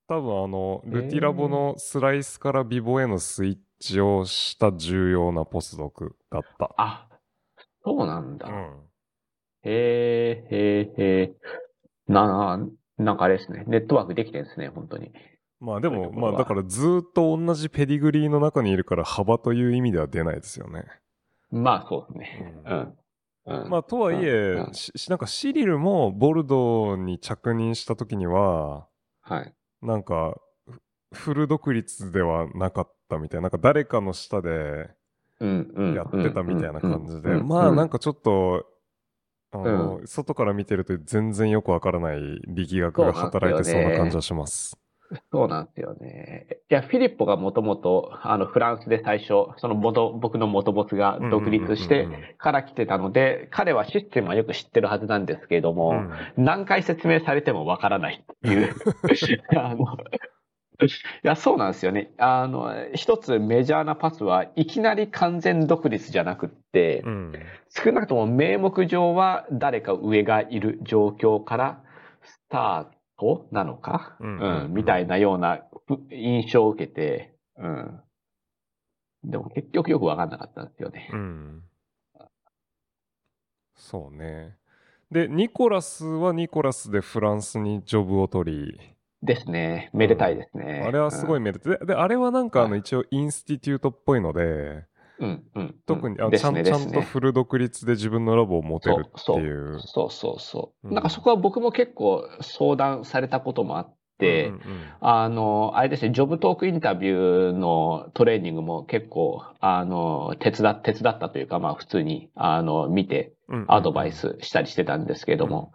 多分あの、ルティラボのスライスからビボへのスイッチをした重要なポスドクだった。あ、そうなんだ。うん。へえ、へえ、へえ。な、なんかあれですね。ネットワークできてるんですね、本当に。まあでも、まあだからずーっと同じペディグリーの中にいるから幅という意味では出ないですよね。まあ、そうですね。ううんん。うん。まあとはいえなんかシリルもボルドーに着任した時には、はい。なんかフフル独立ではなかったみたいな、なんか誰かの下でうん、うん。やってたみたいな感じで、うんまあなんか、かちょっと、あの、外から見てると全然よくわからない力学が働いてそうな感じはします。そうなんですよね。いや、フィリッポがもともと、あの、フランスで最初、その元、僕の元ボスが独立してから来てたので、彼はシステムはよく知ってるはずなんですけれども、うん何回説明されてもわからないっていう。あのいや、そうなんですよね。あの、一つメジャーなパスはいきなり完全独立じゃなくって、うん少なくとも名目上は誰か上がいる状況からスタートなのか、うんうんみたいなような印象を受けて、うん。でも結局よくわかんなかったんですよね。うん。そうね。で、ニコラスはニコラスでフランスにジョブを取り、ですね。めでたいですね。あれはすごいうんめでて、でで、あれはなんかあのはい一応インスティテュートっぽいので、うん、うん。特にあねちゃんちゃんとフル独立で自分のラボを持てるっていう。そうそうそう。うんなんかそこは僕も結構相談されたこともあって、うんうんあの、あれですね、ジョブトークインタビューのトレーニングも結構、あの、手伝っ、手伝ったというか、まあ普通に、あの、見て、うんうんアドバイスしたりしてたんですけども、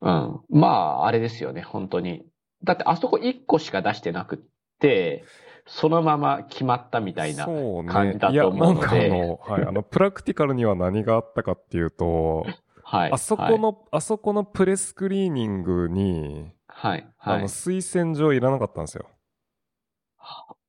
うん。まあ、あれですよね、本当に。だってあそこ1個しか出してなくって、そのまま決まったみたいなそうね感じだいや、と思なかあうんので、の、はい、あの、プラクティカルには何があったかっていうと、はい。あそこの、あそこのプレスクリーニングに、はい、はい。あの、推薦状いらなかったんですよ。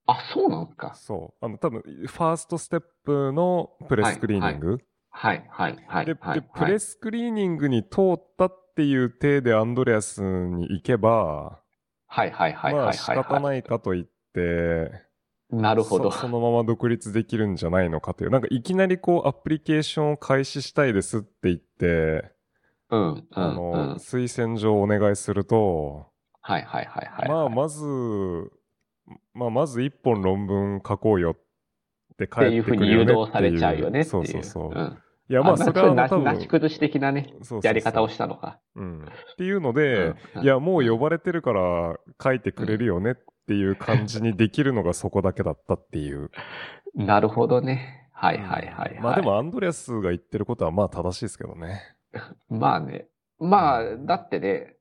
あ、そうなんですか。そう。あの、多分、ファーストステップのプレスクリーニング。はい、はい、はい。で、はいで、プレスクリーニングに通ったっていう体でアンドレアスに行けば、はい、はい、はい、まあはい。仕方ないかと言って、なるほど。そ そのまま独立できるんじゃないのかという。なんかいきなりこうアプリケーションを開始したいですって言って、うん、うん、あの、うん。推薦状をお願いすると、はい、はい、はい、はい。まあまず、まあまず一本論文書こうよってっていうふうに誘導されちゃうよねっていう。そうそうそう。んいやまあそれはな多分、なし崩し的なね、そうそうそうやり方をしたのか。うん。っていうので、うんいやもう呼ばれてるから書いてくれるよねっていう感じにできるのがそこだけだったっていう。なるほどね。はいはいはい、はい。まあでもアンドレアスが言ってることはまあ正しいですけどね。まあね。まあ、だってね、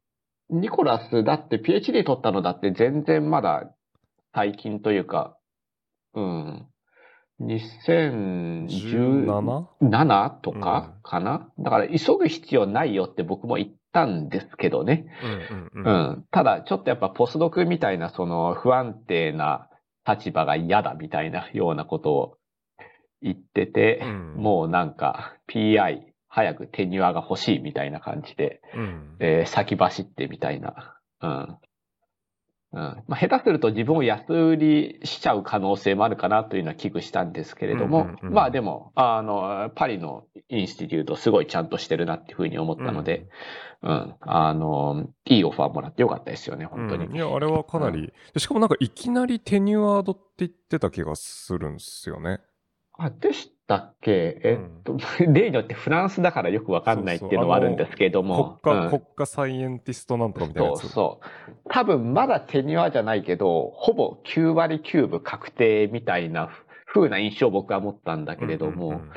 ニコラス、だって PhD 取ったのだって全然まだ最近というか、うん。2017 17? とかかな、だから急ぐ必要ないよって僕も言ったんですけどね。うんうんううん。ん。ただ、ちょっとやっぱポスドクみたいな、その不安定な立場が嫌だみたいなようなことを言ってて、うんもうなんか PI 早くテニュアが欲しいみたいな感じで、うんえー先走ってみたいな。うん。うんまあ、下手すると自分を安売りしちゃう可能性もあるかなというのは危惧したんですけれども、うんうんうんまあでも、あの、パリのインスティテュートすごいちゃんとしてるなっていうふうに思ったので、うん、あの、いいオファーもらってよかったですよね、本当に。うんいや、あれはかなり、でしかもなんかいきなりテニュアードって言ってた気がするんですよね。あ、でしたっけ？えっと、例によってフランスだからよくわかんないっていうのはあるんですけれども。国家、うん。国家サイエンティストなんとかみたいなやつ。そう。そう。多分まだテニュアじゃないけど、ほぼ9割9分確定みたいな風な印象を僕は持ったんだけれども、うんうんうん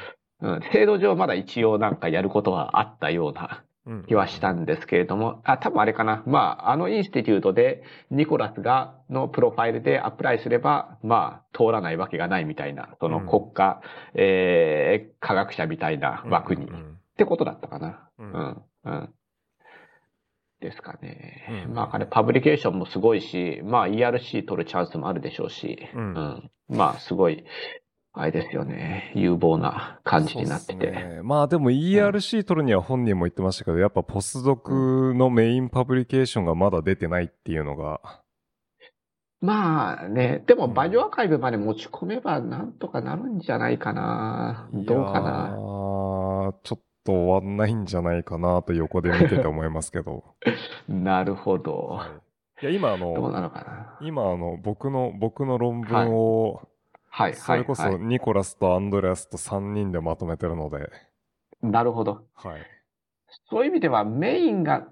制度上まだ一応なんかやることはあったようなうん気はしたんですけれども、あ、多分あれかな。まあ、あのインスティテュートでニコラスが、のプロファイルでアプライすれば、まあ、通らないわけがないみたいな、そのうん国家、えー科学者みたいな枠に。うんうんってことだったかな。ううんん。うん。ですかね。うんまあ、あれ、パブリケーションもすごいし、まあ、ERC 取るチャンスもあるでしょうし、うんまあ、すごい、あれですよね。有望な感じになってて。ねまあでも ERC 取るには本人も言ってましたけど、やっぱポスドクのメインパブリケーションがまだ出てないっていうのが、まあね、でもバイオアーカイブまで持ち込めばなんとかなるんじゃないかな。どうかな。ーちょっと終わんないんじゃないかなと横で見てて思いますけど。なるほど。はい、いや、今あの、どうなのかな。今あの、僕の、僕の論文を、はい、それこそ。ニコラスとアンドレアスと3人でまとめてるので、なるほど。はい。そういう意味ではメインが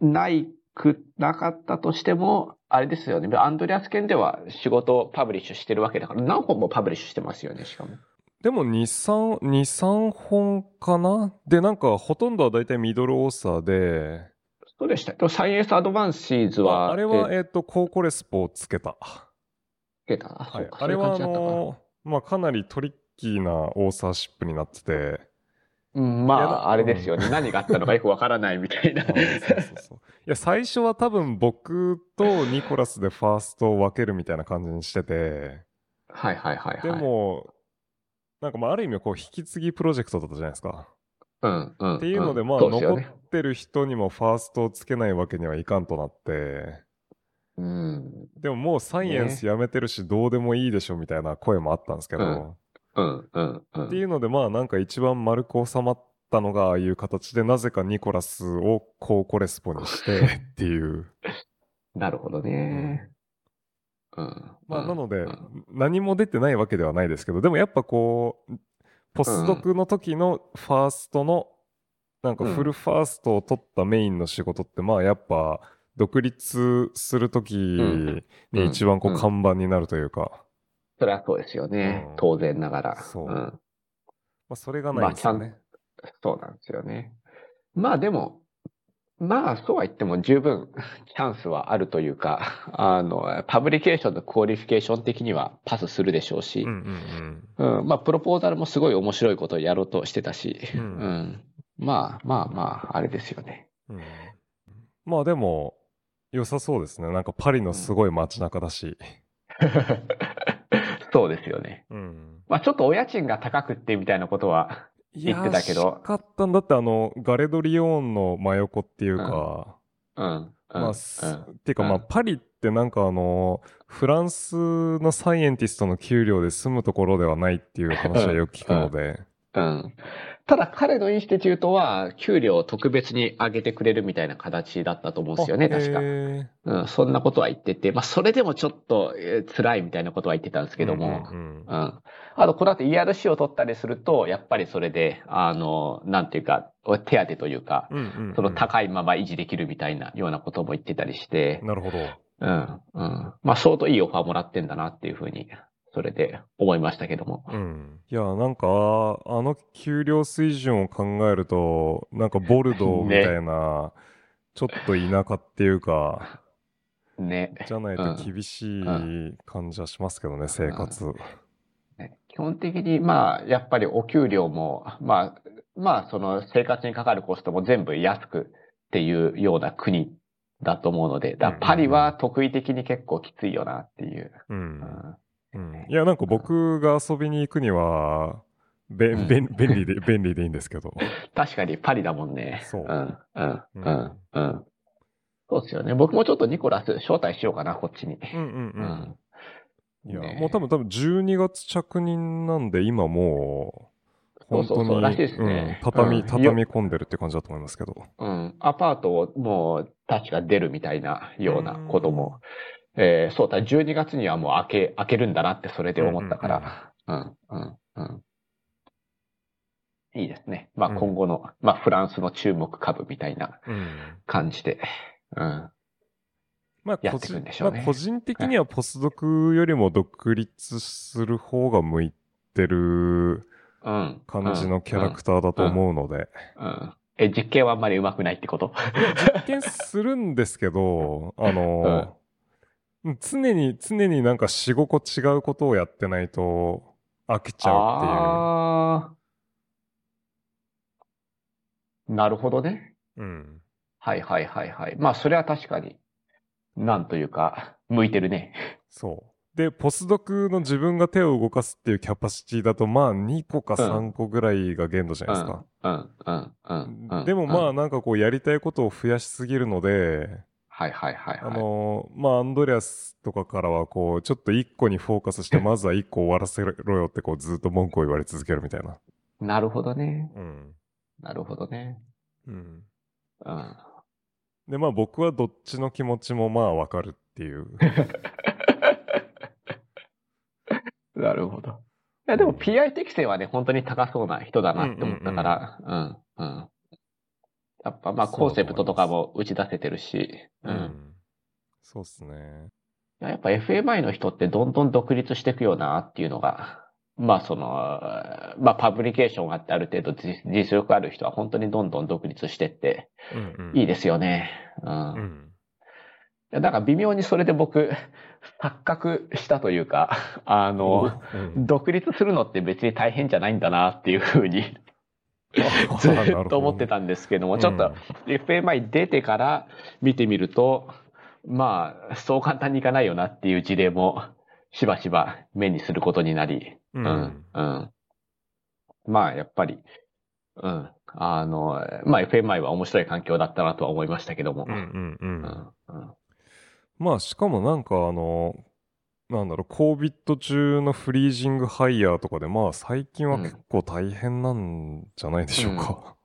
ないくなかったとしても、あれですよね。アンドレアス研では仕事を publish してるわけだから、何本も publish してますよね、しかも。でも2、3、2、3本かな？で、なんかほとんどは大体 middle author で、そうでした。 Science Advances は、ああれは、ええっ、と、 co-correspo をつけた。つけた？な。はいあれはあの、まあかなりトリッキーな authorship になってて、うん、まあ、あれですよね。何があったのかよくわからないみたいな あ。そうそうそう。いや、最初は多分僕とニコラスでファーストを分けるみたいな感じにしてて、はいはいはいはい。でも、なんかまあある意味こう引き継ぎプロジェクトだったじゃないですか。うんうん。っていうので、まあ残っ。てる人にもファーストをつけないわけにはいかんとなって、うん。でももうサイエンスやめてるしどうでもいいでしょみたいな声もあったんですけど、うんうんうんうん。っていうのでまあなんか一番丸く収まったのがああいう形でなぜかニコラスをコーコレスポにして っていう。なるほどね。うん。まあなのでうん何も出てないわけではないですけど、でもやっぱこう、ポスドクの時のファーストの、なんかフルファーストを取ったメインの仕事ってまあやっぱ独立する時んに一番こううん看板になるというか、それはそうですよねうん。当然ながら。そううん。まあそれがないですよね。そうなんですよね。まあでも、まあそうは言っても十分チャンスはあるというか、あの、 publication の qualification 的にはパスするでしょうしうん、うんうん。うん、まあプロポーザルもすごい面白いことをやろうとしてたし、ううんん。まあまあまあ、あれですよね。うんまあでも、良さそうですね。なんかパリのすごい街中だし。そうですよね。うん。まあちょっとお家賃が高くってみたいなことは、言ってたけどいやーしかったんだってあの、ガレドリオーンの真横っていうか、うん。うんまあ、すうんっていうかまあ、うんパリってなんかあの、フランスのサイエンティストの給料で住むところではないっていう話はよく聞くので、うん。ただ彼のインスティテュートは給料を特別に上げてくれるみたいな形だったと思うんですよね、あ確か。へうん、そんなことは言ってて、まあそれでもちょっとえー辛いみたいなことは言ってたんですーけども、うんうんうんうん。あと、この後 ERC を取ったりすると、やっぱりそれで、あの、なんていうか、手当というか、うんうんうんその高いまま維持できるみたいなようなことも言ってたりして、なるほど。うん、うん。まあ相当いいオファーもらってんだなっていうふうに、それで思いましたけども。うん。いや、なんか、ああの給料水準を考えると、なんかボルドーみたいな、ちょっと田舎っていうか、ね。じゃないと厳しい感じはしますけどね、生活。ね基本的に、まあ、やっぱりお給料も、まあ、まあ、その生活にかかるコストも全部安くっていうような国だと思うので、だパリは特異的に結構きついよなっていう。う。うんんうん。いや、なんか僕が遊びに行くには、べうん便便利で、便利でいいんですけど。確かにパリだもんね。そううん、うん、ううんん、うん。そうですよね。僕もちょっとニコラス招待しようかな、こっちに。うんうんううん。ん。いや、ねもう多分多分12月着任なんで今もう、そうそうそう本当に、らしいですねうん、畳、うん畳み込んでるって感じだと思いますけど。うん。アパートをもう確か出るみたいなようなことも、えーそうだ、12月にはもう開け、開けるんだなってそれで思ったから、うん、うん、うん。いいですね。まあうん今後の、まあフランスの注目株みたいなうん。感じで、うん。まあ、やってく個人んでしょうねまあ個人的にはポスドクよりも独立する方が向いてるうん。感じのキャラクターだと思うので。え、実験はあんまり上手くないってこと？実験するんですけど、あの、常に、常になんか4、5個違うことをやってないと飽きちゃうあーなるほどね。っていう。うん。はいはいはいはい。まあそれは確かに、なんというか、向いてるね。そう。で、ポスドクの自分が手を動かすっていうキャパシティだと、まあ2個か3個ぐらいが限度じゃないですか。うん、うん、うん、うん。でもまあうんなんかこうやりたいことを増やしすぎるので、はいはいはいあはい。のまあアンドレアスとかからはこうちょっと1個にフォーカスして まずは1個終わらせろよってこうずっと文句を言われ続けるみたいな。なるほどね。うん。なるほどね。うん。うん。でまあ僕はどっちの気持ちもまあわかるっていう。なるほど。いやでも PI 適性はね、本当に高そうな人だなって思ったから、うん、うん。やっぱまあコンセプトとかも打ち出せてるし、ううん。ん。そうっすね。いややっぱ FMI の人ってどんどん独立していくよなっていうのが、まあその、まあパブリケーションがあってある程度実実力ある人は本当にどんどん独立してってうんうん。いいですよね。うん。いうん。やだから微妙にそれで僕、錯覚したというか、あの、うん、独立するのって別に大変じゃないんだなっていうふうに ずっと思ってたんですけども、ちょっと FMI 出てから見てみると、まあ、そう簡単にいかないよなっていう事例もしばしば目にすることになり、う。うんん、うん。まあ、やっぱり、うん。あの、まあ FMI は面白い環境だったなとは思いましたけども。うんうんう。うんんうんまあしかもなんかあの、なんだろう、COVID 中のフリージングハイヤーとかで、まあ最近は結構大変なんじゃないでしょうか。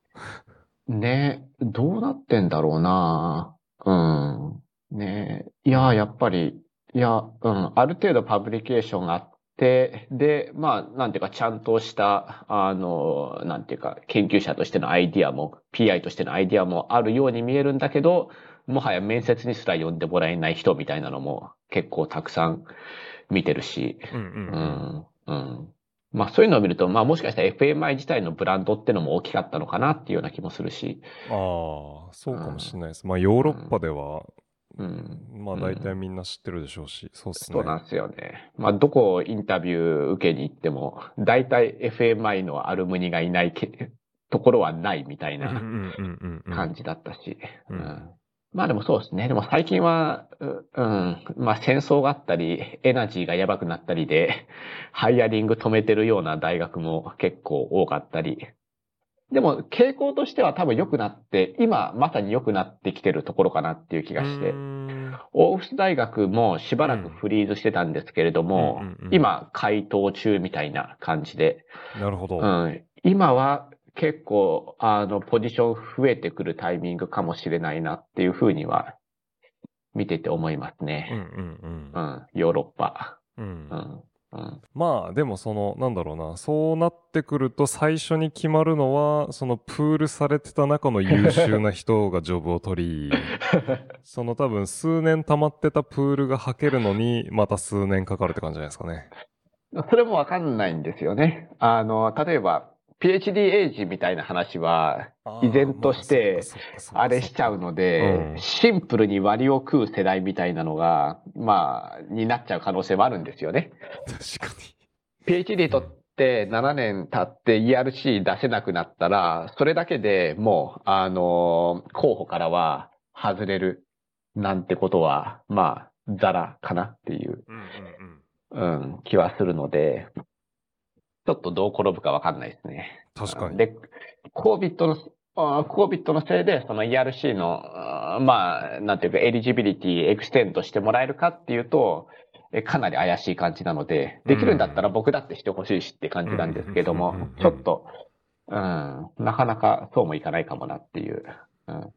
ねどうなってんだろうなうん。ねいや、やっぱり、いや、うん、ある程度パブリケーションがあって、で、まあ、なんていうか、ちゃんとした、あの、なんていうか、研究者としてのアイディアも、PI としてのアイディアもあるように見えるんだけど、もはや面接にすら呼んでもらえない人みたいなのも結構たくさん見てるし、うんううんん、うん。まあそういうのを見ると、まあもしかしたら FMI 自体のブランドってのも大きかったのかなっていうような気もするし、ああ、そうかもしれないです。まあヨーロッパでは、うん。まあ大体みんな知ってるでしょうし、そうっすね。そうなんですよね。まあどこをインタビュー受けに行っても、大体 FMI のアルムニがいないけところはないみたいなうんうんうんうんうん。感じだったし、ううんんまあでもそうですね。でも最近は、ううん、まあ戦争があったり、エナジーがやばくなったりで、ハイアリング止めてるような大学も結構多かったり。でも傾向としては多分良くなって、今まさに良くなってきてるところかなっていう気がしてうー。んオーフス大学もしばらくフリーズしてたんですけれども、うんうんうん今回答中みたいな感じで、なるほど。うん、今は結構、あの、ポジション増えてくるタイミングかもしれないなっていうふうには、見てて思いますうんね。うんうん、ヨーロッパ。うん。ううんん、うん、まあでもそのなんだろうなそうなってくると最初に決まるのはそのプールされてた中の優秀な人がジョブを取り その多分数年溜まってたプールがはけるのにまた数年かかるって感じじゃないですかね。それもわかんないんですよね。あの、例えば、PhD エイジみたいな話は、依然としてあれしちゃうので、うんシンプルに割を食う世代みたいなのが、まあ、になっちゃう可能性もあるんですよね。確か PhD 取って7年経って ERC 出せなくなったら、それだけでもう、あの、候補からは外れるなんてことは、まあ、ザラかなっていう。うん、気はするので、ちょっとどう転ぶかわかんないですね。確かに。で、COVID の、あ COVID のせいで、その ERC の、あまあ、なんていうか、 eligibility extend してもらえるかっていうと、えかなり怪しい感じなので、できるんだったら僕だってしてほしいしって感じなんですけどもちょっと、うん、なかなかそうもいかないかもなっていう、うん、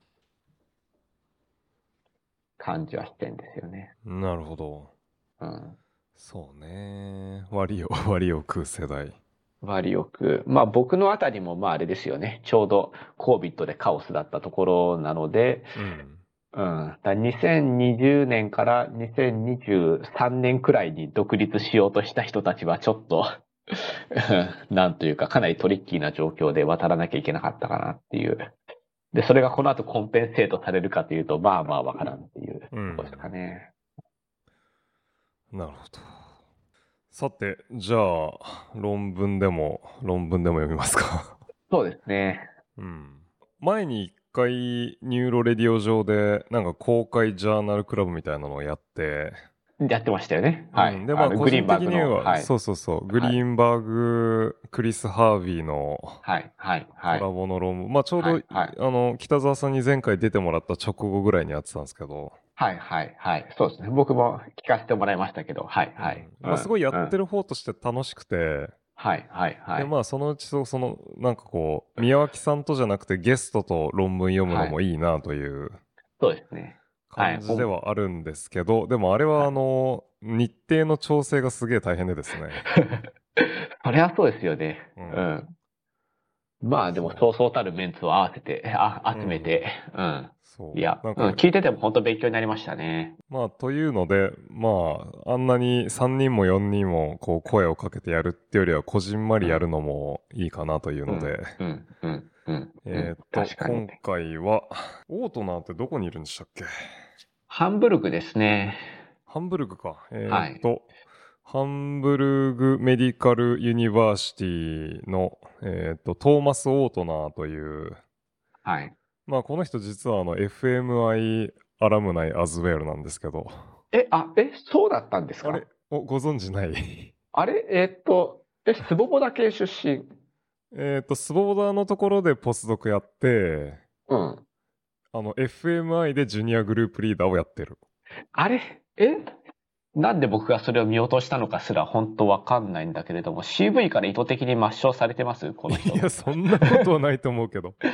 感じはしてんですよね。なるほど。うん。そうね。割を、割を食う世代。割よく、まあ僕のあたりもまああれですよね。ちょうど COVID でカオスだったところなので、うん。うん。だ2020年から2023年くらいに独立しようとした人たちはちょっと、なんというかかなりトリッキーな状況で渡らなきゃいけなかったかなっていう。で、それがこの後コンペンセートされるかというと、まあまあわからんっていうころですかね。なるほど。さて、じゃあ、論文でも、論文でも読みますか。そうですね。うん。前に一回、ニューロレディオ上で、なんか公開 journal club みたいなのをやって、やってましたよね。はい。うんで、まあ、の個人的には、はい。そうそうそう、グリーンバーグ、クリス・ハービーのはい。はい。コはいラ。ボの論文、まあ、ちょうど、はいはいあの、北澤さんに前回出てもらった直後ぐらいにやってたんですけど、はいはいはい。そうですね。僕も聞かせてもらいましたけど、はいはい。うんまあ、すごいやってる。る方として楽しくて、はいはいはい。でまあそのうちそそのなんかこう宮脇さんとじゃなくてゲストと論文読むのもいいなというそうですね。はい感じではあるんですけど、でもあれはあの日程の調整がすげえ大変でですね。それはそうですよね。ううんん。まあでもそうそうたるメンツを合わせて、あ集めて、うん。そういや、うん聞いてても本当勉強になりましたね。まあというのでまああんなに3人も4人もこう声をかけてやるってよりはこじんまりやるのもいいかなというので、うん、うん、うん。えーっと今。回はオートナーってどこにいるんでしたっけ？ハンブルグですね。ハンブルグか。えーっと、ハンブルグメディカルユニバーシティの、えーっと、トーマス・オートナーという、はい。まあ、この人実はあの、FMI アラムナイ・アズウェルなんですけど、え、あ、え、そうだったんですか？あれおご存知ない？あれ？えっと、え、スボボダ系出身？えーっと、スボーダーのところでポスドクやって、うん。あの、FMI でジュニアグループリーダーをやってる。あれ？え？なんで僕がそれを見落としたのかすら本当わかんないんだけれども、CV から意図的に抹消されてます？この人い。や、そんなことはないと思うけど。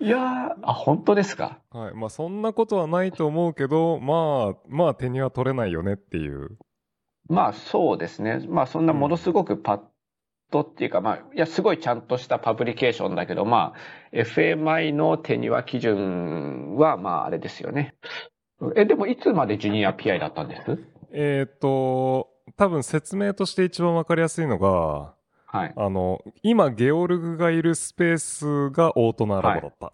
いやー、あ、本当ですか？はい。まあ、そんなことはないと思うけど、まあ、まあ、手には取れないよねっていう。まあそうですね。まあそんなものすごくパッとっていうか、まあ、いや、すごいちゃんとしたパブリケーションだけど、まあ、FMI の手には基準は、まああれですよね。え、でもいつまでジュニア PI だったんです？えっ、と、多分説明として一番わかりやすいのが、はい。あの、今、ゲオルグがいるスペースがオートナーラボだった。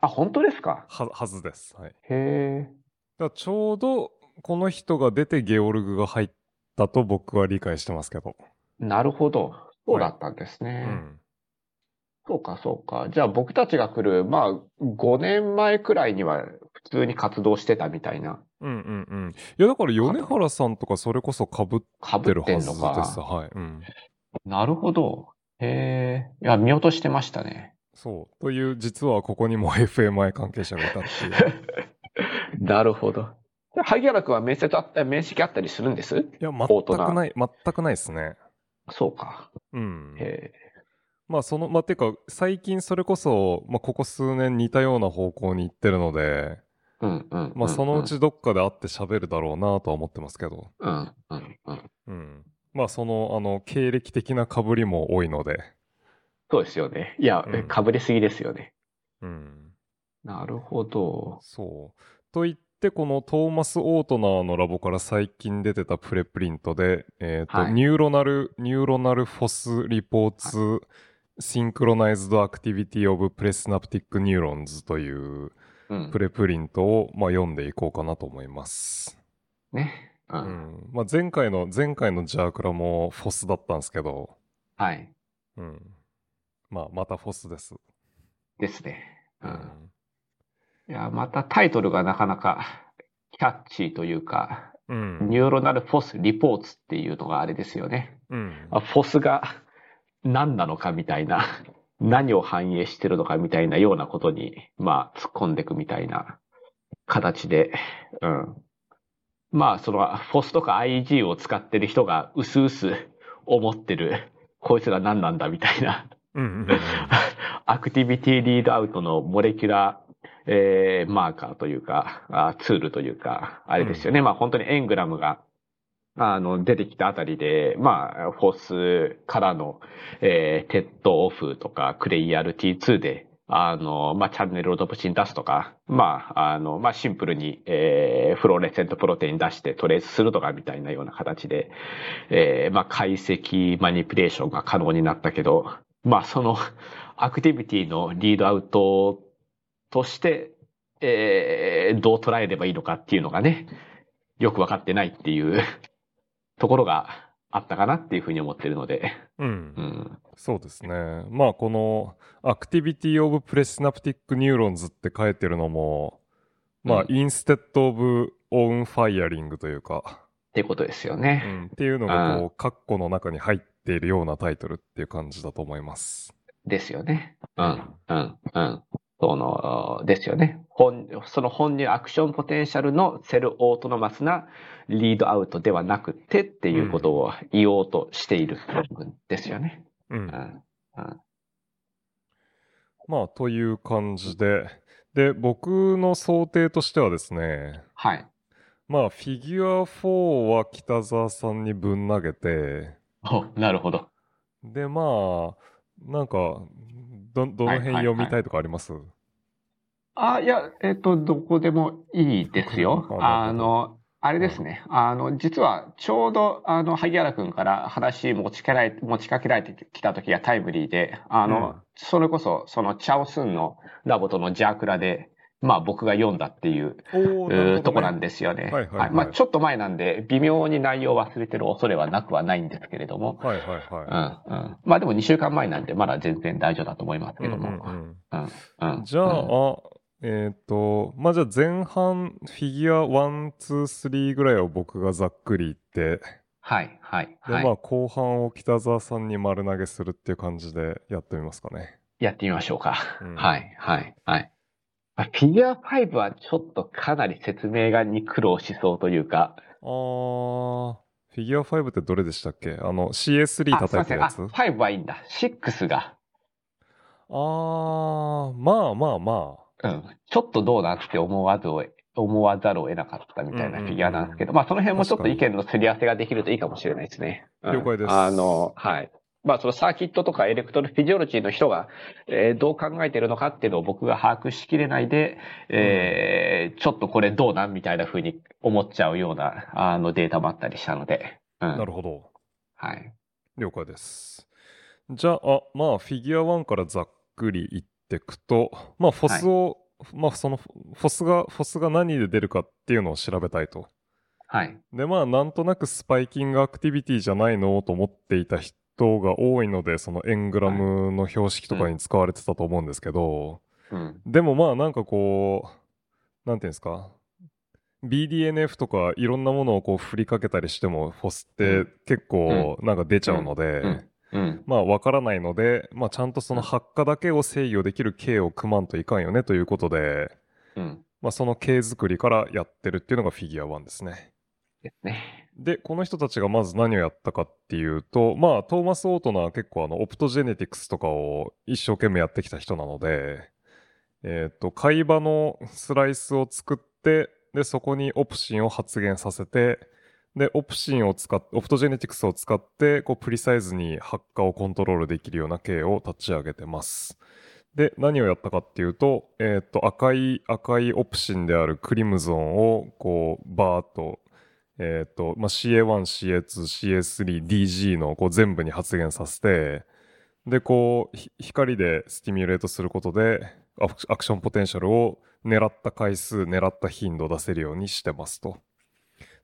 あ、本当ですか？ははずです。はい。へえ。らちょうど、この人が出てゲオルグが入ったと僕は理解してますけど。なるほど。そうだったんですね。うん。そうか、そうか。じゃあ僕たちが来る、まあ、5年前くらいには普通に活動してたみたいな。うんうんうん。いや、だから米原さんとかそれこそ被っかぶてるはってんのずです。か。はい。うん。なるほど。へえ。いや、見落としてましたね。そう。という、実はここにも FMI 関係者がいたっていう。なるほど。萩原君は面接あった、面識あったりするんです？いや、全くない、全くないですね。そうか。うん。へまあ、その、まあ、てか、最近それこそ、まあ、ここ数年似たような方向に行ってるので、え。うんうん。まあ、そのうちどっかで会って喋るだろうなとは思ってますけど、うんうんうん。うん。まあ、その、あの、経歴的な被りも多いので、そうですよね。いやうん、かぶりすぎですよね。うん。なるほど。そう。と言って、このトーマス・オートナーのラボから最近出てたプレプリントで、えっ、と、はい neuronal、neuronal Fos reports、synchronized activity of presynaptic neurons といううんプ。レプリントを、まあ、読んでいこうかなと思います。ね。う。うんん。まあ、前回の、前回のジャークラも Fos だったんですけど、はい。うん。まあ、また Fos です。ですね。う。うんん。いや、またタイトルがなかなかキャッチーというか、うん。 Neuronal Fos reports っていうのがあれですよね。うん。あ Fos が何なのかみたいな。何を反映してるのかみたいなようなことに、まあ、突っ込んでいくみたいな形で、うん。まあ、その、フォスとか IG を使ってる人が薄々思ってる、こいつら何なんだみたいな、アクティビティリードアウトのモレキュラー、えー、マーカーというか、あツールというか、あれですよね。うん、まあ本当にエングラムがあの、出てきたあたりで、まあ、 Fos からの、えー、テッドオフとか、 CreERT2 で、あの、まあ、チャネルロドプシン出すとか、まあ、あの、まあ、シンプルに、えー、 fluorescent protein 出してトレースするとかみたいなような形で、えー、まあ、解析、 manipulation が可能になったけど、まあ、その、 activity の readout として、えー、どう捉えればいいのかっていうのがね、よくわかってないっていうところがあったかなっていうふうに思ってるので。うん。うん、そうですね。まあ、この、 activity of presynaptic neurons って書いてるのも、まあ、 instead of own firing というか。ってことですよね。うん。っていうのが、こう、カッコの中に入っているようなタイトルっていう感じだと思います。ですよね。うん、うん、うん。その、ですよね。本、その本人 action potential の cell autonomous な readout ではなくてっていうことを言おうとしている部分ですよね。うん。うん、うん、まあ、という感じで、で、僕の想定としてはですね、はい。まあ、フィギュア4は北沢さんにぶん投げて、お、なるほど。で、まあ、なんか、ど、どの辺読みたいとかあります、はいはいはい、あ、いや、えっ、ー、と、どこでもいいですよ。あの、あれですね。あの、実は、ちょうど、あの、萩原くんから話持ちかけられ、持ちかけられてきた時がタイムリーで、あの、うん、それこそ、その、チャオスンのラボとのジャークラで、まあ僕が読んだっていう、ね、とこなんですよね。はいはい、はい、まあちょっと前なんで、微妙に内容を忘れてる恐れはなくはないんですけれども。はいはいはい。うんうん。まあでも2週間前なんで、まだ全然大丈夫だと思いますけども。うん、うん、じゃあ、うんえっ、ー、と、まあ、じゃあ前半、フィギュア1、2、3ぐらいを僕がざっくり言って、はい、はい。で、まあ、後半を北沢さんに丸投げするっていう感じでやってみますかね。やってみましょうか。うん、はい、はい、はい。フィギュア5はちょっとかなり説明がに苦労しそうというか。あー、フィギュア5ってどれでしたっけ？あの CS3 叩いたやつ？あ、5はいいんだ。6が。あー、まあまあまあ。うん。ちょっとどうなんって思わずを、思わざるを得なかったみたいなフィギュアなんですけど、まあその辺もちょっと意見のすり合わせができるといいかもしれないですね。了解です。あの、はい。まあそのサーキットとかエレクトロフィジオロジーの人が、えー、どう考えてるのかっていうのを僕が把握しきれないで、えー、ちょっとこれどうなんみたいな風に思っちゃうようなあのデータもあったりしたので。うん、なるほど。はい。了解です。じゃあ、まあフィギュア1からざっくり言っていくと、まあフォスを、はい、まあそのフォスが、フォスが何で出るかっていうのを調べたいと。はい。で、まあなんとなくスパイキングアクティビティじゃないのと思っていた人トが多いので、そのエングラムの標識とかに使われてたと思うんですけど、うん、でもまあなんかこう、なんていうんですか、BDNF とかいろんなものをこう振りかけたりしても、フォスって結構なんか出ちゃうので、まあわからないので、まあちゃんとその発火だけを制御できる形を組まんといかんよねということで、うん、まあその形作りからやってるっていうのがフィギュア1ですね。ですね。で、この人たちがまず何をやったかっていうと、まあ、トーマス・オートナーは結構あの、オプトジェネティクスとかを一生懸命やってきた人なので、えっ、ー、と、会話のスライスを作って、で、そこにオプシンを発現させて、で、オプシンを使って、オプトジェネティクスを使って、こう、プリサイズに発火をコントロールできるような系を立ち上げてます。で、何をやったかっていうと、えっ、ー、と、赤い、赤いオプシンであるクリムゾンを、こう、バーっとえっ、ー、と、まあ、CA1、CA2、CA3、DG のこう全部に発現させて、で、こう、光で stimulate することで、 action potential を狙った回数、狙った頻度を出せるようにしてますと。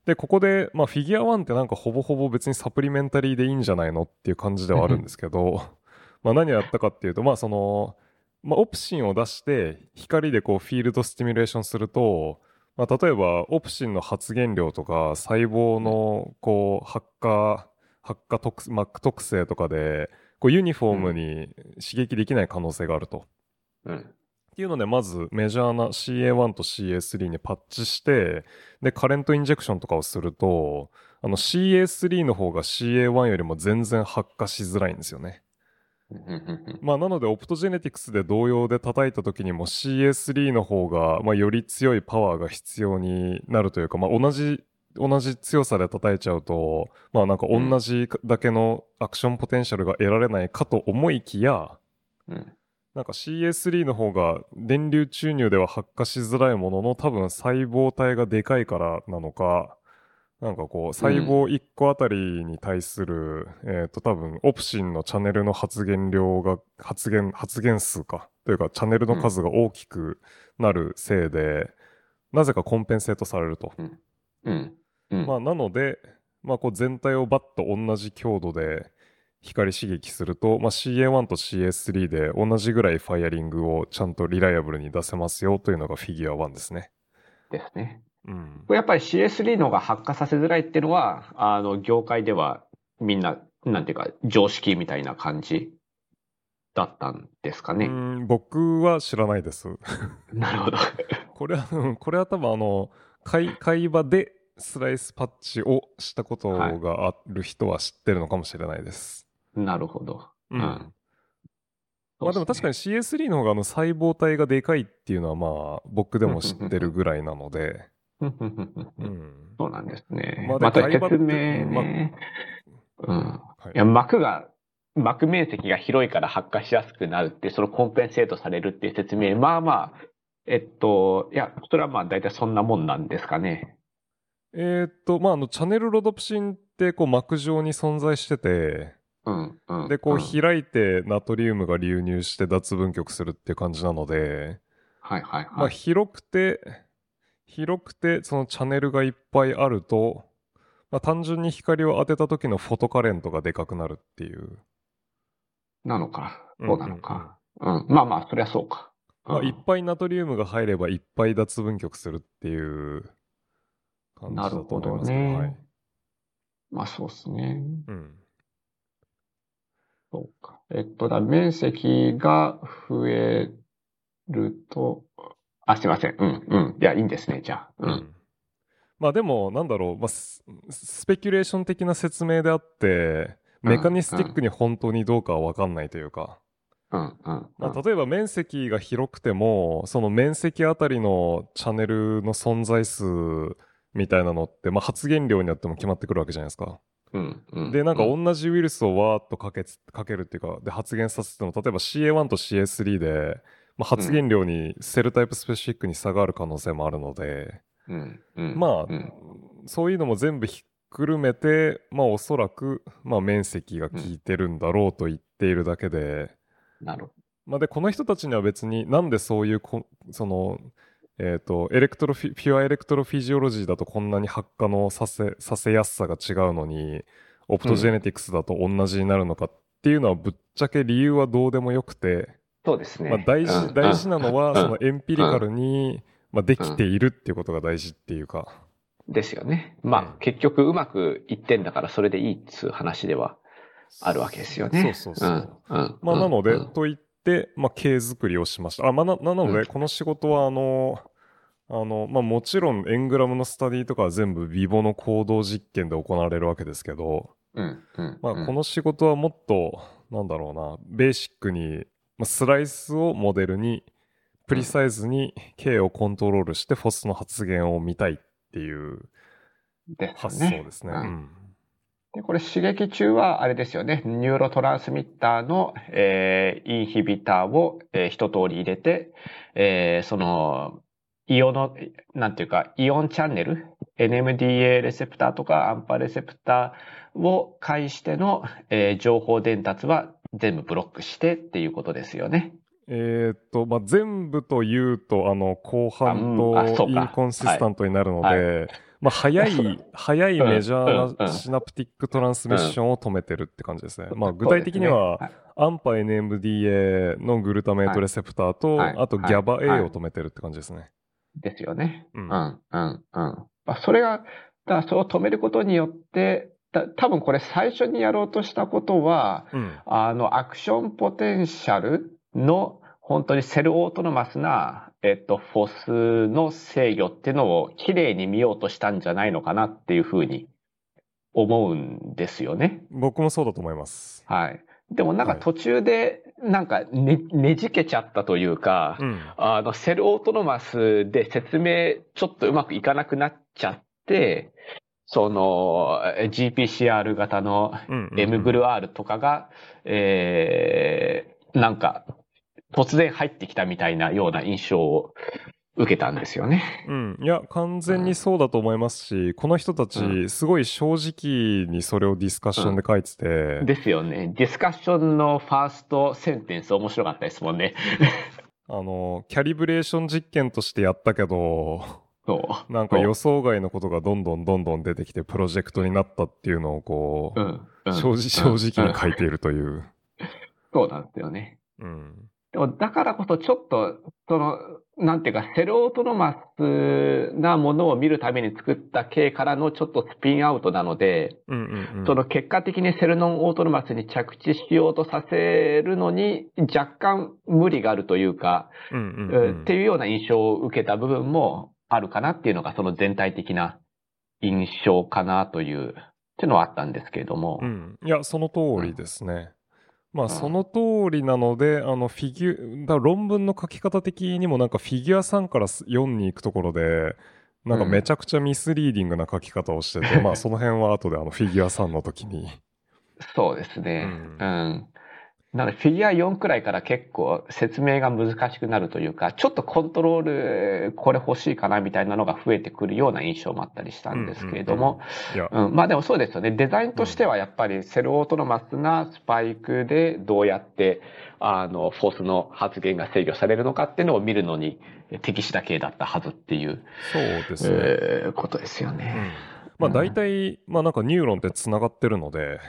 で、ここで、まあ、フィギュア1ってなんかほぼほぼ別に supplementary でいいんじゃないのっていう感じではあるんですけど、まあ何をやったかっていうと、まあその、まあオプシンを出して光でこう field stimulation すると、まあ、例えば、オプシンの発現量とか、細胞の、こう、発火、発火特、マック特性とかで、こうユニフォームに刺激できない可能性があると。うん。っていうので、まずメジャーな CA1 と CA3 にパッチして、で、カレントインジェクションとかをすると、あの CA3 の方が CA1 よりも全然発火しづらいんですよね。まあ、なので、オプトジェネティクスで同様で叩いた時にも CA3 の方が、まあ、より強いパワーが必要になるというか、まあ、同じ、同じ強さで叩いちゃうと、まあ、なんか同じだけのアクションポテンシャルが得られないかと思いきや、うん。なんか CA3 の方が電流注入では発火しづらいものの多分細胞体がでかいからなのか、なんかこう細胞1個あたりに対する、えっ、と多分オプシンのチャンネルの発現量が、発現、発現数か。というかチャンネルの数が大きくなるせいで、なぜかコンペンセートされると。うん。うん。まあなので、まあこう全体をバッと同じ強度で光刺激すると、まあ、CA1 と CA3 で同じぐらいファイアリングをちゃんとリライアブルに出せますよというのがフィギュア1ですね。ですね。うん。これやっぱり CS3 の方が発火させづらいっていうのは、あの、業界ではみんな、なんていうか、常識みたいな感じだったんですかね。うん僕は知らないです。なるほど。これは、うんこれは多分あの、会会話でスライスパッチをしたことがある人は知ってるのかもしれないです。なるほど。うん。うんまあでも確かに CS3 の方があの細胞体がでかいっていうのはまあ僕でも知ってるぐらいなので、に。うん。そうなんですね。まあまた説明ね。うん。はいいや、膜が、膜面積が広いから発火しやすくなるって、そのコンペンセートされるっていう説明、まあまあ、えっと、いや、それはまあ大体そんなもんなんですかね。えーっと、まあ、あの、チャネルロドプシンって、こう、膜状に存在してて、うん、うん。で、こう、ん開いて、ナトリウムが流入して脱分極するっていう感じなので、はいはいまあ、はい。広くて、広くて、そのチャネルがいっぱいあると、まあ、単純に光を当てた時のフォトカレントがでかくなるっていう。なのか。そうなのか？うんうん。まあまあ、そりゃそうか。まあ、うんいっぱいナトリウムが入ればいっぱい脱分極するっていう感じだと思いますけど、なるほどねはい。まあそうですね。うん。そうか。えっと、だ面積が増えると、あ、すいません。うん、うん。いや、いいんですね、じゃあ。う。うんんまあでも、なんだろう、まあ、ススペキュレーション的な説明であって、メカニスティックに本当にどうかは分かんないというか、うん、うん。まあ、例えば面積が広くても、その面積あたりのチャンネルの存在数みたいなのって、まあ、発現量によっても決まってくるわけじゃないですか。うん、うん。で、なんかうん同じウイルスをわーっとかけつかけるっていうか、で発現させても、例えば CA1 と CA3 で、まあ、発現量に cell type specific に差がある可能性もあるので、うん、うん。まあ、うん、そういうのも全部ひっくるめて、まあおそらく、まあ面積が効いてるんだろうと言っているだけで、なるほまあで、この人たちには別になんでそういうこ、その、えっ、と、 electrophy、pure electrophysiology だとこんなに発火のさせ、させやすさが違うのに、 optogenetics だと同じになるのかっていうのはぶっちゃけ理由はどうでもよくて、ど。そうですね。まあ大事、うん大事なのは、うんそのエンピリカルに、まあできているっていうことが大事っていうか、ですよね。まあ、うん結局うまくいってんだからそれでいいっつう話ではあるわけですよね。そうそうそう。うん、うん。まあ、なので、うんと言って、まあ、経作りをしました。あ、まあ、な、なので、うんこの仕事は、あの、あの、まあ、もちろん、エングラムのスタディとかは全部、ビボの行動実験で行われるわけですけど、うん、うん。まあ、うんこの仕事はもっと、なんだろうな、ベーシックに、まあ、スライスをモデルに、プリサイズに K をコントロールして、フォスの発現を見たいっていう発ね。想ですね。で、これ刺激中はあれですよね。ニューロトランスミッターの、えーインヒビターを、えー一通り入れて、えーその、イオンの、なんていうか、イオンチャンネル、NMDA レセプターとかアンパレセプターを介しての、えー情報伝達は全部ブロックしてっていうことですよね。えーっと、まあ、全部というと、あの、後半とインコンシスタントになるので、はいまあ、早い、早いメジャーなシナプティックトランスミッションを止めてるって感じですね。まあ、具体的には、はいアンパ NMDA のグルタメイトレセプターと、はいあとはい GABA-A を止めてるって感じですね。ですよね。うんうん、うん、うん。まあ、それが、だからそれを止めることによって、た多分これ最初にやろうとしたことは、うん。あの、 action potential の本当に cell autonomous な、えっと、 Fos の制御っていうのを綺麗に見ようとしたんじゃないのかなっていうふうに思うんですよね。僕もそうだと思います。はい。でもなんかはい途中でなんかねねじけちゃったというか、うん。あの、 cell autonomous で説明ちょっとうまくいかなくなっちゃって、その GPCR 型のうんうんうん M ブル R とかが、えー、なんか突然入ってきたみたいなような印象を受けたんですよね。うん、いや完全にそうだと思いますし、この人たうちすごい正直にそれをディスカッションで書いてて、ですよね。ディスカッションのファーストセンテンス面白かったですもんね。あのキャリブレーション実験としてやったけど。なんか予想外のことがどんどんどんどん出てきてプロジェクトになったっていうのをこう、うん。うん。正直正直に書うんいているという、そうなんですよね。うん。でもだからこそちょっと、その、なんていうか、セルオートノマスなものを見るために作った系からのちょっとスピンアウトなので、うんうんうん。その結果的にセルノンオートノマスに着地しようとさせるのに若干無理があるというか、うんうんうん。っていうような印象を受けた部分もあるかなっていうのがその全体的な印象かなという、っていうのはあったんですけれども。うん、いや、その通りですね。まあ、うんその通りなので、あの、フィギュ、だ論文の書き方的にもなんかフィギュア3から4に行くところで、なんかめちゃくちゃミスリーディングな書き方をしてて、まあ、その辺は後であの、フィギュア3の時に。そうですね。ううん。なので、フィギュア4くらいから結構説明が難しくなるというか、ちょっとコントロール、これ欲しいかなみたいなのが増えてくるような印象もあったりしたんですけれども、まあでもそうですよね。デザインとしてはやっぱり cell autonomous なスパイクでどうやって、あの、 Fos の発現が制御されるのかっていうのを見るのに適した系だったはずっていう、そうですね。えーことですようんね。まあ、大体、まあなんかニューロンって繋がってるので、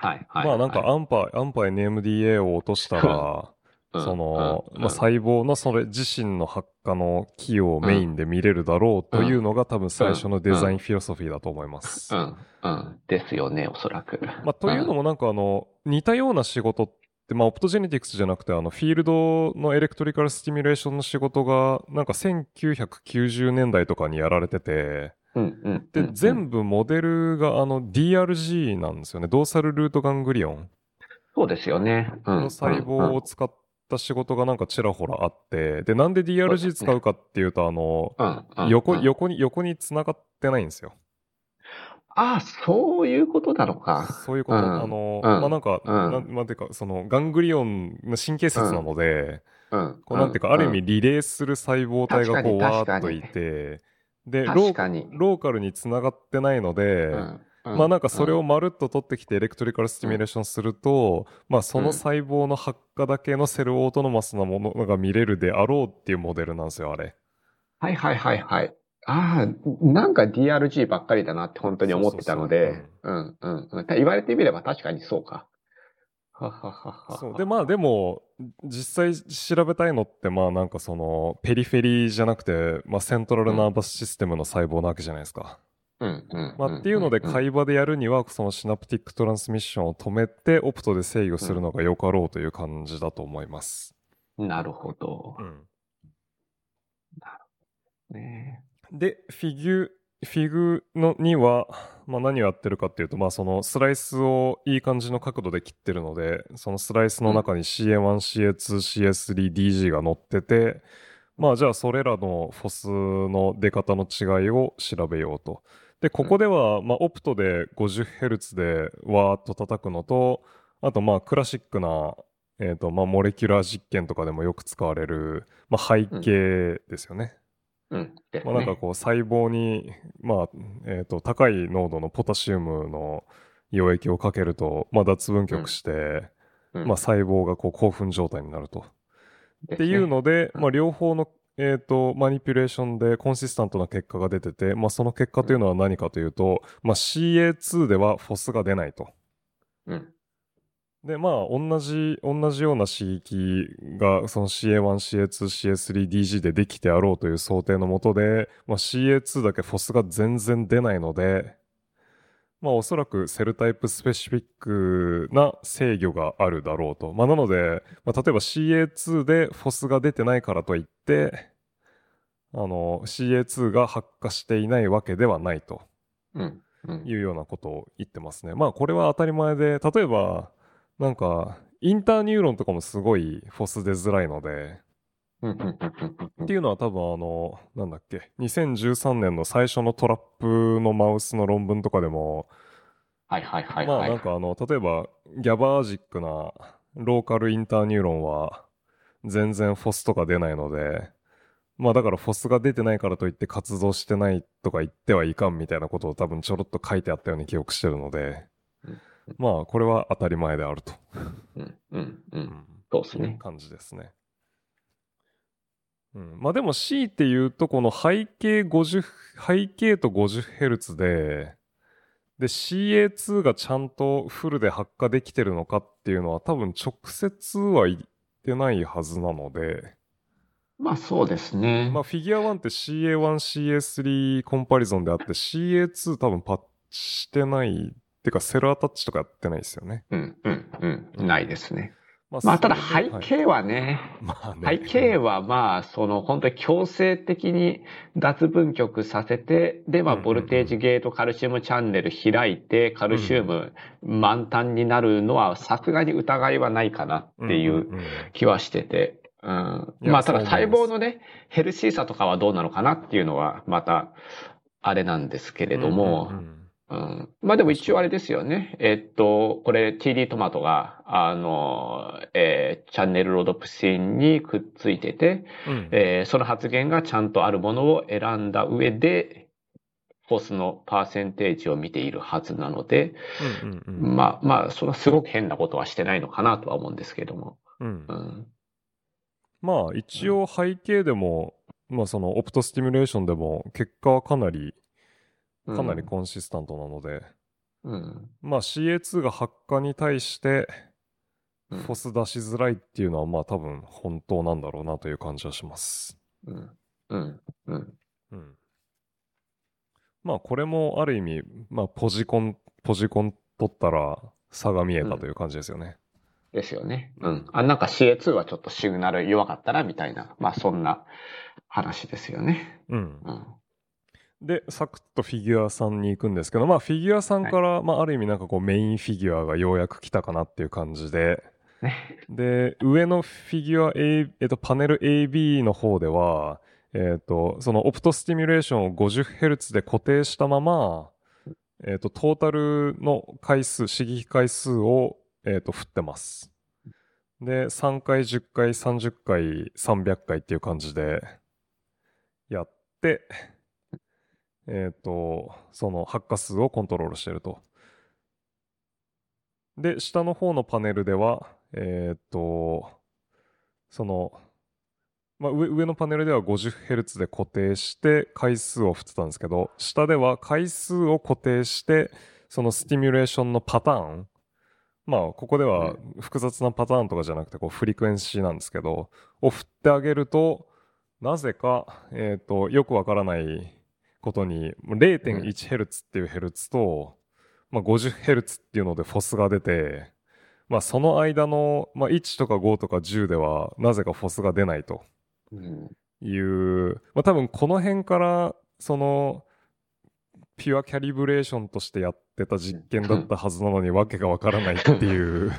はい、はい。まあなんかアンパイ、アンパイ NMDA を落としたら、うんその、うんまあ、細胞のそれ自身の発火のキーをメインで見れるだろうというのが多分最初のデザインフィロソフィーだと思います。うん、うん。ですよね、おそらく。まあ、というのもなんかあの、似たような仕事って、まあ、オプトジェネティクスじゃなくて、あの、フィールドのエレクトリカルスティミュレーションの仕事が、なんか1990年代とかにやられてて。で、うん全部モデルがあの DRG なんですよね。ドーサルルートガングリオンそうですよね。うん。の細胞を使った仕事がなんかちらほらあって、で、なんで DRG 使うかっていうと、あの、うん、うん。横、うん横に、横に繋がってないんですよ。ああ、そういうことなのか。そういうこと。うんあの、うんまあ、なんか、うんなんまあ、てか、その、ガングリオンの神経節なので、うん。こうなんていうか、ある意味リレーする細胞体がこう、わーっといて、で、ロー確かに。ローカルに繋がってないので、うんまあなんかそれをまるっと取ってきて electrical stimulation すると、まあその細胞の発火だけの cell autonomous なものが見れるであろうっていうモデルなんですよ、あれ。はいはいはいはい。ああ、なんか DRG ばっかりだなって本当に思ってたので、うんうんうん。言われてみれば確かにそうか。そう。で、まあでも、実際調べたいのって、まあなんかその、ペリフェリーじゃなくて、まあセントラルナーバスシステムの細胞なわけじゃないですか。うんうん。まあっていうので、んん会話でやるには、そのシナプティックトランスミッションを止めて、オプトで制御するのがよかろうという感じだと思います。なるほどう。ん。ねで、フィギュ、フィグのには、まあ何をやってるかっていうと、まあそのスライスをいい感じの角度で切ってるので、そのスライスの中に CA1、CA2、CA3、DG が載ってて、まあじゃあそれらのフォスの出方の違いを調べようと。で、ここでは、まあオプトで 50Hz でわーっと叩くのと、あとまあクラシックな、えっ、とまあモレキュラー実験とかでもよく使われる、まあ背景ですよね。うん。まあ、なんかね。こう細胞に、まあえー、と高い濃度のポタシウムの溶液をかけると、まあ、脱分極して、うんまあ、細胞がこう興奮状態になると。っていうので、うんまあ、両方の、えー、とマニピュレーションでコンシスタントな結果が出てて、まあ、その結果というのは何かというと、まあ、CA2 ではフォスが出ないと。うん。で、まあ、同じ、同じような刺激が、その CA1、CA2、CA3、DG でできてあろうという想定のもとで、まあ、CA2 だけフォスが全然出ないので、まあおそらくセルタイプスペシフィックな制御があるだろうと。まあなので、まあ、例えば CA2 でフォスが出てないからといって、あの CA2 が発火していないわけではないとうん。うん。いうようなことを言ってますね。まあこれは当たり前で、例えばなんか interneuron とかもすごい Fos 出づらいので。っていうのは多分あの、なんだっけ、2013年の最初の TRAP のマウスの論文とかでも、はいはいはいまあはい。なんかあの、例えば GABAergic な local interneuron は全然 Fos とか出ないので、まあだからフォスが出てないからといって活動してないとか言ってはいかんみたいなことを多分ちょろっと書いてあったように記憶してるのでうん、まあこれは当たり前であると。うん。うん。う。うんんそうですね。感じですね。うん、まあでも強いて言うとこの背景50背景と 50Hz でで CA2 がちゃんとフルで発火できてるのかっていうのは多分直接は言ってないはずなので、まあそうですね。まあフィギュア1って CA1、CA3 コンパリゾンであって CA2 多分パッチしてないってかセルアタッチとかやってないですよね。うん。うん。うん。ないですね。ままあただ背景はね、はい背景はまあ、その本当に強制的に脱分極させて、で、まあ、ボルテージゲートカルシウムチャンネル開いて、カルシウム満タンになるのは、さすがに疑いはないかなっていう気はしてて。うん。まあ、ただ細胞のね、ヘルシーさとかはどうなのかなっていうのは、また、あれなんですけれども、うんうんうんうんまあでも一応あれですよね。えっと、これ TD トマトが、あの、えーチャンネルロドプシンにくっついてて、うんえーその発言がちゃんとあるものを選んだ上で、フォスのパーセンテージを見ているはずなので、うんうんうんまあまあ、そんなすごく変なことはしてないのかなとは思うんですけども。うんうん。まあ一応背景でも、まあそのオプトスティミュレーションでも結果はかなりうんかなりコンシスタントなので、うん。まあ CA2 が発火に対してうんフォス出しづらいっていうのはまあ多分本当なんだろうなという感じはします。うん。うん。うん。うん。まあこれもある意味、まあポジコン、ポジコン取ったら差が見えたという感じですよね。ですよね。うん。あ、なんか CA2 はちょっとシグナル弱かったな、みたいな。まあそんな話ですよね。うん。うん。で、サクッとフィギュア3に行くんですけど、まあフィギュア3から、まあある意味なんかこうメインフィギュアがようやく来たかなっていう感じで、ね。で、上のフィギュア A、えっと、パネル AB の方では、えっと、そのオプトスティミュレーションを 50Hz で固定したまま、えっと、トータルの回数、刺激回数を、えっと、振ってます。で、3回、10回、30回、300回っていう感じでやって、えっと、その発火数をコントロールしてると。で、下の方のパネルでは、えーっと、その、まあ、上上のパネルでは 50Hz で固定して回数を振ってたんですけど、下では回数を固定して、そのスティミュレーションのパターン、まあ、ここでは複雑なパターンとかじゃなくて、こう、フリクエンシーなんですけど、を振ってあげると、なぜか、えーっと、よくわからないことに、0.1Hz っていうヘルツと、まあ、50Hz っていうのでフォスが出て、まあ、その間の、まあ、1とか5とか10ではなぜかフォスが出ないとうん。いう、まあ、多分この辺からそのピュアキャリブレーションとしてやってた実験だったはずなのにわけがわからないっていう感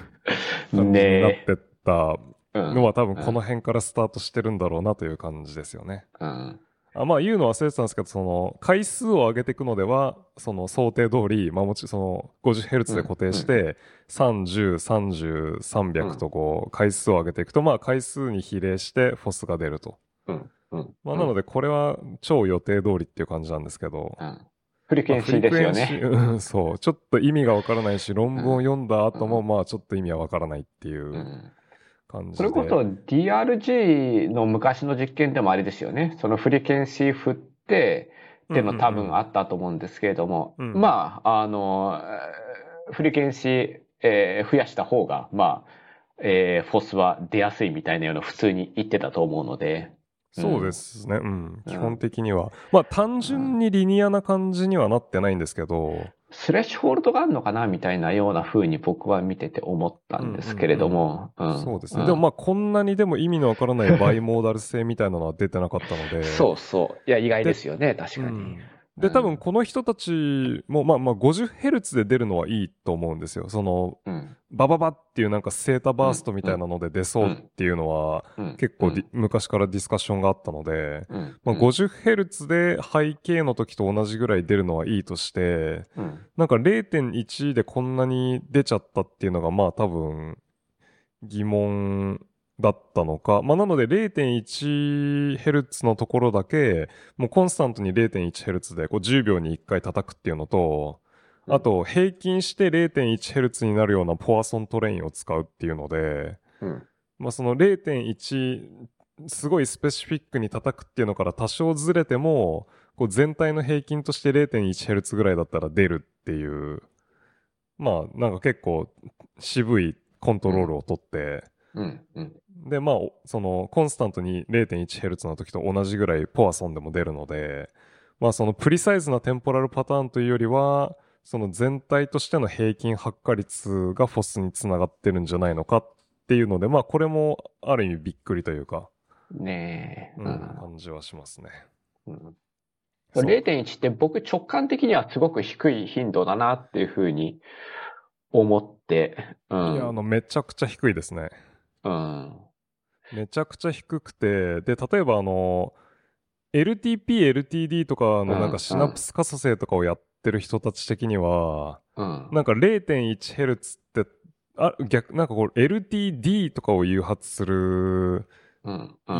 じになっねてったうんのは多分この辺からスタートしてるんだろうなという感じですよね。うん。あまあ言うの忘れてたんですけど、その回数を上げていくのでは、その想定通り、まあもちろんその 50Hz で固定して、30、30、300とこう回数を上げていくと、まあ回数に比例してフォスが出ると。まあなのでこれは超予定通りっていう感じなんですけど、うん。フリクエンシーですよまあね。うん、そう。ちょっと意味がわからないし、論文を読んだ後も、まあちょっと意味はわからないっていううん感じで。それこそ DRG の昔の実験でもあれですよね。そのフリクエンシー振ってっていうの多分あったと思うんですけれども、うんまあ、あの、えーフリクエンシー、えー増やした方が、まあ、えーフォスは出やすいみたいなような普通に言ってたと思うので、そうですね。うん。うん基本的には。まあ単純にリニアな感じにはなってないんですけど、スレッシュホールドがあるのかなみたいなような風に僕は見てて思ったんですけれども。そうですね。でもまあこんなにでも意味のわからないバイモーダル性みたいなのは出てなかったので。そうそう。いや、意外ですよね、確かに。で、多分この人たちも、まあまあ 50Hz で出るのはいいと思うんですよ。その、うん、バババっていうなんかセータバーストみたいなので出そうっていうのは、結構、昔からディスカッションがあったので、まあ 50Hz で背景の時と同じぐらい出るのはいいとして、なんか0.1でこんなに出ちゃったっていうのがまあ多分疑問だったのか。まあ、なので 0.1Hz のところだけ、もうコンスタントに 0.1Hz でこう10秒に1回叩くっていうのと、あと平均して 0.1Hz になるようなポアソントレインを使うっていうので、うん、まあその0.1すごいスペシフィックに叩くっていうのから多少ずれても、こう全体の平均として 0.1Hz ぐらいだったら出るっていう、まあなんか結構渋いコントロールをとって、うん。うん、で、まあ、その、コンスタントに 0.1Hz の時と同じぐらいポアソンでも出るので、まあ、そのプリサイズなテンポラルパターンというよりは、その全体としての平均発火率がフォスにつながってるんじゃないのかっていうので、まあ、これもある意味びっくりというか、ねえ、うん、感じはしますね。うん、0.1って僕直感的にはすごく低い頻度だなっていうふうに思って、うん、いや、あの、めちゃくちゃ低いですね。うん。めちゃくちゃ低くて、で、例えばあの、LTP、LTD とかのなんかシナプス可塑性とかをやってる人たち的には、うん、なんか 0.1Hz って、あ逆、なんかこれ LTD とかを誘発する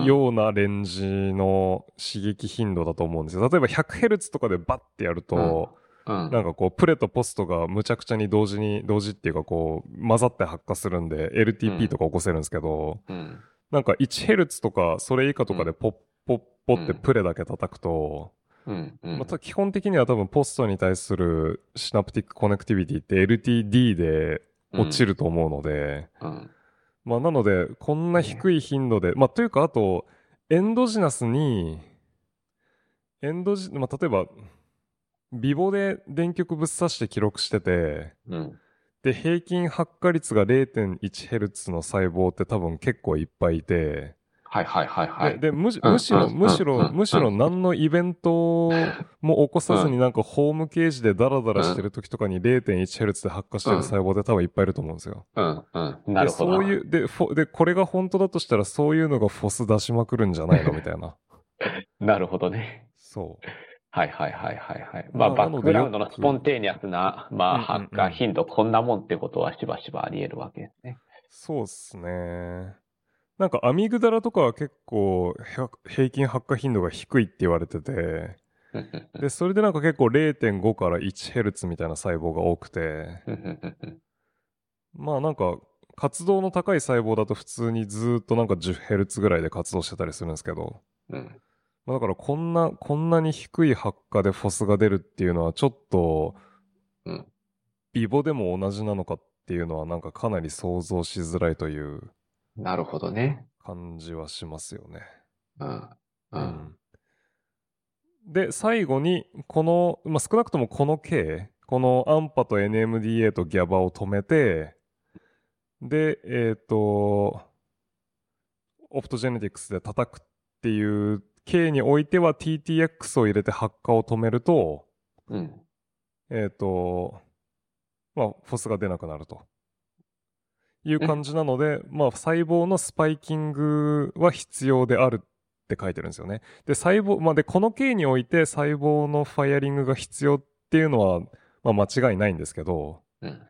ようなレンジの刺激頻度だと思うんですよ。例えば 100Hz とかでバッてやると、うん、なんかこう、プレとポストがむちゃくちゃに同時に、同時っていうかこう、混ざって発火するんで、LTP とか起こせるんですけど、うん、なんか 1Hz とか、それ以下とかでポッポッポってプレだけ叩くと、うんうん、また基本的には多分ポストに対するシナプティックコネクティビティって LTD で落ちると思うので、うん、まあなので、こんな低い頻度で、まあというかあと、エンドジナスに、エンドジ、まあ例えば、ビボで電極ぶっ刺して記録してて、うん、で、平均発火率が 0.1Hz の細胞って多分結構いっぱいいて、はいはいはいはい。で、でむしむしろ、むしろ、むしろ何のイベントも起こさずになんかホームケージでダラダラしてる時とかに 0.1Hz で発火してる細胞って多分いっぱいいると思うんですよ。うんうん。なるほど。そういう、で、で、これが本当だとしたらそういうのがフォス出しまくるんじゃないの？みたいな。なるほどね。そう。はいはいはいはいはい。まあ、バックグラウンドのスポンテーニアスな、まあ、発火頻度、こんなもんってことはしばしばあり得るわけですね。そうっすね。なんかアミグダラとかは結構平均発火頻度が低いって言われてて、で、それでなんか結構0.5から 1Hz みたいな細胞が多くて、まあなんか活動の高い細胞だと普通にずっとなんか 10Hz ぐらいで活動してたりするんですけど、うんだからこんな、こんなに低い発火でフォスが出るっていうのはちょっと、うん。ビボでも同じなのかっていうのはなんかかなり想像しづらいという。なるほどね。感じはしますよね。うん。うん。で、最後に、この、まあ、少なくともこの K、このアンパと NMDA と GABA を止めて、で、えっ、ー、と、オプトジェネティクスで叩くっていう K においては TTX を入れて発火を止めると、うん、えっ、ー、と、まあ、フォスが出なくなると。いう感じなので、まあ、細胞のスパイキングは必要であるって書いてるんですよね。で、細胞、まあ、で、この K において細胞のファイアリングが必要っていうのは、まあ、間違いないんですけど、うん、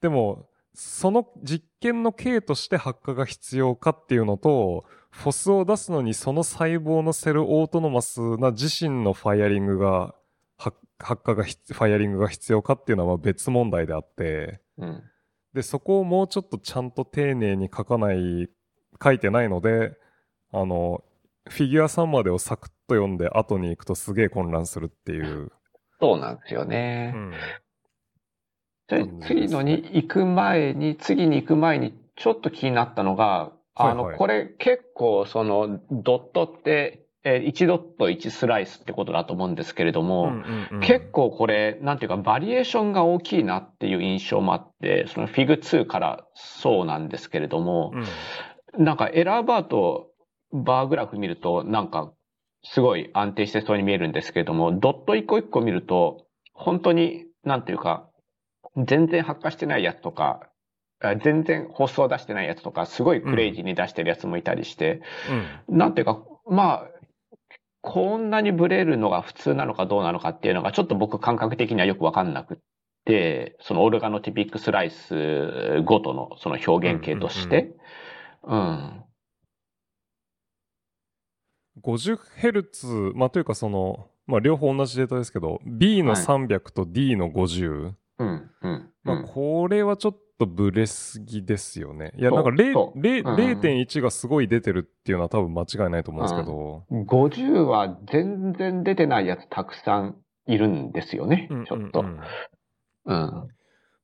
でも、その実験の K として発火が必要かっていうのと、フォスを出すのにその細胞のセルオートノマスな自身のファイアリングが、発火が、ファイアリングが必要かっていうのは別問題であって、うん、で、そこをもうちょっとちゃんと丁寧に書かない、書いてないので、あの、フィギュア3までをサクッと読んで後に行くとすげえ混乱するっていう。そうなんですよね。うん、次のに行く前に、次に行く前にちょっと気になったのが、あの、はい。はい、これ結構そのドットってえー1ドット1スライスってことだと思うんですけれども、うんうんうん。結構これ、なんていうか、バリエーションが大きいなっていう印象もあって、その Fig2 からそうなんですけれども、うん。なんかエラーバーとバーグラフ見ると、なんかすごい安定してそうに見えるんですけれども、ドット一個一個見ると、本当に、なんていうか、全然発火してないやつとか、あ全然放送出してないやつとか、すごいクレイジーに出してるやつもいたりして、なんていうか、まあ、こんなにブレるのが普通なのかどうなのかっていうのが、ちょっと僕感覚的にはよくわかんなくって、そのオルガノティピックスライスごとのその表現形として、うん。50Hz、まあというかその、まあ両方同じデータですけど、B のはい300と D の50、うん、うん。まあうんこれはちょっとブレすぎですよね。いや、なんか0そう。0うん。0.1がすごい出てるっていうのは多分間違いないと思うんですけど、50は全然出てないやつたくさんいるんですよね、うんちょっと。うん。うんうん。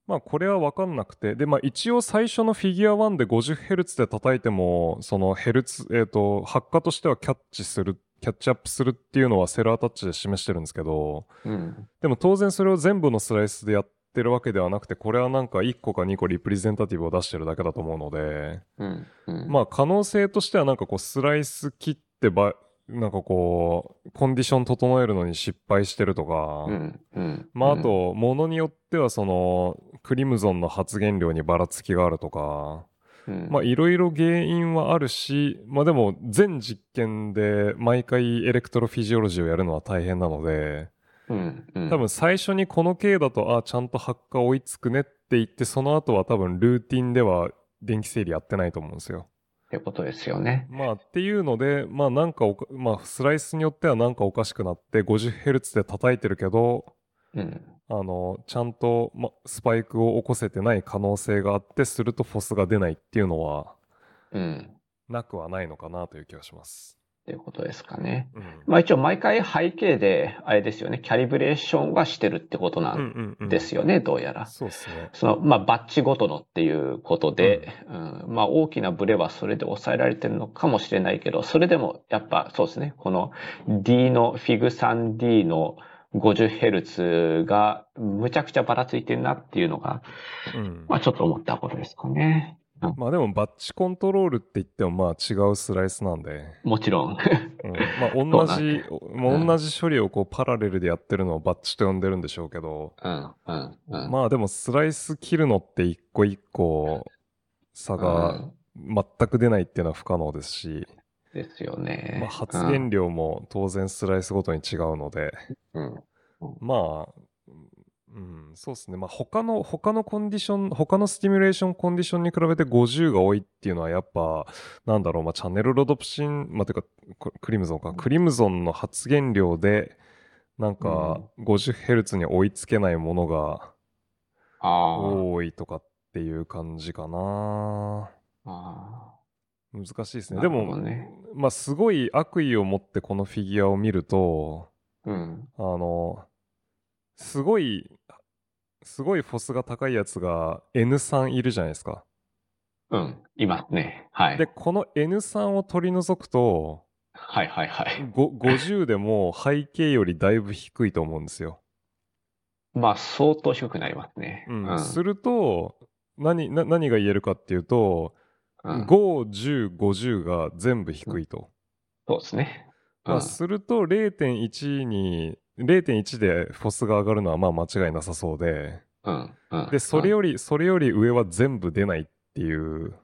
まあこれは分かんなくて、で、まあ一応最初のフィギュア1で 50Hz で叩いても、そのヘルツ、えっ、と、発火としてはキャッチする、キャッチアップするっていうのはセルアタッチで示してるんですけど、うん。でも当然それを全部のスライスでやってるわけではなくて、これはなんか1個か2個リプレゼンタティブを出してるだけだと思うので、うん。うん。まあ可能性としてはなんかこうスライス切ってば、なんかこう、コンディション整えるのに失敗してるとか、うん。うん。まああと、ものによってはその、クリムゾンの発言量にばらつきがあるとか、うん、まあいろいろ原因はあるし、まあでも全実験で毎回エレクトロフィジオロジーをやるのは大変なので、うん。うん。多分最初にこの系だと、あ、ちゃんと発火追いつくねって言って、その後は多分ルーティンでは電気整理やってないと思うんですよ。ってことですよね。まあっていうので、まあなんかおか、まあスライスによってはなんかおかしくなって 50Hz で叩いてるけど、うん。あの、ちゃんと、ま、スパイクを起こせてない可能性があって、するとフォスが出ないっていうのは、うん。なくはないのかなという気がします。っていうことですかね。うん。まあ一応毎回背景で、あれですよね、キャリブレーションはしてるってことなうんんうん。ですよね、どうやら。そうですね。その、まあ、バッチごとのっていうことで、うんまあ、大きなブレはそれで抑えられてるのかもしれないけど、それでも、やっぱそうですね、この D の、FIG3D の 50Hz がむちゃくちゃばらついてるなっていうのが、うん。まあ、ちょっと思ったことですかね。まあでもバッチコントロールって言ってもまあ違うスライスなんで、もちろん。うん、まあ同じ、まあ同じ処理をこうパラレルでやってるのをバッチと呼んでるんでしょうけど、うん、うん、うん。まあでもスライス切るのって一個一個差が全く出ないっていうのは不可能ですし、ですよね。まあ、発言量も当然スライスごとに違うので、うん、まあ、うん、そうですね。まあ他の、他のコンディション、他のスティミュレーションコンディションに比べて50が多いっていうのはやっぱ、なんだろう、まあチャンネルロドプシン、まあてか、ククリムゾンか、クリムゾンの発言量で、なんか 50Hz に追いつけないものが。多いとかっていう感じかな。あ難しいですね。なでも、まあすごい悪意を持ってこのフィギュアを見ると、ーうん。あの、すごい、すごいフォスが高いやつが N3 いるじゃないですか。うん。いますね。はい。で、この N3 を取り除くと、はいはいはい。ご50でも背景よりだいぶ低いと思うんですよ。まあ、相当低くなりますね。うん。すると、何、な何が言えるかっていうと、うん5、10、50が全部低いと。そうですね。うんまあ、すると0.1に、0.1でフォスが上がるのはまあ間違いなさそうで、うん。うん。で、それより、それより上は全部出ないっていう、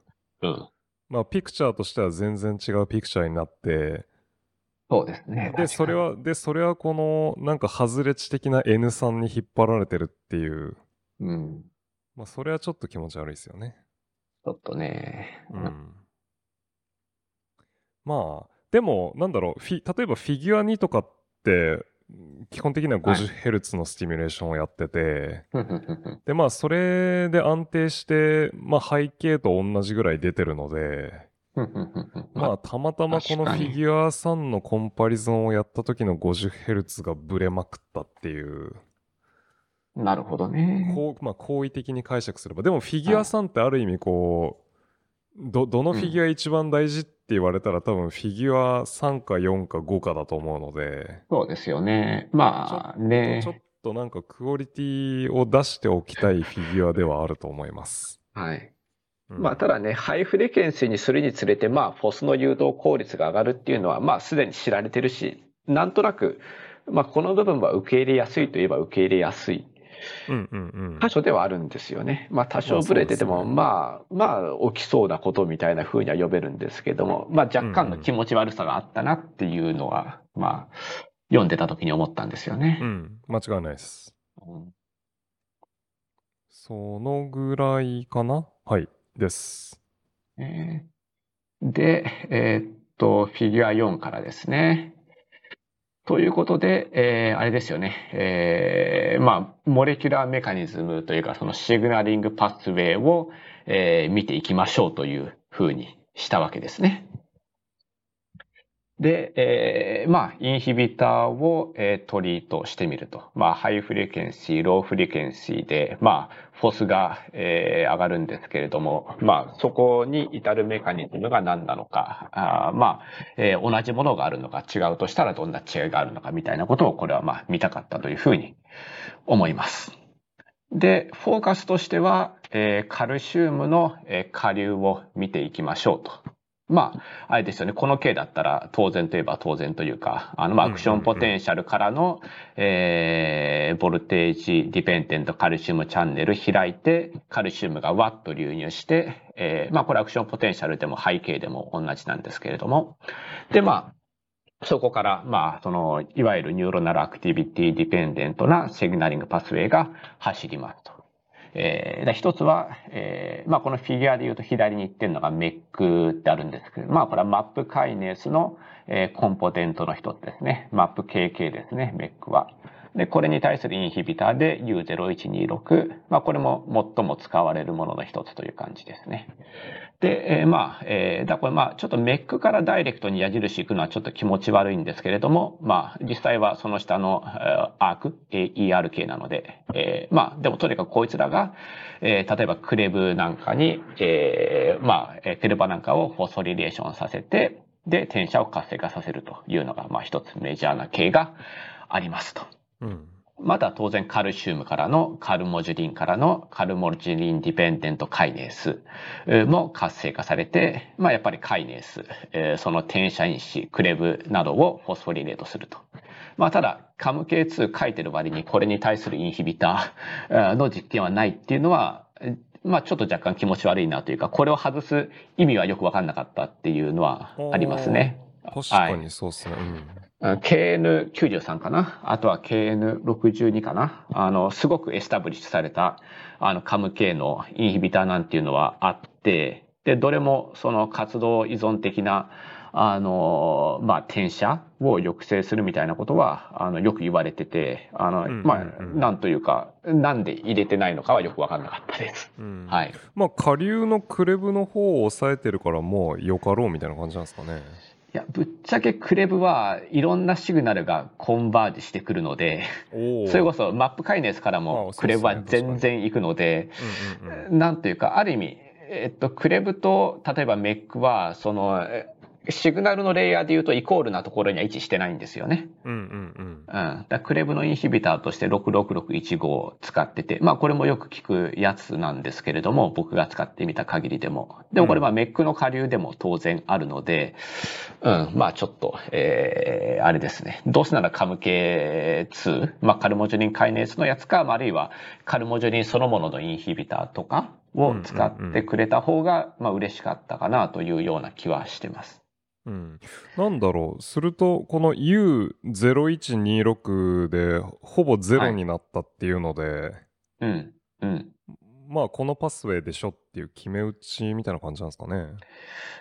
うん。まあ、ピクチャーとしては全然違うピクチャーになって、そうですね。で、それは、で、それはこの、なんか、外れ値的な N さんに引っ張られてるっていう、うん。まあ、それはちょっと気持ち悪いですよね。ちょっとね。うん。まあ、でも、なんだろう、フィ例えばフィギュア2とかって、基本的には 50Hz のスティミュレーションをやってて、うん。うんで、まあ、それで安定して、まあ、背景と同じぐらい出てるので、まあ、たまたまこのフィギュア3のコンパリゾンをやった時の 50Hz がブレまくったっていう、なるほどね。こう、まあ、好意的に解釈すれば。でもフィギュア3ってある意味こう、ど、どのフィギュア一番大事って言われたら多分フィギュア3か4か5かだと思うので、そうですよね。まあね。ちょっとなんかクオリティを出しておきたいフィギュアではあると思います。はい。うんまあ、ただね、ハイフレケンシーにするにつれて、まあ、フォスの誘導効率が上がるっていうのは、まあ、すでに知られてるし、なんとなく、まあ、この部分は受け入れやすいといえば受け入れやすいうんうんうん。箇所ではあるんですよね。まあ、多少ブレてても、まあ、まあ、起きそうなことみたいな風には呼べるんですけども、まあ、若干の気持ち悪さがあったなっていうのは、まあ、読んでた時に思ったんですよねう。ん、間違いないです。うんそのぐらいかな？はい、です。えーで、えーっと、フィギュア4からですね。ということで、えーあれですよね。えーまあ、 molecular mechanism というか、その signaling pathway を、えー見ていきましょうというふうにしたわけですね。で、えーまあ、 inhibitor を、えー treat してみると。まあ、 high frequency、 low frequency で、まあ、 Fos が、えー上がるんですけれども、まあ、そこに至るメカニズムが何なのか、あまあ、えー同じものがあるのか違うとしたらどんな違いがあるのかみたいなことを、これはまあ、見たかったというふうに思います。で、フォーカスとしては、えーカルシウムの、えー下流を見ていきましょうと。まあ、あれですよね。この形だったら当然といえば当然というか、あの、まあ、 action potential からの、えー voltage dependent calcium channel 開いて、カルシウムがワッと流入して、えーまあ、これ action potential でも背景でも同じなんですけれども。で、まあ、そこから、まあ、その、いわゆる neuronal activity dependent な signaling pathway が走りますと。えー一つは、えーまあ、このフィギュアで言うと左に行ってるのが MEK ってあるんですけど、まあ、これは MAP kinase の、えー、 component の一つですね。 MAPKK ですね、 MEK は。で、これに対する inhibitor で U0126。まあ、これも最も使われるものの一つという感じですね。で、えーまあ、えーだこれまあ、ちょっとメックからダイレクトに矢印行くのはちょっと気持ち悪いんですけれども、まあ、実際はその下の、えアーク、ERK なので、えーまあ、でもとにかくこいつらが、えー例えばクレブなんかに、えーまあ、えークレバなんかをフォスフォリレーションさせて、で、転写を活性化させるというのが、まあ、一つメジャーな系がありますと。うん。また当然カルシウムからのカルモジュリンからのカルモジュリンディペンデントカイネースえーも活性化されて、まあやっぱりカイネース、えーその転写因子、クレブなどをフォスフォリレートすると。まあただ、カム K2 書いてる割にこれに対するインヒビターえーの実験はないっていうのは、えまあちょっと若干気持ち悪いなというか、これを外す意味はよくわかんなかったっていうのはありますね。確かにそうっすね。うん。あ KN93 かな？あとは KN62 かな？あの、すごくエスタブリッシュされた、あの、カム系のインヒビターなんていうのはあって、で、どれもその活動依存的な、あの、まあ、転写を抑制するみたいなことは、あの、よく言われてて、あの、まあ、なんというか、なんで入れてないのかはよくわかんなかったです。うん、はい。まあ、下流のクレブの方を抑えてるから、もうよかろうみたいな感じなんですかね。いや、ぶっちゃけクレブはいろんなシグナルがコンバージしてくるので。それこそマップカイネスからあもクレブは全然行くので。なんというか、ある意味、えっと、クレブと、例えばメックは、その、えシグナルのレイヤーで言うとイコールなところには位置してないんですよね。うんうんうん。うん。だクレブのインヒビターとして66615を使ってて、まあこれもよく聞くやつなんですけれども、僕が使ってみた限りでも。でもこれはメックの下流でも当然あるので、うん、まあちょっと、えー、あれですね。どうせならカム系2、まあカルモジュリンカイネースのやつか、まああるいはカルモジュリンそのもののインヒビターとかを使ってくれた方が、まあ嬉しかったかなというような気はしてます。うん、なんだろう、すると、この U0126 でほぼゼロになったっていうので、うん、うん。まあ、このパスウェイでしょっていう決め打ちみたいな感じなんですかね。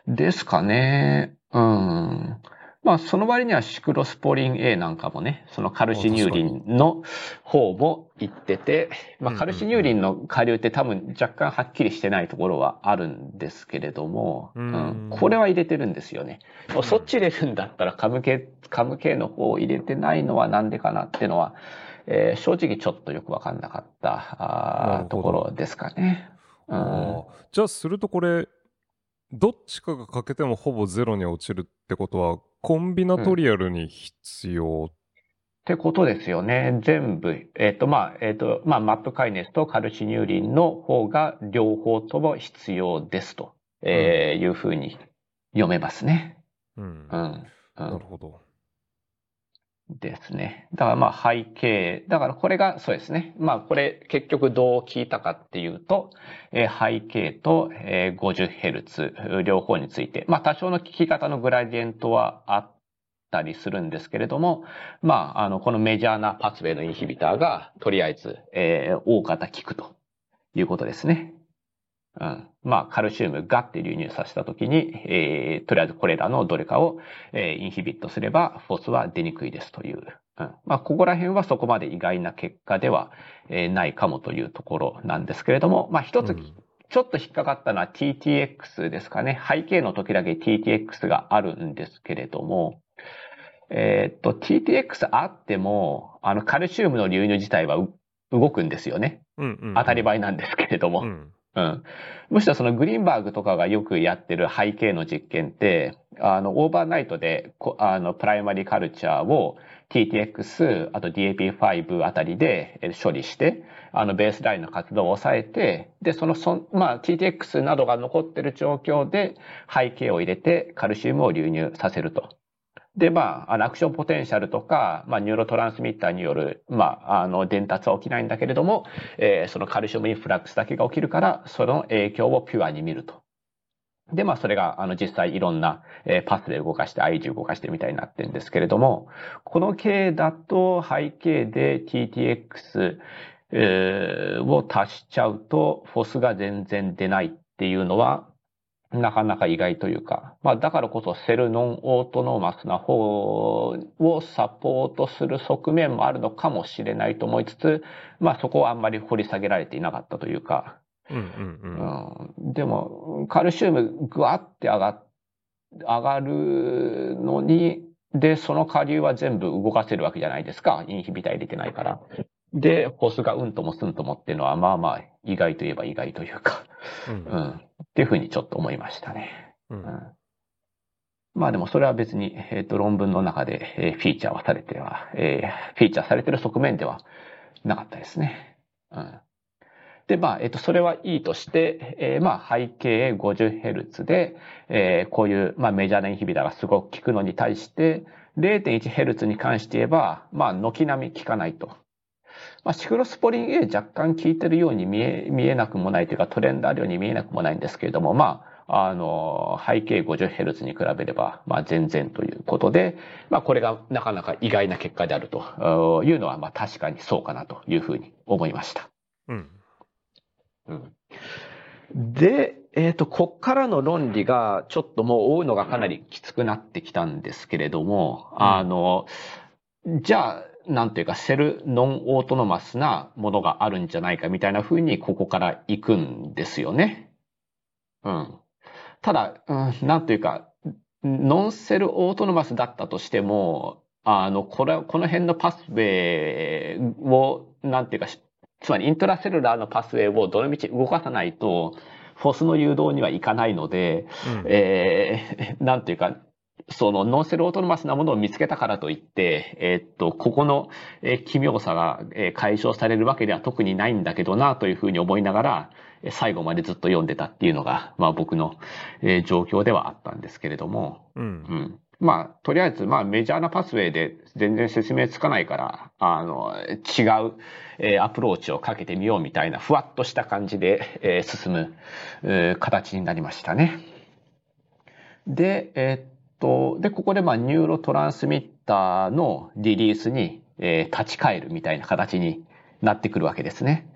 ですかね。うん。まあ、その割にはシクロスポリン A なんかもね、そのカルシニューリンの方も行ってて、まあ、カルシニューリンの下流って多分若干はっきりしてないところはあるんですけれども、うん。これは入れてるんですよね。そっち入れるんだったらカム系、カム系の方を入れてないのはなんでかなっていうのは、えー正直ちょっとよくわかんなかったところですかね。うん。じゃあ、するとこれ、どっちかが欠けてもほぼゼロに落ちるってことは、コンビナトリアルに必要、ってことですよね。全部。えっ、と、まあ、えっ、と、まあ、マップカイネスとカルシニューリンの方が両方とも必要ですと、えーいうふうに読めますね。うん。うん。なうんるほど。ですね。だからまあ背景、だからこれがそうですね。まあこれ結局どう聞いたかっていうと、え背景と、え 50Hz 両方について、まあ多少の聞き方のグラディエントはあったりするんですけれども、まああのこのメジャーなパスウェイのインヒビターがとりあえず、えー大方効くということですね。うん。まあ、カルシウムガッて流入させたときに、えー、とりあえずこれらのどれかを、えーインヒビットすれば、フォスは出にくいですという。うん。まあ、ここら辺はそこまで意外な結果では、えーないかもというところなんですけれども、まあ、一つ、うんちょっと引っかかったのは TTX ですかね。背景の時だけ TTX があるんですけれども、えーっと、TTX あっても、あの、カルシウムの流入自体はう動くんですよね。うんうんうん当たり前なんですけれども。うん。うん。むしろそのグリーンバーグとかがよくやってる背景の実験って、あの、オーバーナイトで、あの、プライマリーカルチャーを TTX、あと DAP5 あたりで処理して、あの、ベースラインの活動を抑えて、で、その、そまあ、TTX などが残ってる状況で背景を入れてカルシウムを流入させると。で、まあ、あのアクションポテンシャルとか、まあ、ニューロトランスミッターによる、まあ、あの、伝達は起きないんだけれども、えーそのカルシウムインフラックスだけが起きるから、その影響をピュアに見ると。で、まあ、それが、あの、実際いろんな、えーパスで動かして、IG 動かしてみたいになってるんですけれども、この系だと背景で TTX、えーを足しちゃうと、フォスが全然出ないっていうのは、なかなか意外というか、まあだからこそセルノンオートノーマスな方をサポートする側面もあるのかもしれないと思いつつ、まあそこはあんまり掘り下げられていなかったというか、うんうんうん。うん、でもカルシウムぐわって上が上がるのに、で、その下流は全部動かせるわけじゃないですか。インヒビター入れてないから。で、フォスがうんともすんともっていうのは、まあまあ、意外といえば意外というか、うんうん。っていうふうにちょっと思いましたね。ううんん。まあでもそれは別に、えっ、と、論文の中で、えーフィーチャーはされては、えーフィーチャーされてる側面ではなかったですね。うん。で、まあ、えっ、と、それはいいとして、えーまあ、背景 50Hz で、えーこういう、まあ、メジャーなインヒビターがすごく効くのに対して、0.1Hz に関して言えば、まあ、軒並み効かないと。まあ、シクロスポリン A 若干効いてるように見え、見えなくもないというか、トレンドあるように見えなくもないんですけれども、まあ、あの、背景 50Hz に比べれば、まあ、全然ということで、まあ、これがなかなか意外な結果であるというのは、まあ、確かにそうかなというふうに思いました。うん。うんで、えっ、と、こっからの論理がちょっともう追うのがかなりきつくなってきたんですけれども、うんあの、じゃあ、なんていうか、セルノンオートノマスなものがあるんじゃないかみたいな風にここから行くんですよね。うん。ただ、うん、なんというか、ノンセルオートノマスだったとしても、あの、これ、この辺のパスウェイを、なんていうか、つまりイントラセルラーのパスウェイをどのみち動かさないと、フォスの誘導にはいかないので、うんえー、なんていうか、そのノンセルオートノマスなものを見つけたからといって、えーっと、ここの、えー奇妙さが、えー解消されるわけでは特にないんだけどなというふうに思いながら、えー最後までずっと読んでたっていうのが、まあ僕の、えー状況ではあったんですけれども、うんう。ん。まあ、とりあえず、まあ、メジャーなパスウェイで全然説明つかないから、あの、違う、えーアプローチをかけてみようみたいな、ふわっとした感じで、えー進む、えー形になりましたね。で、えーっと、で、ここで、まあ、ニューロトランスミッターのリリースに、えー立ち返るみたいな形になってくるわけですね。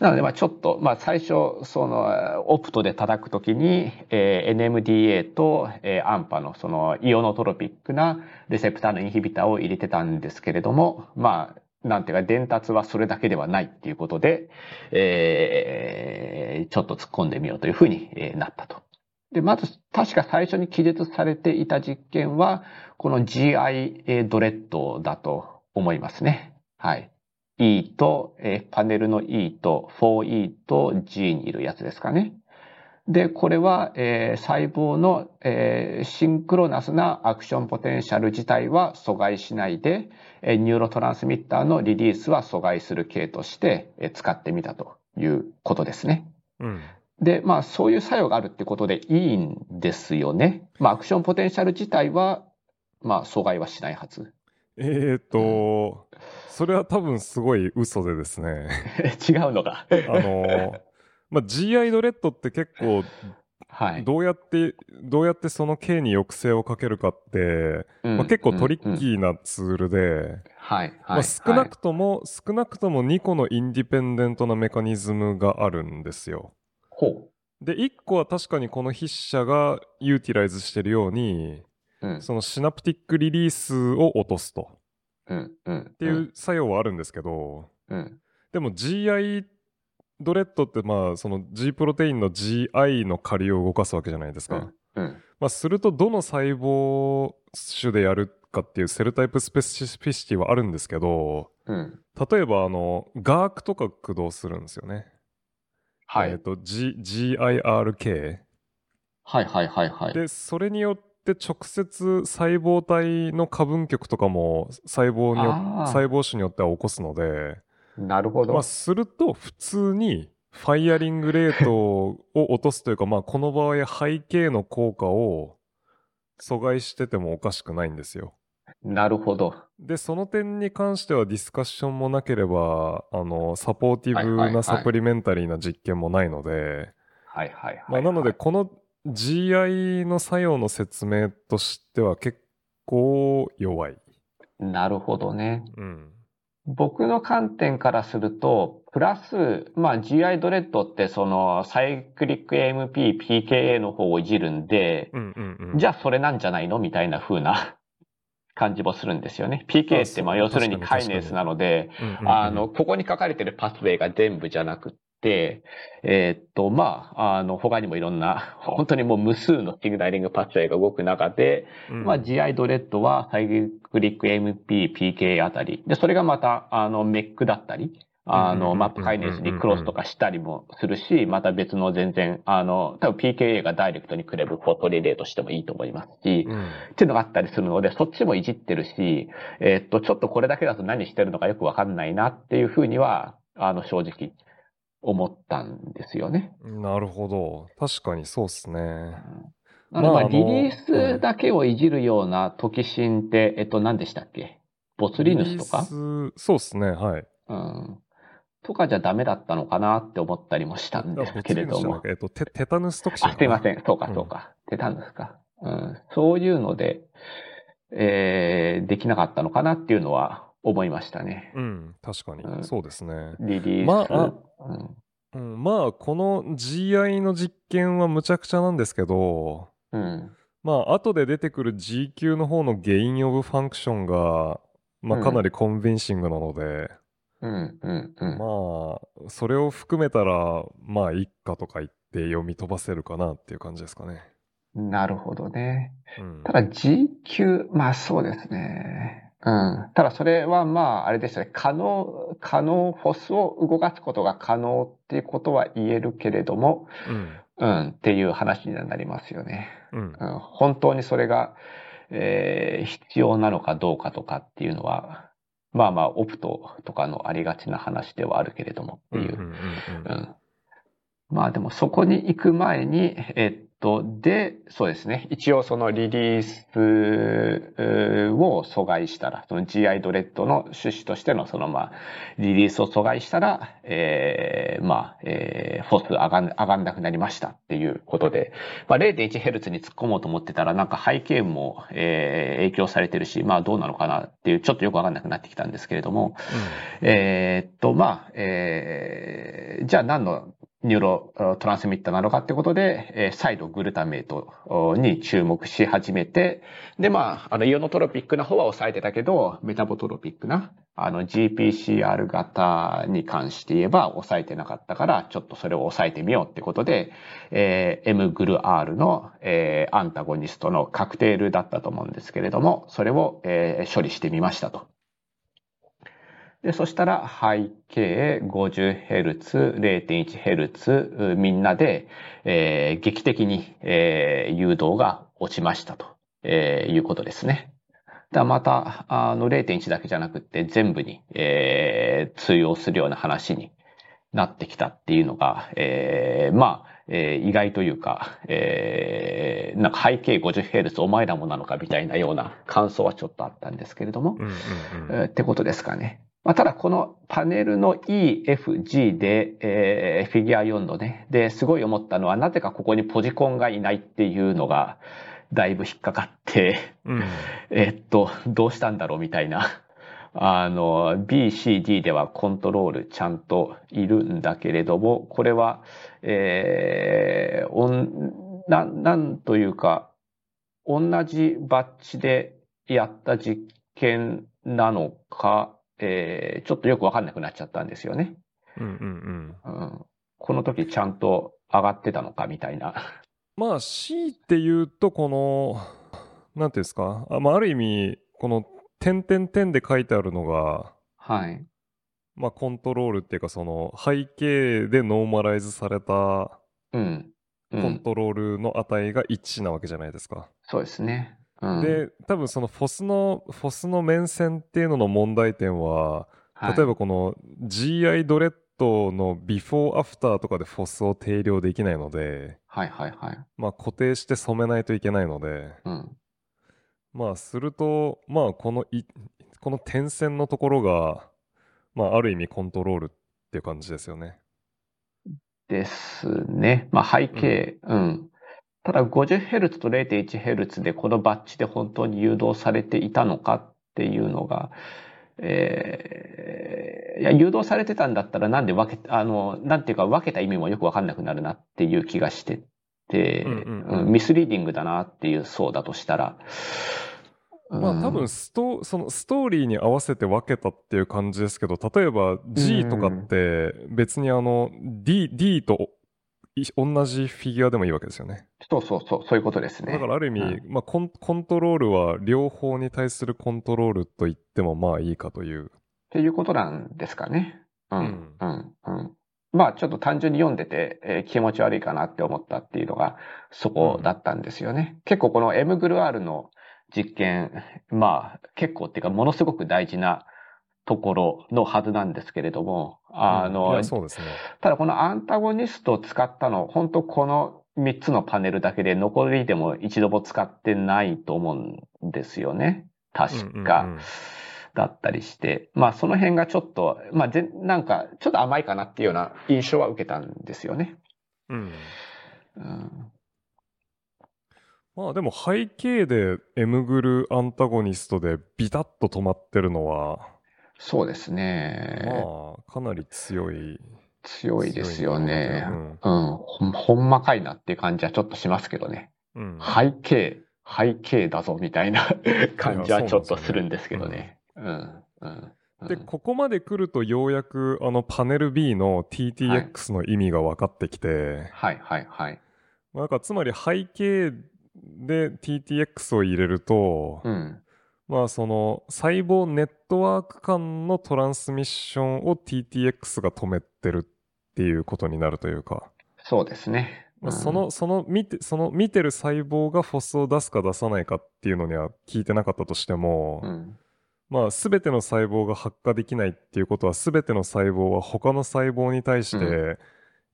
なので、まあちょっと、まあ最初、その、オプトで叩くときに、えー NMDA と、えー、アンパのそのイオノトロピックなレセプターのインヒビターを入れてたんですけれども、まあ、なんていうか、伝達はそれだけではないっていうことで、えーちょっと突っ込んでみようというふうになったと。で、まず、確か最初に記述されていた実験は、この GI ドレッドだと思いますね。はい。E と、えパネルの E と 4E と G にいるやつですかね。で、これは、えー細胞の、えーシンクロナスなアクションポテンシャル自体は阻害しないで、えー neurotransmitter の release は阻害する系として、え使ってみたということですね。うん。で、まあ、そういう作用があるってことでいいんですよね。まあ、 action potential 自体は、まあ、阻害はしないはず。えーと、それは多分すごい嘘でですね。違うのが。あの、まあ、GI ドレッドって結構はい。どうやって、どうやってその K に抑制をかけるかって、うんまあ、結構トリッキーなツールで、はい。まあ、はい。少なくとも、少なくとも2個の independent なメカニズムがあるんですよ。ほで、1個は確かにこの筆者が utilize してるように、う。うん。その synaptic release を落とすと。うん。うん。っっていう作用はあるんですけど、うん。でも GI ドレッドってまあその G プロテインの GI の仮を動かすわけじゃないですか。うん。うん。まあするとどの細胞種でやるかっていう cell type specificity はあるんですけど、うん。例えばあの、ガークとか駆動するんですよね。はい。えっ、と、G、GIRK。はいはいはいはい。で、それによって直接細胞体の過分極とかも細胞によ細胞種によっては起こすので、なるほど。まあ、すると普通にファイアリングレートを落とすというか、まあ、この場合背景の効果を阻害しててもおかしくないんですよ。なるほど。で、その点に関してはディスカッションもなければ、あの、サポーティブないサプリメンタリーな実験もないので、はいはいはい。まあ、なので、この GI の作用の説明としては結構弱い。なるほどね。うん。僕の観点からすると、プラス、まあ GI ドレッドってそのサイクリック AMP、PKA の方をいじるんで、うんうんうん。じゃあそれなんじゃないのみたいな風な感じもするんですよね。PK ってまあ要するにカイネースなので、あの、、ここに書かれてるパスウェイが全部じゃなくって、えーっと、まあ、あの、他にもいろんな、本当にもう無数のシグナリングパスウェイが動く中で、うんまあ、GI ドレッドはサイクリック MP、PK あたり。で、それがまた、あの、メックだったり、あの、うんうんうんうんマップカイネースにクロスとかしたりもするし、また別の全然、あの、多分 PKA がダイレクトにクレブフォトリレートしてもいいと思いますし、うんっていうのがあったりするので、そっちもいじってるし、えーっと、ちょっとこれだけだと何してるのかよくわかんないなっていうふうには、あの、正直思ったんですよね。なるほど。確かにそうっすね。なので、まあ、リリースだけをいじるようなトキシンって、えっと、何でしたっけ？ボツリヌスとか？リリースそうっすね、はい。うん。とかじゃダメだったのかなって思ったりもしたんですけれども。えっと、テテタヌストキシンあ。すいません。そうかう、んそうか。テタヌスか。うん。そういうので、えー、できなかったのかなっていうのは思いましたね。うん、確かに、うんそうですね。リリース。まあうん。うん、まあ、この GI の実験はむちゃくちゃなんですけど、うん。まあ、後で出てくる G 級の方の gain of function が、まあ、うんかなり convincing なので、うん。うん。うん。まあ、それを含めたら、まあ、いっかとか言って読み飛ばせるかなっていう感じですかね。なるほどね。うんた。だ G 級、まあそうですね。うん。ただそれはまああれでしたね。可能、可能、フォスを動かすことが可能っていうことは言えるけれども、うん。うんっていう話にはなりますよね。うん。うん、本当にそれが、えー必要なのかどうかとかっていうのは、まあまあオプトとかのありがちな話ではあるけれどもっていう。まあでもそこに行く前に、えっと、で、そうですね。一応そのリリースうーを阻害したら、その GI ドレッドの趣旨としてのそのまあ、リリースを阻害したら、えー、まあ、えー、フォス上がん、上がんなくなりましたっていうことで、まあ 0.1Hz に突っ込もうと思ってたら、なんか背景も、えー、影響されてるし、まあどうなのかなっていう、ちょっとよくわかんなくなってきたんですけれども、えーっと、まあ、えーじゃあ何のニューロトランスミッターなのかってことで、えー再度グルタメイトに注目し始めて、で、まあ、あの、イオノトロピックな方は抑えてたけど、メタボトロピックな、あの、GPCR 型に関して言えば抑えてなかったから、ちょっとそれを抑えてみようってことで、えー M グル R の、えーアンタゴニストのカクテールだったと思うんですけれども、それを、えー処理してみましたと。で、そしたら背景 50Hz、0.1Hz みんなで、えー劇的に、えー誘導が落ちましたと、えーいうことですね。だまた、あの0.1だけじゃなくって全部に、えー通用するような話になってきたっていうのが、えーまあ、えー意外というか、えーなんか背景 50Hz お前らもなのかみたいなような感想はちょっとあったんですけれども、うんうんうんえーってことですかね。まあ、ただこのパネルの E、F、G で、えーフィギュア4のね、で、すごい思ったのは、なぜかここにポジコンがいないっていうのが、だいぶ引っかかって、うん えーっと、どうしたんだろうみたいな。あの、B、C、D ではコントロールちゃんといるんだけれども、これは、えー、おん、なん、なんというか、同じバッジでやった実験なのか、えー、ちょっとよくわかんなくなっちゃったんですよね。うんうんうんうん、この時ちゃんと上がってたのかみたいな。まあ C っていうとこのなんていうんですか？あ,、まあ、ある意味この点々点で書いてあるのがはい。まあコントロールっていうかその背景でノーマライズされたうん。うん、コントロールの値が1なわけじゃないですか。そうですね。うん、で多分そのフォスのフォスの面線っていうのの問題点ははい、例えばこの GI ドレッドのビフォーアフターとかでフォスを定量できないので、はいはいはい。まあ、固定して染めないといけないのでうん。まあするとまあこのいこの点線のところがまあある意味コントロールっていう感じですよね。ですね。まあ背景、うん。ただ 50Hz と 0.1Hz でこのバッジで本当に誘導されていたのかっていうのが、えーいや、誘導されてたんだったらなんで分け、あの、なんていうか分けた意味もよくわかんなくなるなっていう気がしてて、うんうんうん。うんミスリーディングだなっていうそうだとしたら。うん。まあ多分ストそのストーリーに合わせて分けたっていう感じですけど例えば G とかって別にあの D, D とい同じフィギュアでもいいわけですよね。そうそうそう、そういうことですね。だからある意味、うんまあ、コンコントロールは両方に対するコントロールと言ってもまあいいかという。っていうことなんですかね。うん、うんうん、うん。まあちょっと単純に読んでて、えー気持ち悪いかなって思ったっていうのがそこだったんですよね。結構この M グル R の実験、まあ結構っていうかものすごく大事なところのはずなんですけれども、あの、うですね。ただこのアンタゴニストを使ったの、本当この3つのパネルだけで残りでも一度も使ってないと思うんですよね。確か。うんうんうんだったりして、まあその辺がちょっと、まあぜなんかちょっと甘いかなっていうような印象は受けたんですよね。うんうん、まあでも背景で M グルアンタゴニストでビタッと止まってるのは、そうですね。まあかなり強い。強いですよね。強いうんん、ほん。ほんまかいなっていう感じはちょっとしますけどね。うん背景、背景だぞみたいな 感じはちょっとするんですけどね。うん。うん。うんで、ここまで来るとようやくあのパネル B の TTX の意味が分かってきて、はいはいはい。まあなんかつまり背景で TTX を入れると、うん。まあその細胞ネットワーク間のトランスミッションを TTX が止めてるっていうことになるというか、そうですね。まあ、うんそのその見てその見てる細胞がフォスを出すか出さないかっていうのには聞いてなかったとしても、うん。まあ全ての細胞が発火できないっていうことは全ての細胞は他の細胞に対して、う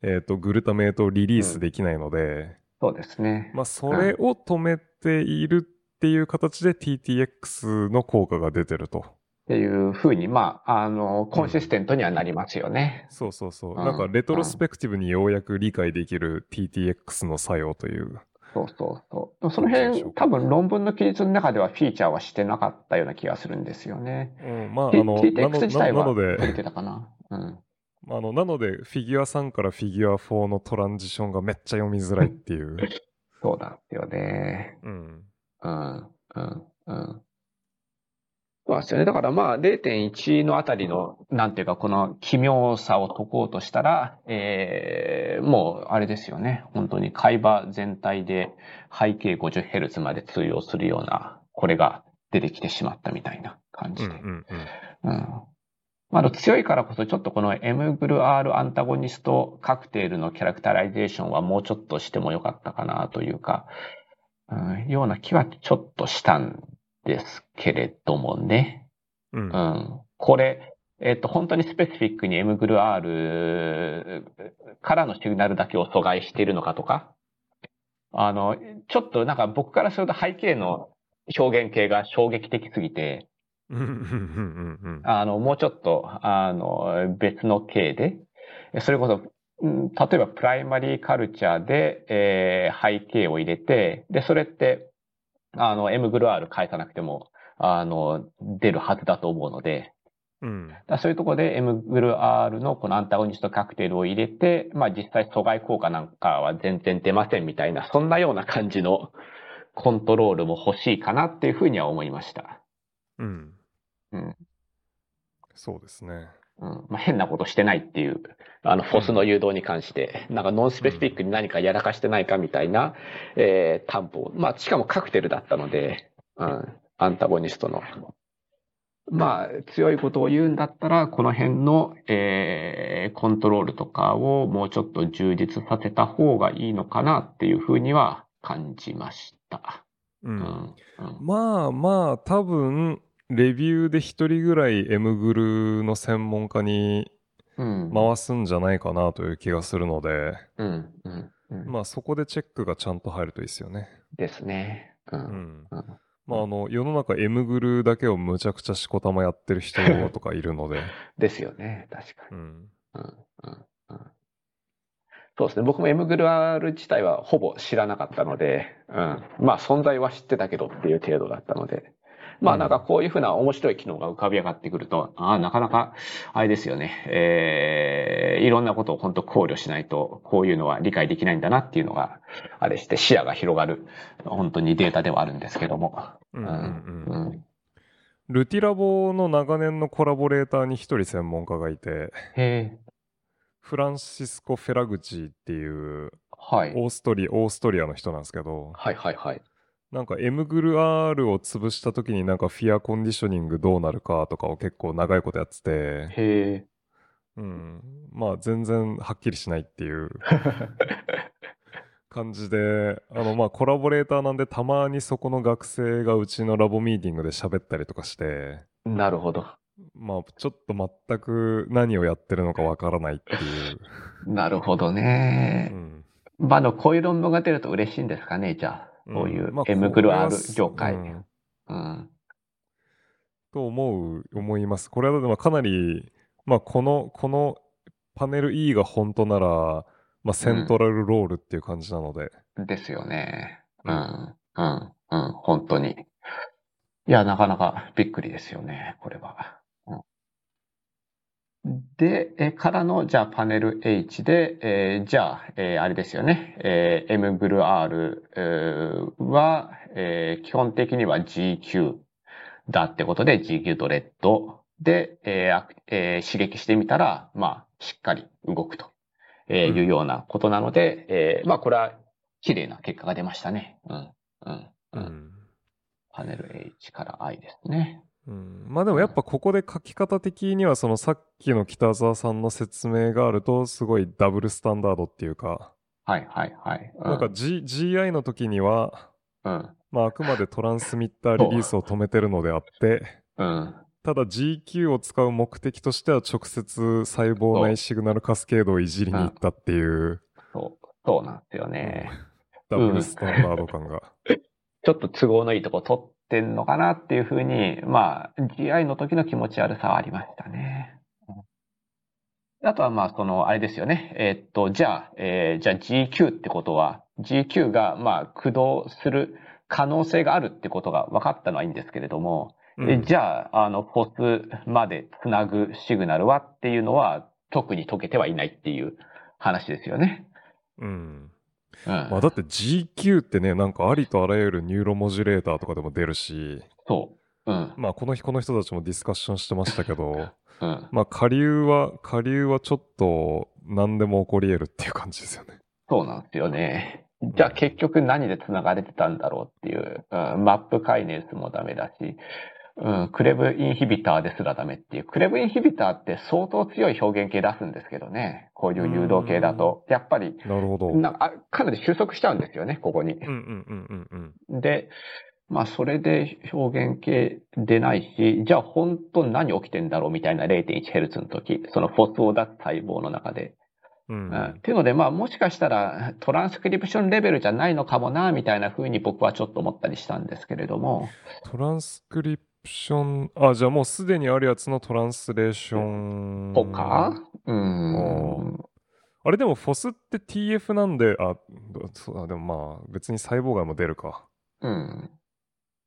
えー、とグルタメイトをリリースできないので、そうですね。まあそれを止めているっていう形で TTX の効果が出てると。っていうふうに、まあ、あの、コンシステントにはなりますよね。そうそうそう。うんなんかレトロスペクティブにようやく理解できる TTX の作用という。そうそうそう。その辺、多分論文の記述の中ではフィーチャーはしてなかったような気がするんですよね。うん、まあ、あの、な TTX の自体はなので、触れてたかな？うん。あの、なので、フィギュア3からフィギュア4のトランジションがめっちゃ読みづらいっていう。そうなんですよね。うん。うん、うん、うん。そうですよね。だからまあ0.1のあたりの、なんていうかこの奇妙さを解こうとしたら、えー、もうあれですよね。本当に海馬全体で背景 50Hz まで通用するような、これが出てきてしまったみたいな感うんじで。うんうん。うん。まあ、強いからこそちょっとこの M グル R アンタゴニストカクテルのキャラクタライゼーションはもうちょっとしてもよかったかなというか、うん、ような気はちょっとしたんですけれどもね。うん。うん。これ、えっと、本当にスペシフィックに M グル R からのシグナルだけを阻害しているのかとか、あの、ちょっとなんか僕からすると背景の表現系が衝撃的すぎて、あの、もうちょっと、あの、別の系で、それこそ、例えばプライマリーカルチャーで、えー、背景を入れて、で、それって、あの、M グル R 返さなくても、あの、出るはずだと思うので、うん、だそういうところで M グル R のこのアンタゴニストカクテルを入れて、まあ実際阻害効果なんかは全然出ませんみたいな、そんなような感じのコントロールも欲しいかなっていうふうには思いました。うん。うん。そうですね。うんまあ、変なことしてないっていう、あの、フォスの誘導に関して、なんかノンスペシフィックに何かやらかしてないかみたいな、えー、担保。まあ、しかもカクテルだったので、うん、アンタゴニストの。まあ、強いことを言うんだったら、この辺の、えー、コントロールとかをもうちょっと充実させた方がいいのかなっていうふうには感じました。うん。うん、まあまあ、多分、レビューで一人ぐらい M グルの専門家に回すんじゃないかなという気がするので、うんうんうん、まあそこでチェックがちゃんと入るといいですよね。ですね。うん。うん、まああの、世の中 M グルだけをむちゃくちゃしこたまやってる人とかいるので。ですよね、確かに。うん。うんうんうんそうですね。僕も M グル R 自体はほぼ知らなかったので、うん。まあ存在は知ってたけどっていう程度だったので、まあなんかこういうふうな面白い機能が浮かび上がってくると、ああ、なかなか、あれですよね。えー、いろんなことを本当考慮しないと、こういうのは理解できないんだなっていうのが、あれして視野が広がる、本当にデータではあるんですけども。うんうんうん、うんルティラボの長年のコラボレーターに一人専門家がいて、フランシスコ・フェラグチっていう、はい、オーストリオーストリアの人なんですけど、はいはいはい。なんか M グル R を潰した時になんかフィアコンディショニングどうなるかとかを結構長いことやってて。へえ。うん。まあ全然はっきりしないっていう 感じで、あのまあコラボレーターなんでたまにそこの学生がうちのラボミーティングで喋ったりとかして。なるほど。まあちょっと全く何をやってるのかわからないっていう。なるほどね。うん。まあの、こういう論文が出ると嬉しいんですかね、じゃあ。そういう M グル R 業界。うん。と思う、思います。これはまあかなり、まあこの、このパネル E が本当なら、まあセントラルロールっていう感じなので。うん、ですよね。うん、うん、うん、本当に。いや、なかなかびっくりですよね、これは。で、えからの、じゃあパネル H で、えー、じゃあ、えー、あれですよね、えー、M ブル R、えー、は、えー、基本的には GQ だってことで GQ ドレッドで、えーえー、刺激してみたら、まあ、しっかり動くと、えー、いうようなことなので、えー、まあ、これは綺麗な結果が出ましたね。うん、うん、うん。パネル H から I ですね。うん、まあでもやっぱここで書き方的にはそのさっきの北沢さんの説明があるとすごいダブルスタンダードっていうか。はいはいはい、うん、なんか、G、GI の時には、うん、まああくまでトランスミッターリリースを止めてるのであって、うん、ただ GQ を使う目的としては直接細胞内シグナルカスケードをいじりに行ったっていう。そう、そうなんですよね。ダブルスタンダード感が。ちょっと都合のいいとこ取ってんのかなっていうふうに、まあ、GI の時の気持ち悪さはありましたね。あとはまあ、その、あれですよね。えー、っと、じゃあ、えー、じゃあ GQ ってことは、GQ がまあ、駆動する可能性があるってことが分かったのはいいんですけれども、うん、じゃあ、あの、ポスまでつなぐシグナルはっていうのは、特に解けてはいないっていう話ですよね。うん。まあだって GQ ってね、なんかありとあらゆるニューロモジュレーターとかでも出るし、そう。うん。まあこの日この人たちもディスカッションしてましたけど、うん、まあ下流は、下流はちょっと何でも起こり得るっていう感じですよね。そうなんですよね。じゃあ結局何で繋がれてたんだろうっていう、うん、マップカイネスもダメだし、うん、クレブインヒビターですらダメっていう。クレブインヒビターって相当強い表現系出すんですけどね。こういう誘導系だと。やっぱり、なるほど。なあかなり収束しちゃうんですよね、ここに。うんうんうんうんうん。で、まあ、それで表現系出ないし、じゃあ本当に何起きてんだろうみたいな 0.1Hz の時、そのフォスを出す細胞の中で。うんうんっていうので、まあ、もしかしたらトランスクリプションレベルじゃないのかもな、みたいな風に僕はちょっと思ったりしたんですけれども。トランスクリプション、あ、じゃあもうすでにあるやつのトランスレーション。とかうーん。あれでもフォスって TF なんで、あ、どそうあでもまあ別に細胞外も出るか。うん。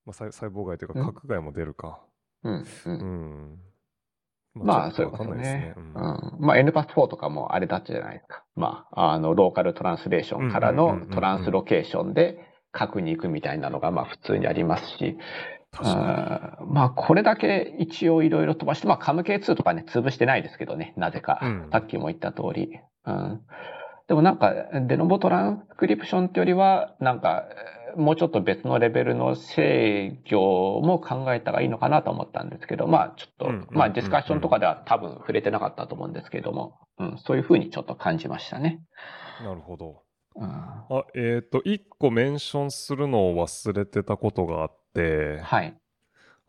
まあ、細細胞外といううんか核外も出るか。うん。う。うんん。まあ、そういうこととわかんないですね。うんうん。まあ、NPAS4 とかもあれだったじゃないですか。まあ、あの、ローカルトランスレーションからのトランスロケーションで核に行くみたいなのが、まあ、普通にありますし。まあ、これだけ一応いろいろ飛ばして、まあ、カム K2 とかね、潰してないですけどね、なぜか。うんさっきも言った通り。うん。でもなんか、デノボトランスクリプションってよりは、なんか、もうちょっと別のレベルの制御も考えたらいいのかなと思ったんですけど、まあ、ちょっと、うんうんまあ、ディスカッションとかでは多分触れてなかったと思うんですけども、うん、そういうふうにちょっと感じましたね。に。なるほど。うん、あ、えっ、と、一個メンションするのを忘れてたことがあって、はい。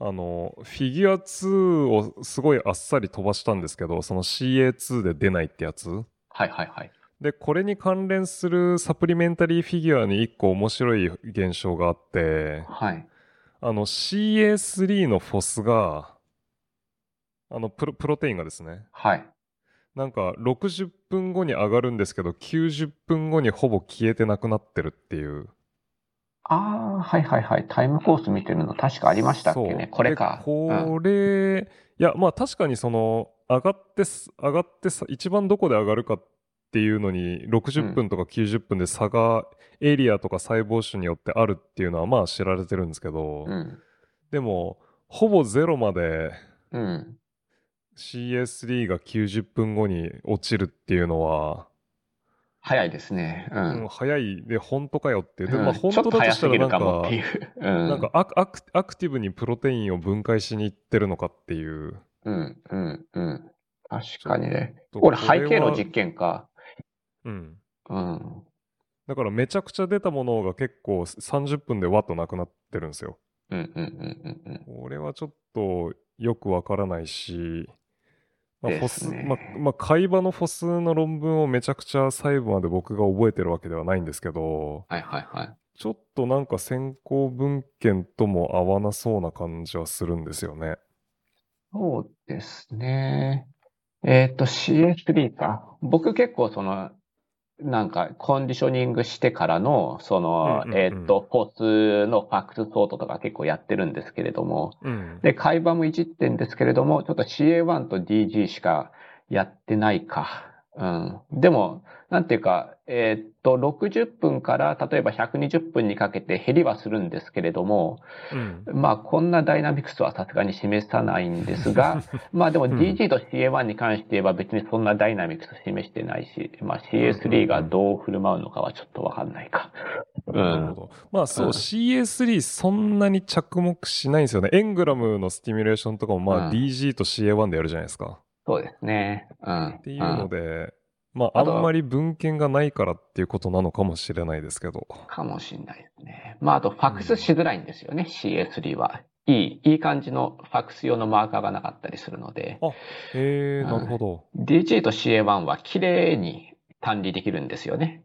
あの、フィギュア2をすごいあっさり飛ばしたんですけど、その CA2 で出ないってやつはいはいはい。で、これに関連するサプリメンタリーフィギュアに一個面白い現象があって、はい。あの CA3 のフォスが、あのプロプロテインがですね、はい。なんか60分後に上がるんですけど、90分後にほぼ消えてなくなってるっていう。ああ、はいはいはい。タイムコース見てるの確かありましたっけね。これか。でうんこれ、いや、まあ確かにその、上がってす、上がってさ、一番どこで上がるかっていうのに、60分とか90分で差が、エリアとか細胞種によってあるっていうのはまあ知られてるんですけど、うん。でも、ほぼゼロまでうん。CS3 が90分後に落ちるっていうのは、早いですね。うん。うん早いで本当かよって。でうんまあ本当だとしたらなんかもっかてい、う。うん。なんかアクアクティブにプロテインを分解しに行ってるのかっていう。うん、うん、うん。確かにね。とこれ背景の実験か。うん。うん。だからめちゃくちゃ出たものが結構30分でわっとなくなってるんですよ。うん、うん、うん、うんうん。これはちょっとよくわからないし、まあ、フォス、ねまあ、まあ、会話のフォスの論文をめちゃくちゃ細部まで僕が覚えてるわけではないんですけど、はいはいはい。ちょっとなんか先行文献とも合わなそうな感じはするんですよね。そうですね。えっと、CS3 か。僕結構その、なんか、コンディショニングしてからの、そのうんうん、うんえっと、フォスのファクスソートとか結構やってるんですけれども、うん。で、会話もいじってんですけれども、ちょっと CA1 と DG しかやってないか。うん。でも、なんていうか、えーっと、60分から例えば120分にかけて減りはするんですけれども、うん。まあ、こんなダイナミクスはさすがに示さないんですが、まあでもうん DG と CA1 に関して言えば別にそんなダイナミクス示してないし、まあ CA3 がどう振る舞うのかはちょっとわかんないか。うん。なるほど。まあそう、うん CA3 そんなに着目しないんですよね。エングラムのスティミュレーションとかもまあうん DG と CA1 でやるじゃないですか。そうですね。うん。っていうので、まああんまり文献がないからっていうことなのかもしれないですけど。かもしれないですね。まあ、あと、ファクスしづらいんですよね、CA3 は。いい、いい感じの FACS 用のマーカーがなかったりするので、あ、へえ、うんなるほど。DG と CA1 は綺麗に単離できるんですよね。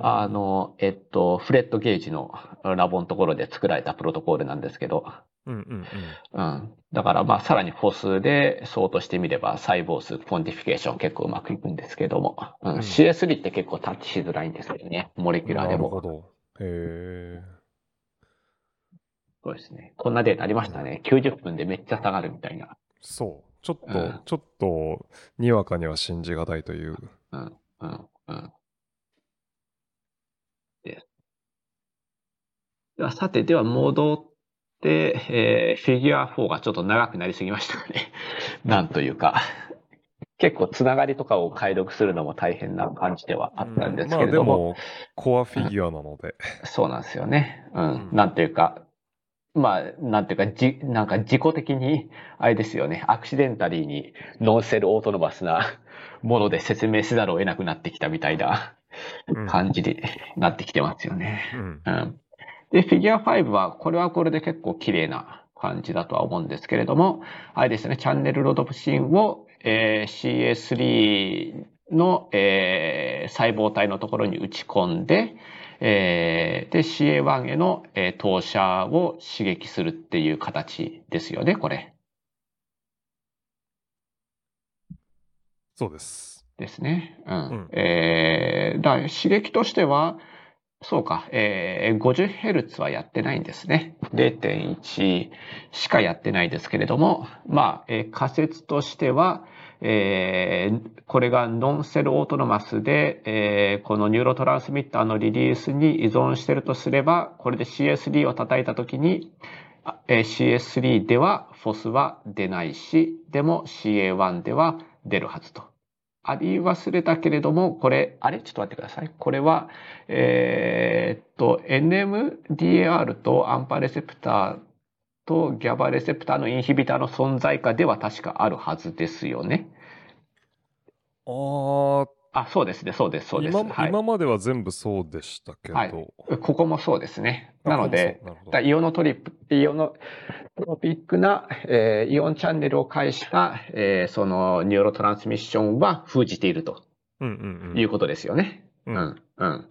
あの、えっと、フレットゲージのラボのところで作られたプロトコールなんですけど、うんうんうん。だから、まあ、さらに Fos でソートしてみれば、細胞数、 quantification 結構うまくいくんですけども、うんうん CA3 って結構タッチしづらいんですよね、 molecular うん。でも。なるほど。へえ。そうですね。こんなデータありましたね。90分でめっちゃ下がるみたいな。そう。ちょっと、うんちょっと、にわかには信じがたいという。うん、うん、うん。です。では、さて、では戻って、えーフィギュア4がちょっと長くなりすぎましたね。なんというか。結構つながりとかを解読するのも大変な感じではあったんですけれども、まあでも、コアフィギュアなので。そうなんですよね。うん。うんなんというか、まあ、なんていうか、じ、なんか自己的に、あれですよね、アクシデンタリーにノンセルオートノマスなもので説明せざるを得なくなってきたみたいなうん感じになってきてますよね。うんうん。で、フィギュア5は、これはこれで結構綺麗な感じだとは思うんですけれども、あれですね、チャンネルロードプシンを、えー CA3 の、えー細胞体のところに打ち込んで、えーで、CA1 への、えー投射を刺激するっていう形ですよね、これ。そうです。ですね。うん。うんえーだ刺激としては、そうか、えー、50Hz はやってないんですね。0.1しかやってないですけれども、まあ、えー仮説としては、えーこれがノンセルオートノマスで、えーこのニューロトランスミッターのリリースに依存しているとすれば、これで CS3 を叩いたときに、えー CS3 ではフォスは出ないし、でも CA1 では出るはずと。あり忘れたけれども、これ、あれ？ちょっと待ってください。これは、えーっと、NMDAR とアンパレセプターとギャバレセプターのインヒビターの存在下では確かあるはずですよね。あーあ、そうですね、そうです、そうです。今はい今までは全部そうでしたけど。はいここもそうですね。あなので、イオノトリップ、イオノトピックな、えーイオンチャンネルを介した、えーそのニューロトランスミッションは封じているとうんうんうん。いうことですよね。ううんん、うん。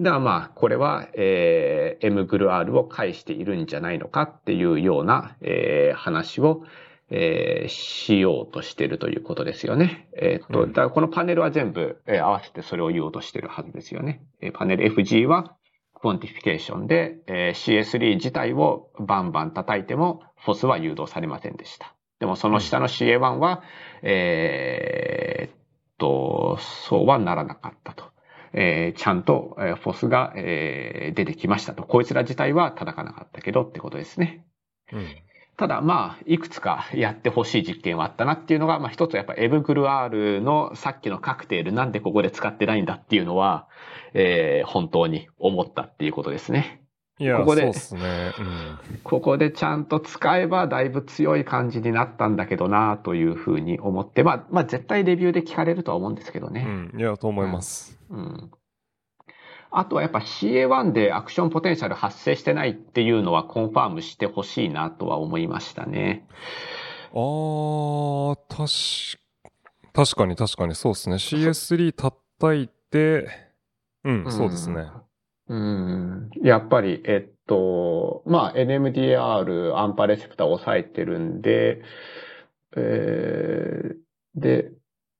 だからまあ、これは、えー、M グル R を介しているんじゃないのかっていうような、えー話を、えーしようとしているということですよね。えーっと、うんだからこのパネルは全部、えー合わせてそれを言おうとしているはずですよね。えーパネル FG は、quantification で、えー CA3 自体をバンバン叩いても、 Fos は誘導されませんでした。でもその下の CA1 は、えーっと、そうはならなかったと。えーちゃんと、えー Fos が、えー出てきましたと。こいつら自体は叩かなかったけどってことですね。うんただまあ、いくつかやってほしい実験はあったなっていうのが、まあ一つはやっぱエブグル R のさっきのカクテルなんでここで使ってないんだっていうのは、えー本当に思ったっていうことですね。いや、ここでそうっすね。うん。ここでちゃんと使えばだいぶ強い感じになったんだけどなというふうに思って、まあ、まあ絶対レビューで聞かれるとは思うんですけどね。うん。いや、と思います。うんあとはやっぱ CA1 でアクションポテンシャル発生してないっていうのはコンファームしてほしいなとは思いましたね。あー、確か、確かに確かにそうですね。 CA3 叩いて、うん、そうですね。うん。やっぱり、えっと、まあ NMDR アンパレセプターを抑えてるんで、えーで、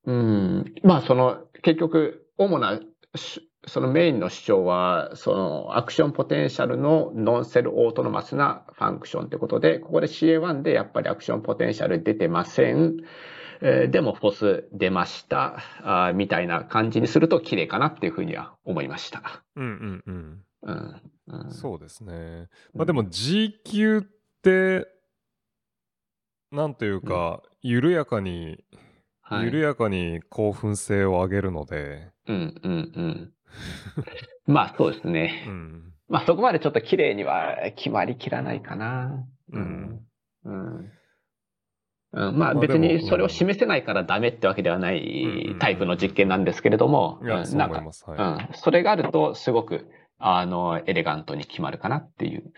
うん。まあその、結局、主なしそのメインの主張は、その action potential の non-cell autonomous な function ってことで、ここで CA1 でやっぱり action potential 出てません。えーでもフォス出ました。あーみたいな感じにすると綺麗かなっていうふうには思いました。うんうんうん。うん。うん、そうですね。まあでも G 級って、なんというか、緩やかに、はい、緩やかに興奮性を上げるので、うんうんうん。まあそうですね。うん。まあそこまでちょっと綺麗には決まりきらないかな。うん。うん。うん、まあまあ別にそれを示せないからダメってわけではなうんいタイプの実験なんですけれども、なんか。はい。うん、それがあるとすごくあのエレガントに決まるかなっていう。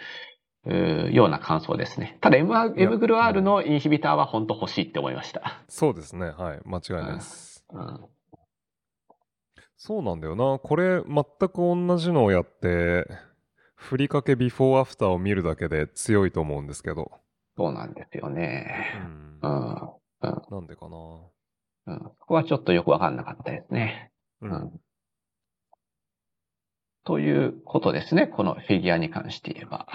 うーような感想ですね。ただ M, M グル R のインヒビターは本当欲しいって思いました。そうですね。はい。間違いないです。うんそうなんだよな。これ、全く同じのをやって、ふりかけビフォーアフターを見るだけで強いと思うんですけど。そうなんですようね。んう。ん。うん。なんでかな。うん。ここはちょっとよくわかんなかったですね。う。うんん。ということですね。このフィギュアに関して言えば。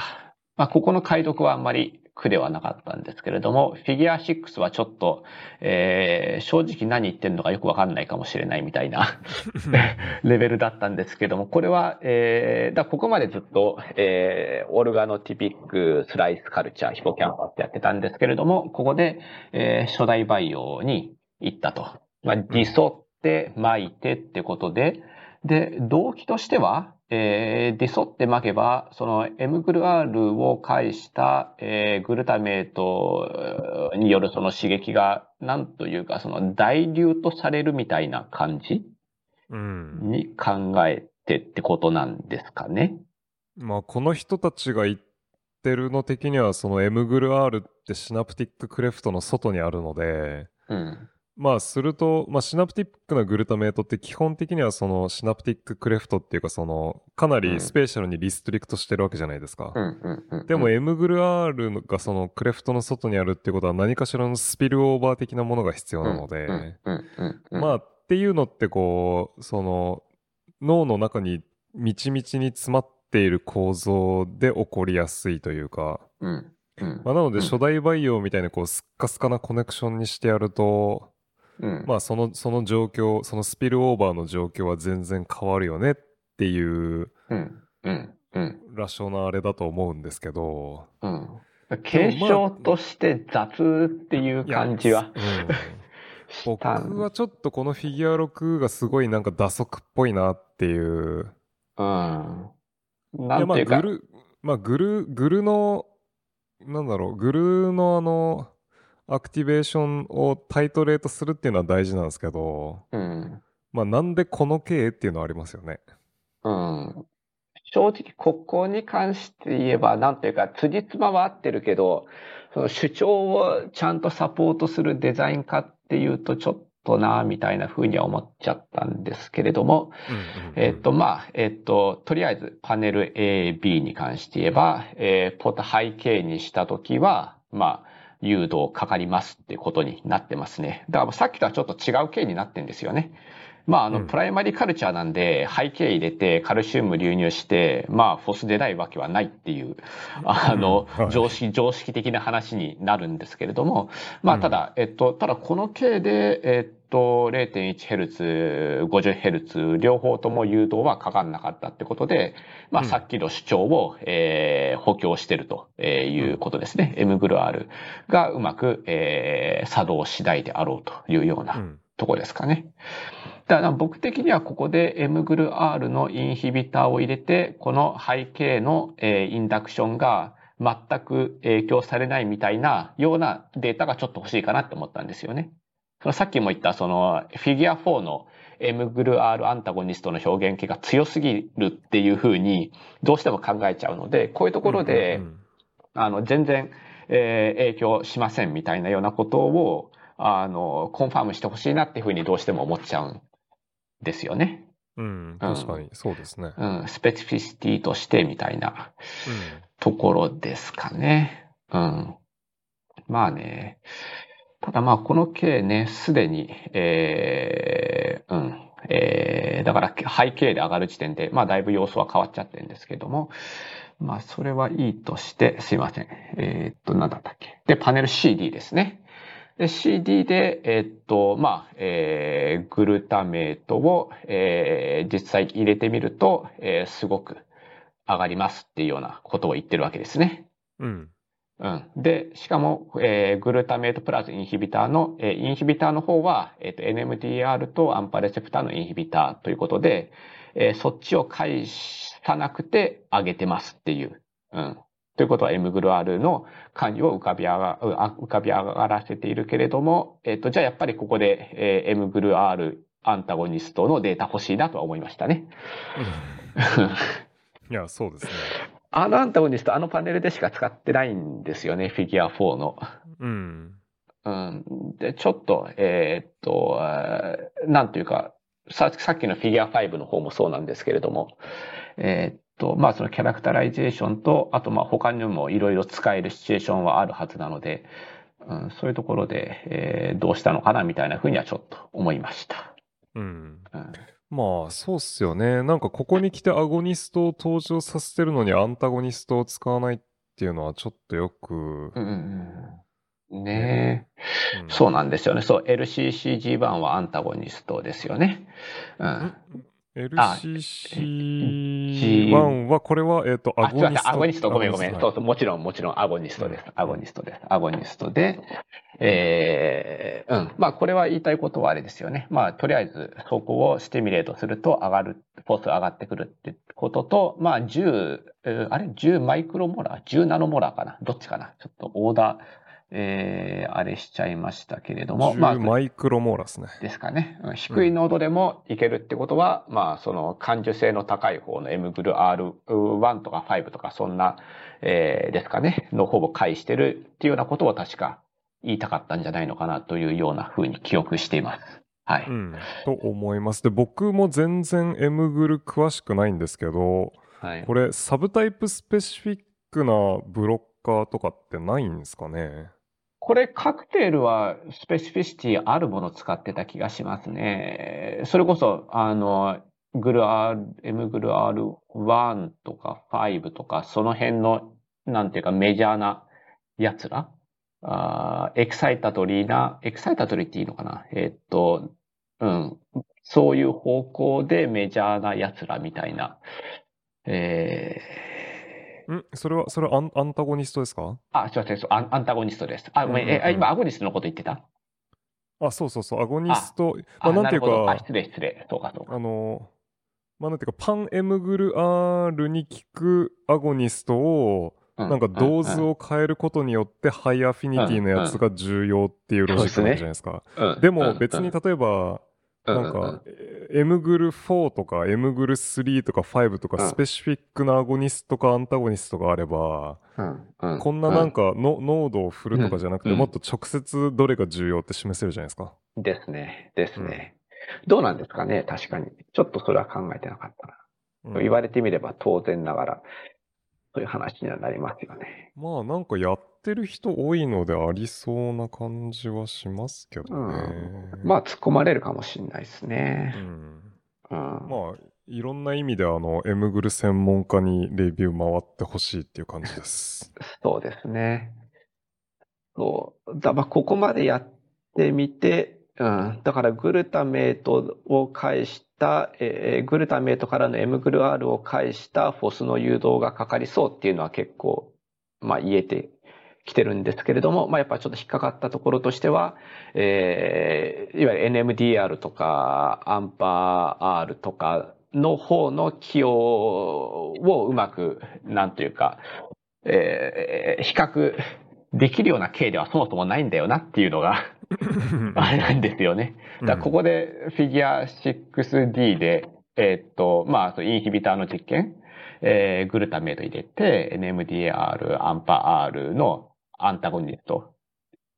まあ、ここの解読はあんまり苦ではなかったんですけれども、フィギュア6はちょっと、えー正直何言ってんのかよくわかんないかもしれないみたいな レベルだったんですけども、これは、えーだここまでずっと、えー organotypic slice culture hippocampus ってやってたんですけれども、ここで、えー初代培養に行ったと。まあ、 disso って撒いてってことで、で、動機としては、えー、 disso って撒けば、その mGluR を介した、えー、 glutamate によるその刺激が、なんというか、その代流とされるみたいな感じに考えてってことなんですかね。まあ、この人たちが言ってるの的には、その M グル R ってシナプティッククレフトの外にあるので、うん、まあ、すると、まあ、シナプティックなグルタメートって基本的にはそのシナプティッククレフトっていうかその、かなりスペーシャルにリストリクトしてるわけじゃないですか。でも M グル R がそのクレフトの外にあるってことは何かしらのスピルオーバー的なものが必要なので、まあ、っていうのってこう、その、脳の中にみちみちに詰まっている構造で起こりやすいというか、うんまあ、なので初代培養みたいなこうスッカスカなコネクションにしてやると、うん、まあその、その状況、そのスピルオーバーの状況は全然変わるよねっていう、うん、うん、うん。ラショナーレだと思うんですけど。うん。継承として雑っていう感じは、うん、僕はちょっとこのフィギュア6がすごいなんか打足っぽいなっていう。うん。なんていうか。まあグル、まあグル、グルの、なんだろう、グルのあの、アクティベーションをタイトレートするっていうのは大事なんですけど、うん。まあなんでこの経っていうのはありますよね。うん。正直、ここに関して言えば、なんというか、辻褄は合ってるけど、その主張をちゃんとサポートするデザイン化っていうと、ちょっとな、みたいな風には思っちゃったんですけれども、えっと、まあ、えっと、とりあえずパネル A、B に関して言えば、えー、ポート背景にしたときは、まあ、誘導かかりますってことになってますね。だからさっきとはちょっと違う形になってんですよね。まあ、あの、プライマリカルチャーなんで、背景入れて、カルシウム流入して、まあ、フォス出ないわけはないっていう、あの、常識、常識的な話になるんですけれども、まあ、ただ、えっと、ただこの系で、えっと、0.1Hz、50Hz、両方とも誘導はかかんなかったってことで、まあ、さっきの主張を、えー、補強してるということですね。M グル R がうまく、えー、作動次第であろうというようなとこですかね。だから僕的にはここで M グル R のインヒビターを入れて、この背景の、えインダクションが全く影響されないみたいなようなデータがちょっと欲しいかなって思ったんですよね。そのさっきも言ったそのフィギュア4の M グル R アンタゴニストの表現形が強すぎるっていうふうにどうしても考えちゃうので、こういうところで、あの全然、え影響しませんみたいなようなことをあのコンファームしてほしいなっていうふうにどうしても思っちゃうんですよね。うん、確かに、そうですね。うん、スペシフィシティとしてみたいなところですかね。うん。まあね。ただまあ、この経ね、すでに、えー、うん、えー、だから背景で上がる時点で、まあ、だいぶ様子は変わっちゃってるんですけども、まあ、それはいいとして、すいません。えー、っと、なんだったっけ。で、パネル CD ですね。で、CD で、えっと、まあ、えー、グルタメートを、えー、実際入れてみると、えー、すごく上がりますっていうようなことを言ってるわけですね。うん。うん。で、しかも、えー、グルタメートプラスインヒビターの、えー、インヒビターの方は、えっ、ー、と、NMDR とアンパレセプターのインヒビターということで、えー、そっちを返さなくて上げてますっていう。うん。ということは M グル R の関与を浮かび上が浮かび上がらせているけれども、えっ、と、じゃあやっぱりここで、えー、M グル R アンタゴニストのデータ欲しいなとは思いましたね。いや、そうですね。あのアンタゴニスト、あのパネルでしか使ってないんですよね、フィギュア4の。うん。うん。で、ちょっと、えー、っと、なんというか、ささっきのフィギュア5の方もそうなんですけれども、えー、っと、まあそのキャラクタライゼーションと、あとまあ他にもいろいろ使えるシチュエーションはあるはずなので、うん、そういうところで、えー、どうしたのかなみたいなふうにはちょっと思いました。うん。うん、まあそうっすよね。なんかここに来てアゴニストを登場させてるのにアンタゴニストを使わないっていうのはちょっとよく。うんうん、ねえ、うん、そうなんですよね。そう、LCCG1 はアンタゴニストですよね。うん。LCC G1 は、これは、えっ、と、あ、アゴニスト。アゴニスト、ごめんごめん。はいそうそう、もちろん、もちろん、アゴニストです。アゴニストです。アゴニストで、えー、うん。まあ、これは言いたいことはあれですよね。まあ、とりあえず、そこをスティミュレートすると上がる、フォース上がってくるってことと、まあ、10、えーあれ ?10 マイクロモラー ?10 ナノモラーかな？どっちかな？ちょっとオーダー、えー、あれしちゃいましたけれども。まあ10、マイクロモーラスね。ですかね。うん低い濃度でもいけるってことは、まあ、その感受性の高い方の M グル R1 とか5とか、そんな、えーですかね、のほぼ介してるっていうようなことを確か言いたかったんじゃないのかなというような風に記憶しています。はい。うん。と思います。で、僕も全然 M グル詳しくないんですけど、はいこれ、サブタイプスペシフィックなブロッカーとかってないんですかね？これカクテルはスペシフィシティあるものを使ってた気がしますね。それこそ、あの、グル R、M グル R1 とか5とか、その辺の、なんていうかメジャーなやつら？あエクサイタトリーな、エクサイタトリーっていいのかな？えーっと、うん。そういう方向でメジャーなやつらみたいな。えー、んそれは、それはアンアンタゴニストですか？あ、すいません、アンアンタゴニストです。あ、ごめん、うんうんうん。え、あ今アゴニストのこと言ってた？あ、そうそうそう、アゴニスト、あ、まあ、なんていうか、失礼、失礼。そうか、そうか。あの、まあ、なんていうか、 pan mGluR に効くアゴニストを、なんか dose を変えることによって high affinity のやつが重要っていうロジックなんじゃないですか。でも別に、例えば、うんなんか、M グル4とか M グル3とか5とかうん specific なアゴニストかアンタゴニストがあれば、こんななんかの濃度を振るとかじゃなくて、うんもっと直接どれが重要って示せるじゃないですか。うんですね、ですね。どうなんですかね、確かに。ちょっとそれは考えてなかったな。うん言われてみれば当然ながら、そういう話にはなりますよね。まあなんかやってる人多いのでありそうな感じはしますけどね。まあ、突っ込まれるかもしれないですうね。ん、うん。まあいろんな意味であの M グル専門家にレビュー回ってほしいっていう感じです。そうですね。そう。だまあ、ここまでやってみて、うん。だから、グルタメイトを介した、えーグルタメイトからの M グル R を介したフォスの誘導がかかりそうっていうのは結構、まあ、言えてきてるんですけれども、まあ、やっぱちょっと引っかかったところとしては、えーいわゆる NMDR とか、アンパー R とかの方の起用をうまく、なんというか、えー比較できるような経ではそもそもないんだよなっていうのが あれなんですよね。だここでフィギュア 6D で、えーっと、まあ、インヒビターの実験、えーグルタメイト入れて、NMDR、アンパ R のアンタゴニスト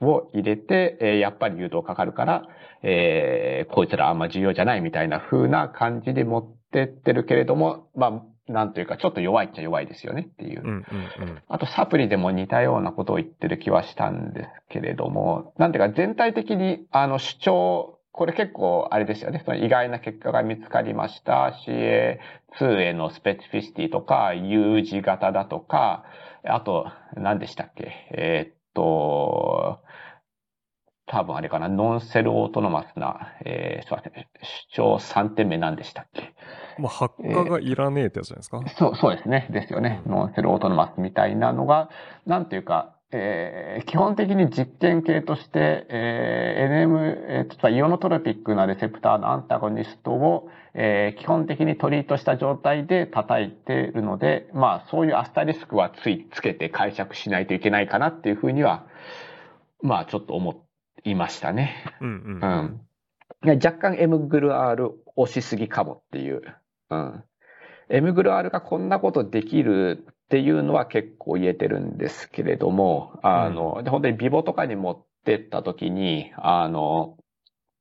を入れて、えーやっぱり誘導かかるから、えーこいつらあんま重要じゃないみたいな風な感じで持ってってるけれども、まあ、なんというか、ちょっと弱いっちゃ弱いですよねっていう。うんうんうんあとサプリでも似たようなことを言ってる気はしたんですけれども、なんていうか全体的にあの主張、これ結構あれですよね。その意外な結果が見つかりました。CA2 への specificity とか、U 字型だとか、あと、何でしたっけ？えーっと、多分あれかな、 non-cell autonomous な、えー、すいません。主張3点目何でしたっけ？まあ発火がいらねえってやつじゃないですか？そう、そうですね。ですよね。 non-cell autonomous みたいなのが、なんていうか、えー基本的に実験系として、えー NM、えーと ionotropic なレセプターのアンタゴニストを、えー基本的に treat した状態で叩いているので、まあそういうアスタリスクはついつけて解釈しないといけないかなっていうふうには、まあちょっと思いましたね。うんうんう。ん。いや若干 M グル R 押しすぎかもっていう。うん。M グル R がこんなことできるっていうのは結構言えてるんですけれども、あの、で本当にビボとかに持ってった時に、あの、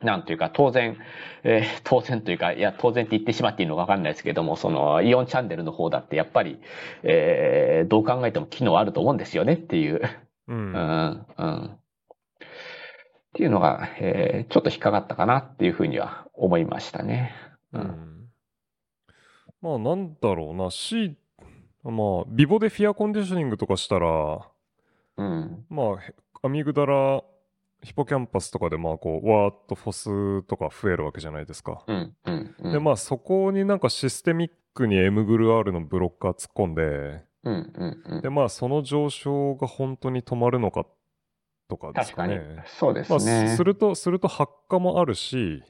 なんていうか、当然、えー 当然というか、いや、当然って言ってしまっていいのかわかんないですけども、その、イオンチャンネルの方だってやっぱり、えーどう考えても機能あると思うんですよねっていう。うんうん、うん。っていうのが、えーちょっと引っかかったかなっていうふうには思いましたね。ううんんまあなんだろうな C まあビボでフィアコンディショニングとかしたらうん。まあへアミグダラヒポキャンパスとかでまあこうわーっとフォスとか増えるわけじゃないですか。うん、うん、うん。でまあそこになんかシステミックに M グル R のブロッカー突っ込んでうん、うん、うんで。まあその上昇が本当に止まるのかとかです確かにかね。。そうですまあ、ね。するとすると発火もあるし、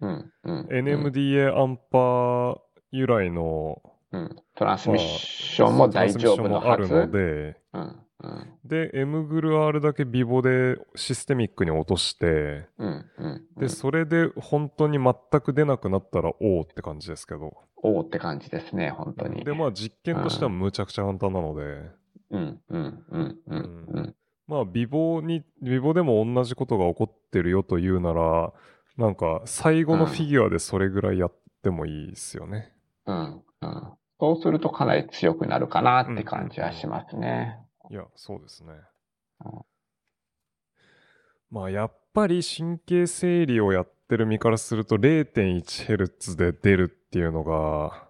うん、うん。NMDA アンパー由来の、うん。トランスミッションも大丈夫のはず。トランスミッションもあるので、うん、うん。で、M グル R だけビボでシステミックに落として、うん、うん。で、それで本当に全く出なくなったら、おおって感じですけど。おおって感じですね、本当に。で、まあ実験としてはむちゃくちゃ簡単なので、うん、うん、うん、うん、うん。まあ、ビボに、ビボでも同じことが起こってるよというなら、なんか、最後のフィギュアでそれぐらいやってもいいですよね。うん、うん。そうするとかなり強くなるかなって感じはしますね。いや、そうですねうん。まあ、やっぱり神経整理をやってる身からすると 0.1Hz で出るっていうのが、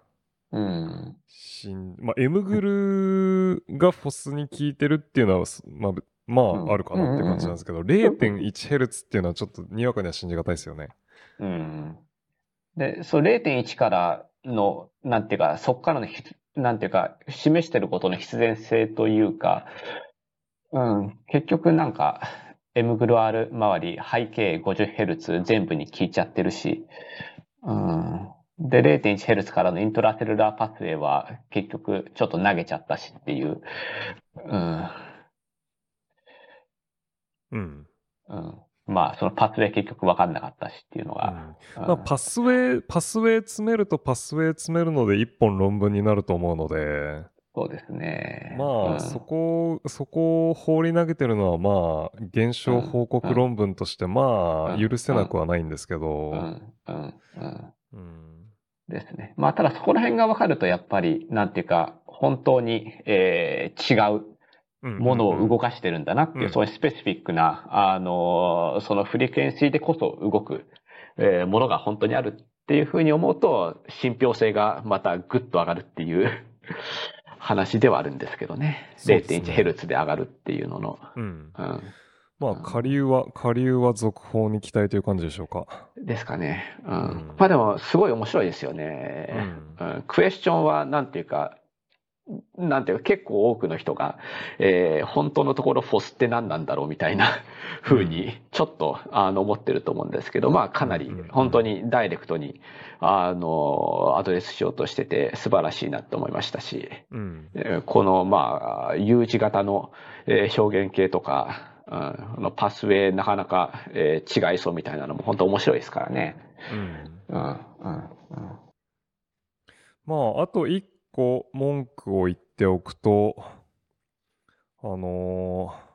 うん。しんまあ、M グルがフォスに効いてるっていうのは、すまあ、まうんあ、あるかなって感じなんですけど、0.1Hz っていうのはちょっとにわかには信じがたいですよね。うん。で、そう0.1からの、なんていうか、そこからのひ、なんていうか、示してることの必然性というか、うん、結局なんか、M グル R 周り、背景 50Hz 全部に効いちゃってるし、うん。で、0.1Hz からのイントラセルラーパスウェイは結局ちょっと投げちゃったしっていう、うん。うん。うん。まあ、そのパスウェイ結局分かんなかったしっていうのが。うんまあ、パスウェイ、パスウェイ詰めるとパスウェイ詰めるので一本論文になると思うので、そうですね。まあ、うんそこ、そこを放り投げてるのは、まあ、現象報告論文として、まあ、うん許せなくはないんですけど、うん、うん、うん。うん。ですね。まあ、ただそこら辺が分かると、やっぱり、なんていうか、本当に、えー違ううんものを動かかしてるんだなっていう、うんそういうスペシフィックな、あのーそのフリクエンシーでこそ動く、えーものが本当にあるっていうふうに思うと、信憑性がまたぐっと上がるっていう 話ではあるんですけどね。ね 0.1Hz で上がるっていうのの。うん。うんまあ、下流は、下流は続報に期待という感じでしょうか。ですかね。うん。うんまあでも、すごい面白いですよね。うんクエスチョンは、なんていうか、なんていうか、結構多くの人が、えー本当のところフォスって何なんだろうみたいな 風に、ちょっと、あの、思ってると思うんですけど、まあ、かなり本当にダイレクトに、あの、アドレスしようとしてて、素晴らしいなと思いましたし、うん。えーこの、まあ、U 字型の、えー表現系とか、うんあのパスウェイなかなか、えー違いそうみたいなのも本当面白いですからね。うん。うん、うん、うん。まあ、あと一個文句を言っておくと、あのー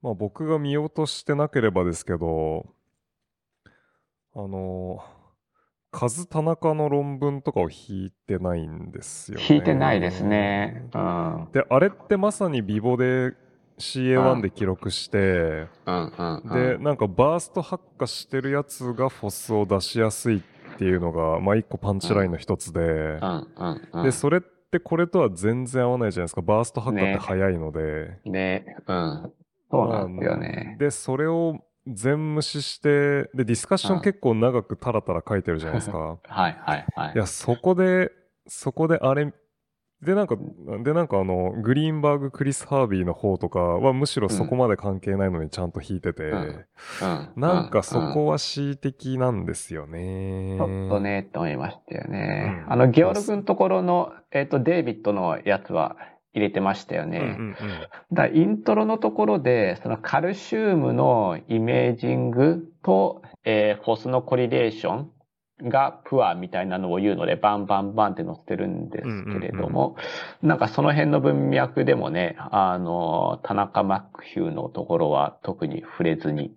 まあ僕が見落としてなければですけど、あのー、数田中の論文とかを引いてないんですよね。引いてないですね。うん。で、あれってまさにビボで CA1 で記録して。で、なんかバースト発火してるやつがフォスを出しやすいっていうのが、まあ一個パンチラインの一つで。で、それってこれとは全然合わないじゃないですか。バースト発火ってね早いので。ね、うん。そうなんですよね。で、それを全無視して、で、ディスカッション結構長くタラタラ書いてるじゃないですか。はいはいはい。いや、そこで、そこであれ、で、なんか、で、なんかあの、グリーンバーグ、クリス・ハービーの方とかはむしろそこまで関係ないのにちゃんと弾いてて、なんかそうんこは恣意的なんですよね。ちょっとね、って思いましたよね。うんあの、ゲオルグのところの、えっと、デイビッドのやつは入れてましたよね。うんうんうん。だからイントロのところで、そのカルシウムのイメージングと、えーフォスのコリレーションがプアみたいなのを言うので、バンバンバンって載せてるんですけれども、なんかその辺の文脈でもね、あの、田中マックヒューのところは特に触れずに、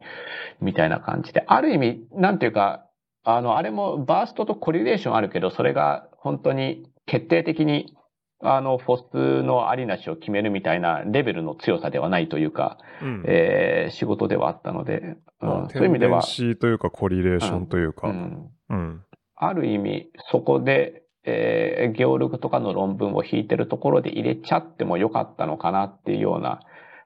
みたいな感じで、ある意味、なんていうか、あの、あれもバーストとコリレーションあるけど、それが本当に決定的にあの、フォスのありなしを決めるみたいなレベルの強さではないというか、うん。えー仕事ではあったので、うんまあ、そういう意味では、というかコリレーションというか。ううん。ん、ある意味、そこで、えーゲオルグとかの論文を引いてるところで入れちゃってもよかったのかなっていうような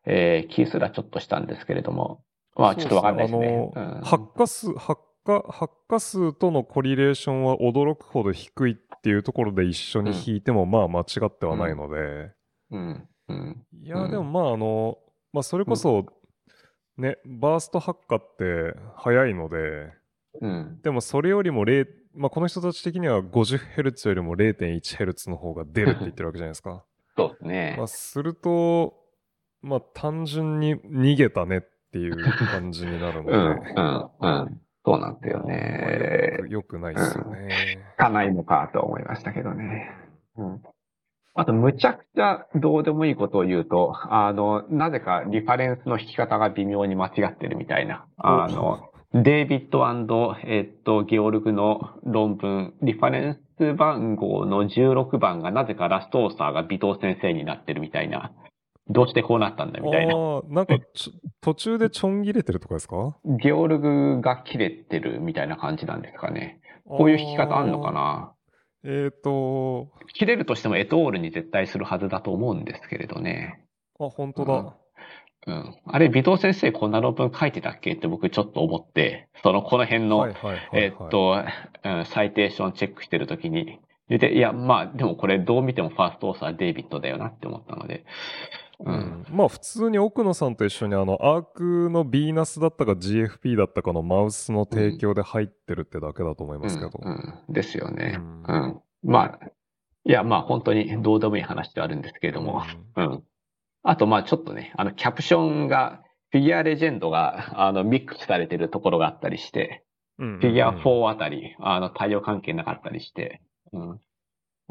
えー気すらちょっとしたんですけれども、まあちょっとわかんないですね。発火数、発火、発火数とのコリレーションは驚くほど低いっていうところで一緒に引いても、まあ間違ってはないので、うん。うん。いや、うんでもまああの、まあそれこそ、ね、バースト発火って早いので、うん。でもそれよりも0、まあこの人たち的には 50Hz よりも 0.1Hz の方が出るって言ってるわけじゃないですか。そうですねまあ。すると、まあ単純に逃げたねっていう感じになるので、うん。うん。うん。そうなんですよまあねよく。よくないですよね。かないのかと思いましたけどね。うん。あと、むちゃくちゃどうでもいいことを言うと、あの、なぜかリファレンスの引き方が微妙に間違ってるみたいな。あの、デイビッドえっと、ゲオルグの論文、リファレンス番号の16番がなぜかラストオーサーが尾藤先生になってるみたいな。どうしてこうなったんだみたいな。なんか途中でちょん切れてるとかですか？ゲオルグが切れてるみたいな感じなんですかね。こういう引き方あんのかな？えっ、と、切れるとしてもエトールに絶対するはずだと思うんですけれどね。あ、本当だ。うんうん。あれ、尾藤先生こんな論文書いてたっけって僕ちょっと思って、その、この辺の、はいはいはい、はい。えーっと、うん、サイテーションチェックしてるときに、で、いや、まあ、でもこれどう見てもファーストオーサーデイビッドだよなって思ったので、う。うんん、まあ普通に奥野さんと一緒にあのアークのビーナスだったか GFP だったかのマウスの提供で入ってるってだけだと思いますけど。うんうんですよね。ううんん。まあ、いや、まあ本当にどうでもいい話ではあるんですけれども、うん。あと、まあちょっとね、あの、キャプションが、フィギュアレジェンドが、あの、ミックスされてるところがあったりして、うんフィギュア4あたり、あの、対応関係なかったりして、うん。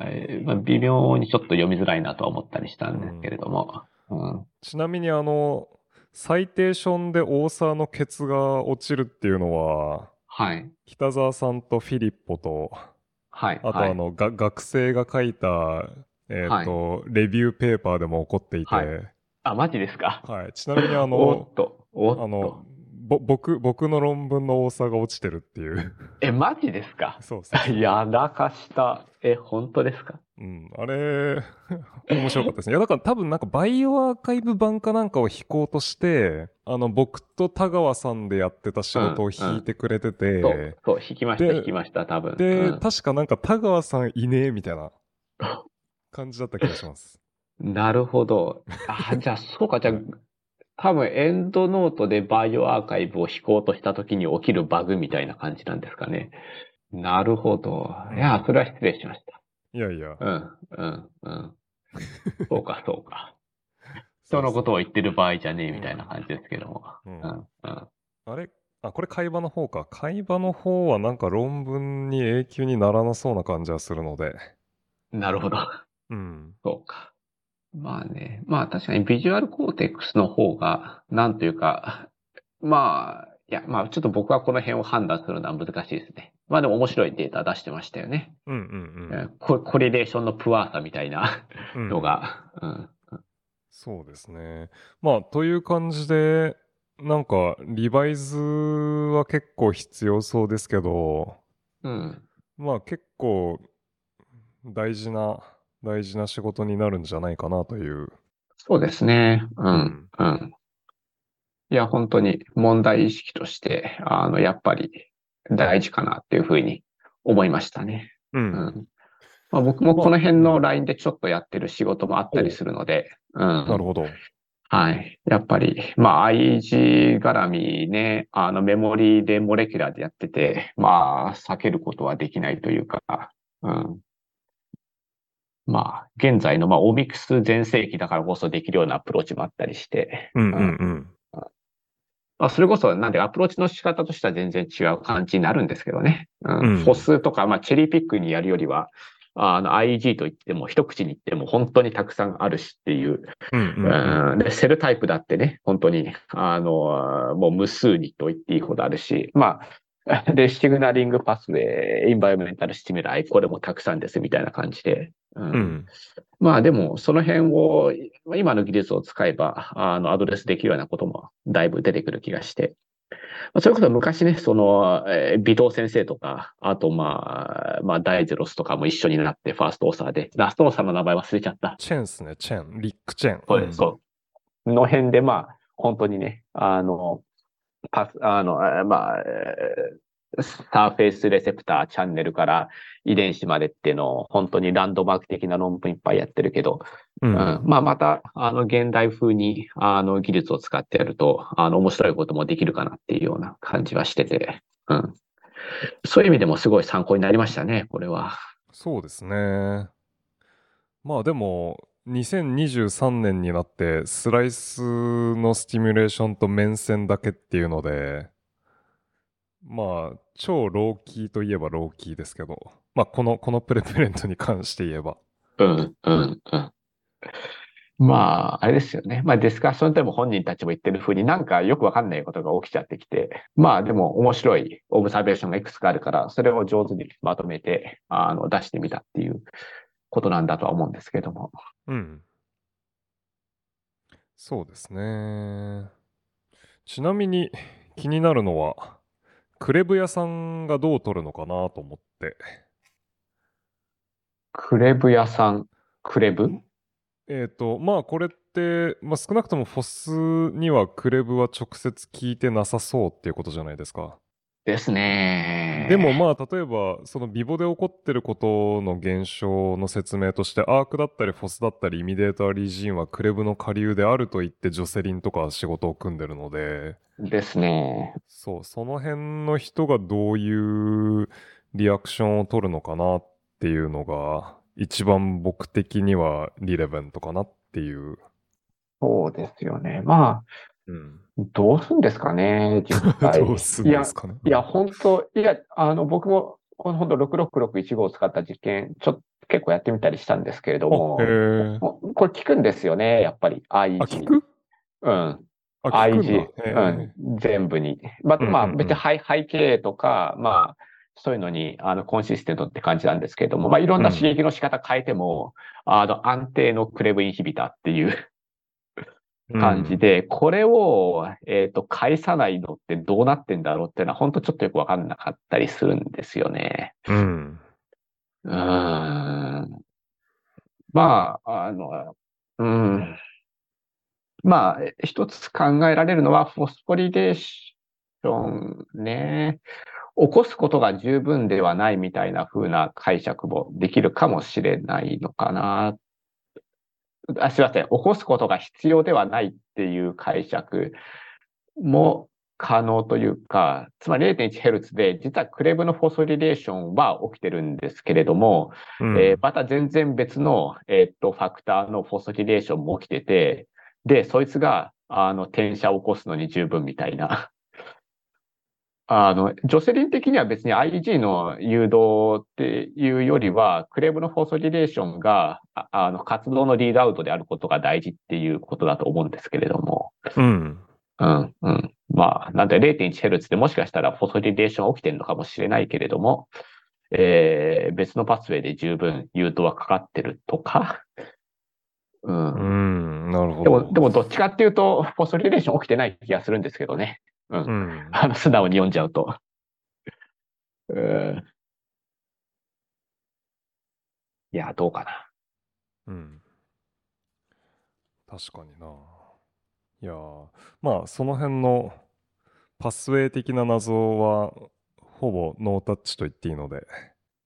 えーまあ、微妙にちょっと読みづらいなとは思ったりしたんですけれども、うん。ちなみにあの、サイテーションでオーサーのケツが落ちるっていうのは、はい。北沢さんとフィリッポと、はい。あとあの、が学生が書いた、えっ、と、レビューペーパーでも起こっていて、ははいい、あ、マジですか？ちなみにあおのっ、と、おっと。あの、ぼ僕、僕の論文の多さが落ちてるっていう。え、マジですか？そうそう。やらかした。え、本当ですか？うん。あれ、面白かったですね。いや、だから多分なんかバイオアーカイブ版かなんかを弾こうとして、あの、僕と田川さんでやってた仕事を弾いてくれてて、そう、そう、弾きました、で弾きました、多分。で、うん確かなんか田川さんいねえみたいな 感じだった気がします。なるほど。あ、じゃあ、そうか、じゃあ、多分エンドノートでバイオアーカイブを弾こうとした時に起きるバグみたいな感じなんですかね。なるほど。いや、それは失礼しました。いやいや。うん、うん、うん。そうか、そうか。人のことを言ってる場合じゃねえみたいな感じですけども。ううんん、うん。あれ？あ、これ会話の方か。会話の方はなんか論文に永久にならなそうな感じはするので。なるほど。うん。そうか。まあね。まあ確かにビジュアルコーテックスの方が、なんというか、まあ、いや、まあちょっと僕はこの辺を判断するのは難しいですね。まあでも面白いデータ出してましたよね。うんうんえーココリレーションのプワーさみたいなうん。のが。うん。そうですね。まあ、という感じで、なんか、リバイズは結構必要そうですけど、うん。まあ結構大事な、大事な仕事になるんじゃないかなという。そうですね。ううんん。うん。いや、本当に問題意識として、あの、やっぱり大事かなっていうふうに思いましたね。う。うんん。まあ、僕もこの辺のラインでちょっとやってる仕事もあったりするので、うん。なるほど。はい。やっぱり、まあ IG 絡みね、あのメモリでモレキュラーでやってて、まあ避けることはできないというか、うん。まあ現在のまあオミクス全盛期だからこそできるようなアプローチもあったりして、うんうんうん。まあそれこそなんでアプローチの仕方としては全然違う感じになるんですけどね。うん。うん歩数とか、まあチェリーピックにやるよりは、あの IG と言っても一口に言っても本当にたくさんあるしっていううんうんうんうんで、セルタイプだってね、本当に、あの、もう無数にと言っていいほどあるし、まあ、で、シグナリングパスウェイ、インバイメンタルスティミライ、これもたくさんですみたいな感じで。うんうん。まあでも、その辺を、今の技術を使えば、あの、アドレスできるようなこともだいぶ出てくる気がして。まあそれこそ昔ね、その、えー尾藤先生とか、あとまあ、まあ、ダイゼロスとかも一緒になって、ファーストオーサーで、ラストオーサーの名前忘れちゃった。チェンっすね、チェン。リック・チェン。そうです、そう。の辺で、まあ、本当にね、あの、パス、あの、まあ、サーフェイスレセプターチャンネルから遺伝子までっていうのを本当にランドマーク的な論文いっぱいやってるけど、うん、うん、まあまた、あの、現代風に、あの、技術を使ってやると、あの、面白いこともできるかなっていうような感じはしてて、うん。そういう意味でもすごい参考になりましたね、これは。そうですね。まあでも、2023年になってスライスのスティミュレーションと面線だけっていうので、まあ、超ローキーといえばローキーですけど、まあ、この、このプレプレントに関して言えば。うん、うん、うん。まあ、あれですよね。まあ、ディスカッションでも本人たちも言ってる風になんかよくわかんないことが起きちゃってきて、まあ、でも面白いオブザベーションがいくつかあるから、それを上手にまとめて、あの、出してみたっていうことなんだとは思うんですけども。うん。そうですね。ちなみに気になるのは、クレブ屋さんがどう取るのかなと思って。クレブ屋さん、クレブ？えっ、ー、と、まあこれって、まあ、少なくともフォスにはクレブは直接聞いてなさそうっていうことじゃないですか。ですね。でもまあ例えばそのビボで起こってることの現象の説明としてアークだったりフォスだったりイミデーターリージンはクレブの下流であると言ってジョセリンとか仕事を組んでるので。ですね。そう、その辺の人がどういうリアクションを取るのかなっていうのが一番僕的にはリレベントかなっていう。そうですよね。まあ、うん、どうすんですかね、実際。どうすんですかね。いや、本当いや、あの、僕も、この本当6661号を使った実験、ちょっと結構やってみたりしたんですけれども、これ聞くんですよね、やっぱり IG。うん。IG、うん、全部に。まあ、まあ、別に背背景とか、まあ、そういうのに、あの、コンシステントって感じなんですけれども、まあ、いろんな刺激の仕方変えても、うん、あの、安定のクレブインヒビターっていう感じで、うん、これを、えっ、ー、と、返さないのってどうなってんだろうっていうのは、本当ちょっとよくわかんなかったりするんですよね。うん。うん。まあ、あの、うん。まあ、一つ考えられるのは、フォスフォリデーションね。起こすことが十分ではないみたいな風な解釈もできるかもしれないのかなあすいません、起こすことが必要ではないっていう解釈も可能というか、つまり 0.1Hz で、実はクレブのフォスフォリレーションは起きてるんですけれども、うん、えー、また全然別の、えー、っと、ファクターのフォスフォリレーションも起きてて、で、そいつが、あの、転写を起こすのに十分みたいなあの、ジョセリン的には別に IG の誘導っていうよりは、クレーブのフォーソリレーションが、あの、活動のリードアウトであることが大事っていうことだと思うんですけれども。うん。うん、うん。まあ、なんで 0.1Hz でもしかしたらフォソリレーション起きてるのかもしれないけれども、えー、別のパスウェイで十分誘導はかかってるとか、うん。うん、なるほど。でも、でもどっちかっていうと、フォソリレーション起きてない気がするんですけどね。うん。うん、あの、素直に読んじゃうと。うん。いや、どうかな。うん。確かにな。いやまあ、その辺のパスウェイ的な謎は、ほぼノータッチと言っていいので。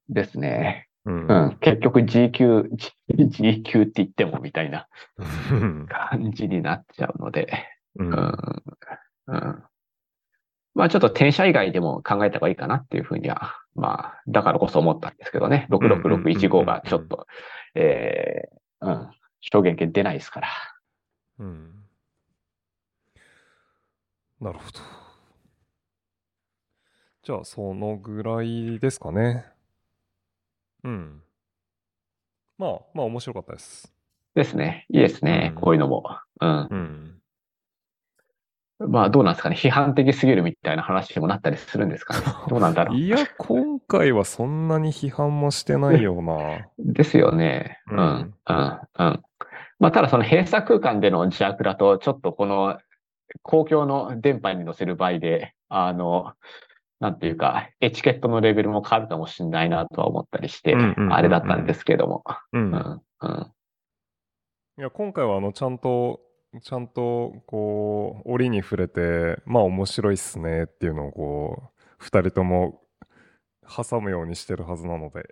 ですね。うん、うん、結局 G 級、G 級 って言ってもみたいな感じになっちゃうので。うん。うん、うんまあちょっと転写以外でも考えた方がいいかなっていうふうには、まあ、だからこそ思ったんですけどね。66615がちょっと、えー、うん、表現権出ないですから。うん。なるほど。じゃあ、そのぐらいですかね。うん。まあ、まあ面白かったです。ですね。いいですね。うん、こういうのも。うん。うんまあどうなんですかね。批判的すぎるみたいな話にもなったりするんですかね。どうなんだろう。いや、今回はそんなに批判もしてないような。ですよね。うん、うん、うん。まあただその閉鎖空間での邪悪だと、ちょっとこの公共の電波に乗せる場合で、あの、なんていうか、エチケットのレベルも変わるかもしれないなとは思ったりして、あれだったんですけども。うん。うん、いや、今回はあの、ちゃんとちゃんとこう折に触れてまあ面白いっすねっていうのをこう2人とも挟むようにしてるはずなので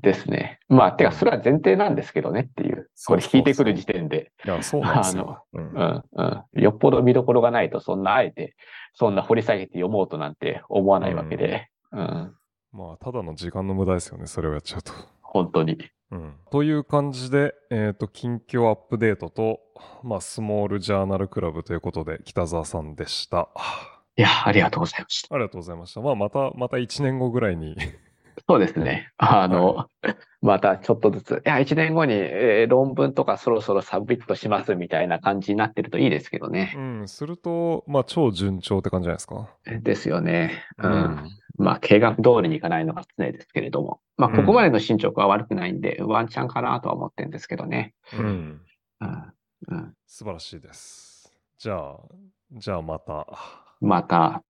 ですね。まあ、てか、それは前提なんですけどねっていう。これ聞いてくる時点で。いやそうなんですよ、ううんん、うん。よっぽど見どころがないと、そんなあえて、そんな掘り下げて読もうとなんて思わないわけで。うん。まあただの時間の無駄ですよねそれをやっちゃうと。本当に。うん、という感じで、えー、と近況アップデートと、まあ、スモールジャーナルクラブということで北澤さんでした。いや、ありがとうございました。ありがとうございました。まあ、また、また1年後ぐらいにそうですね。あの、またちょっとずつ、いや、一年後に、えー論文とかそろそろ submit しますみたいな感じになってるといいですけどねう。ん、すると、まあ、超順調って感じじゃないですか。ですよね。う。うんまあ、計画通りにいかないのが常ですけれども。まあ、ここまでの進捗は悪くないんで、ワンチャンかなとは思ってるんですけどね。うん。うん。うん。素晴らしいです。じゃあ、じゃあまた。また、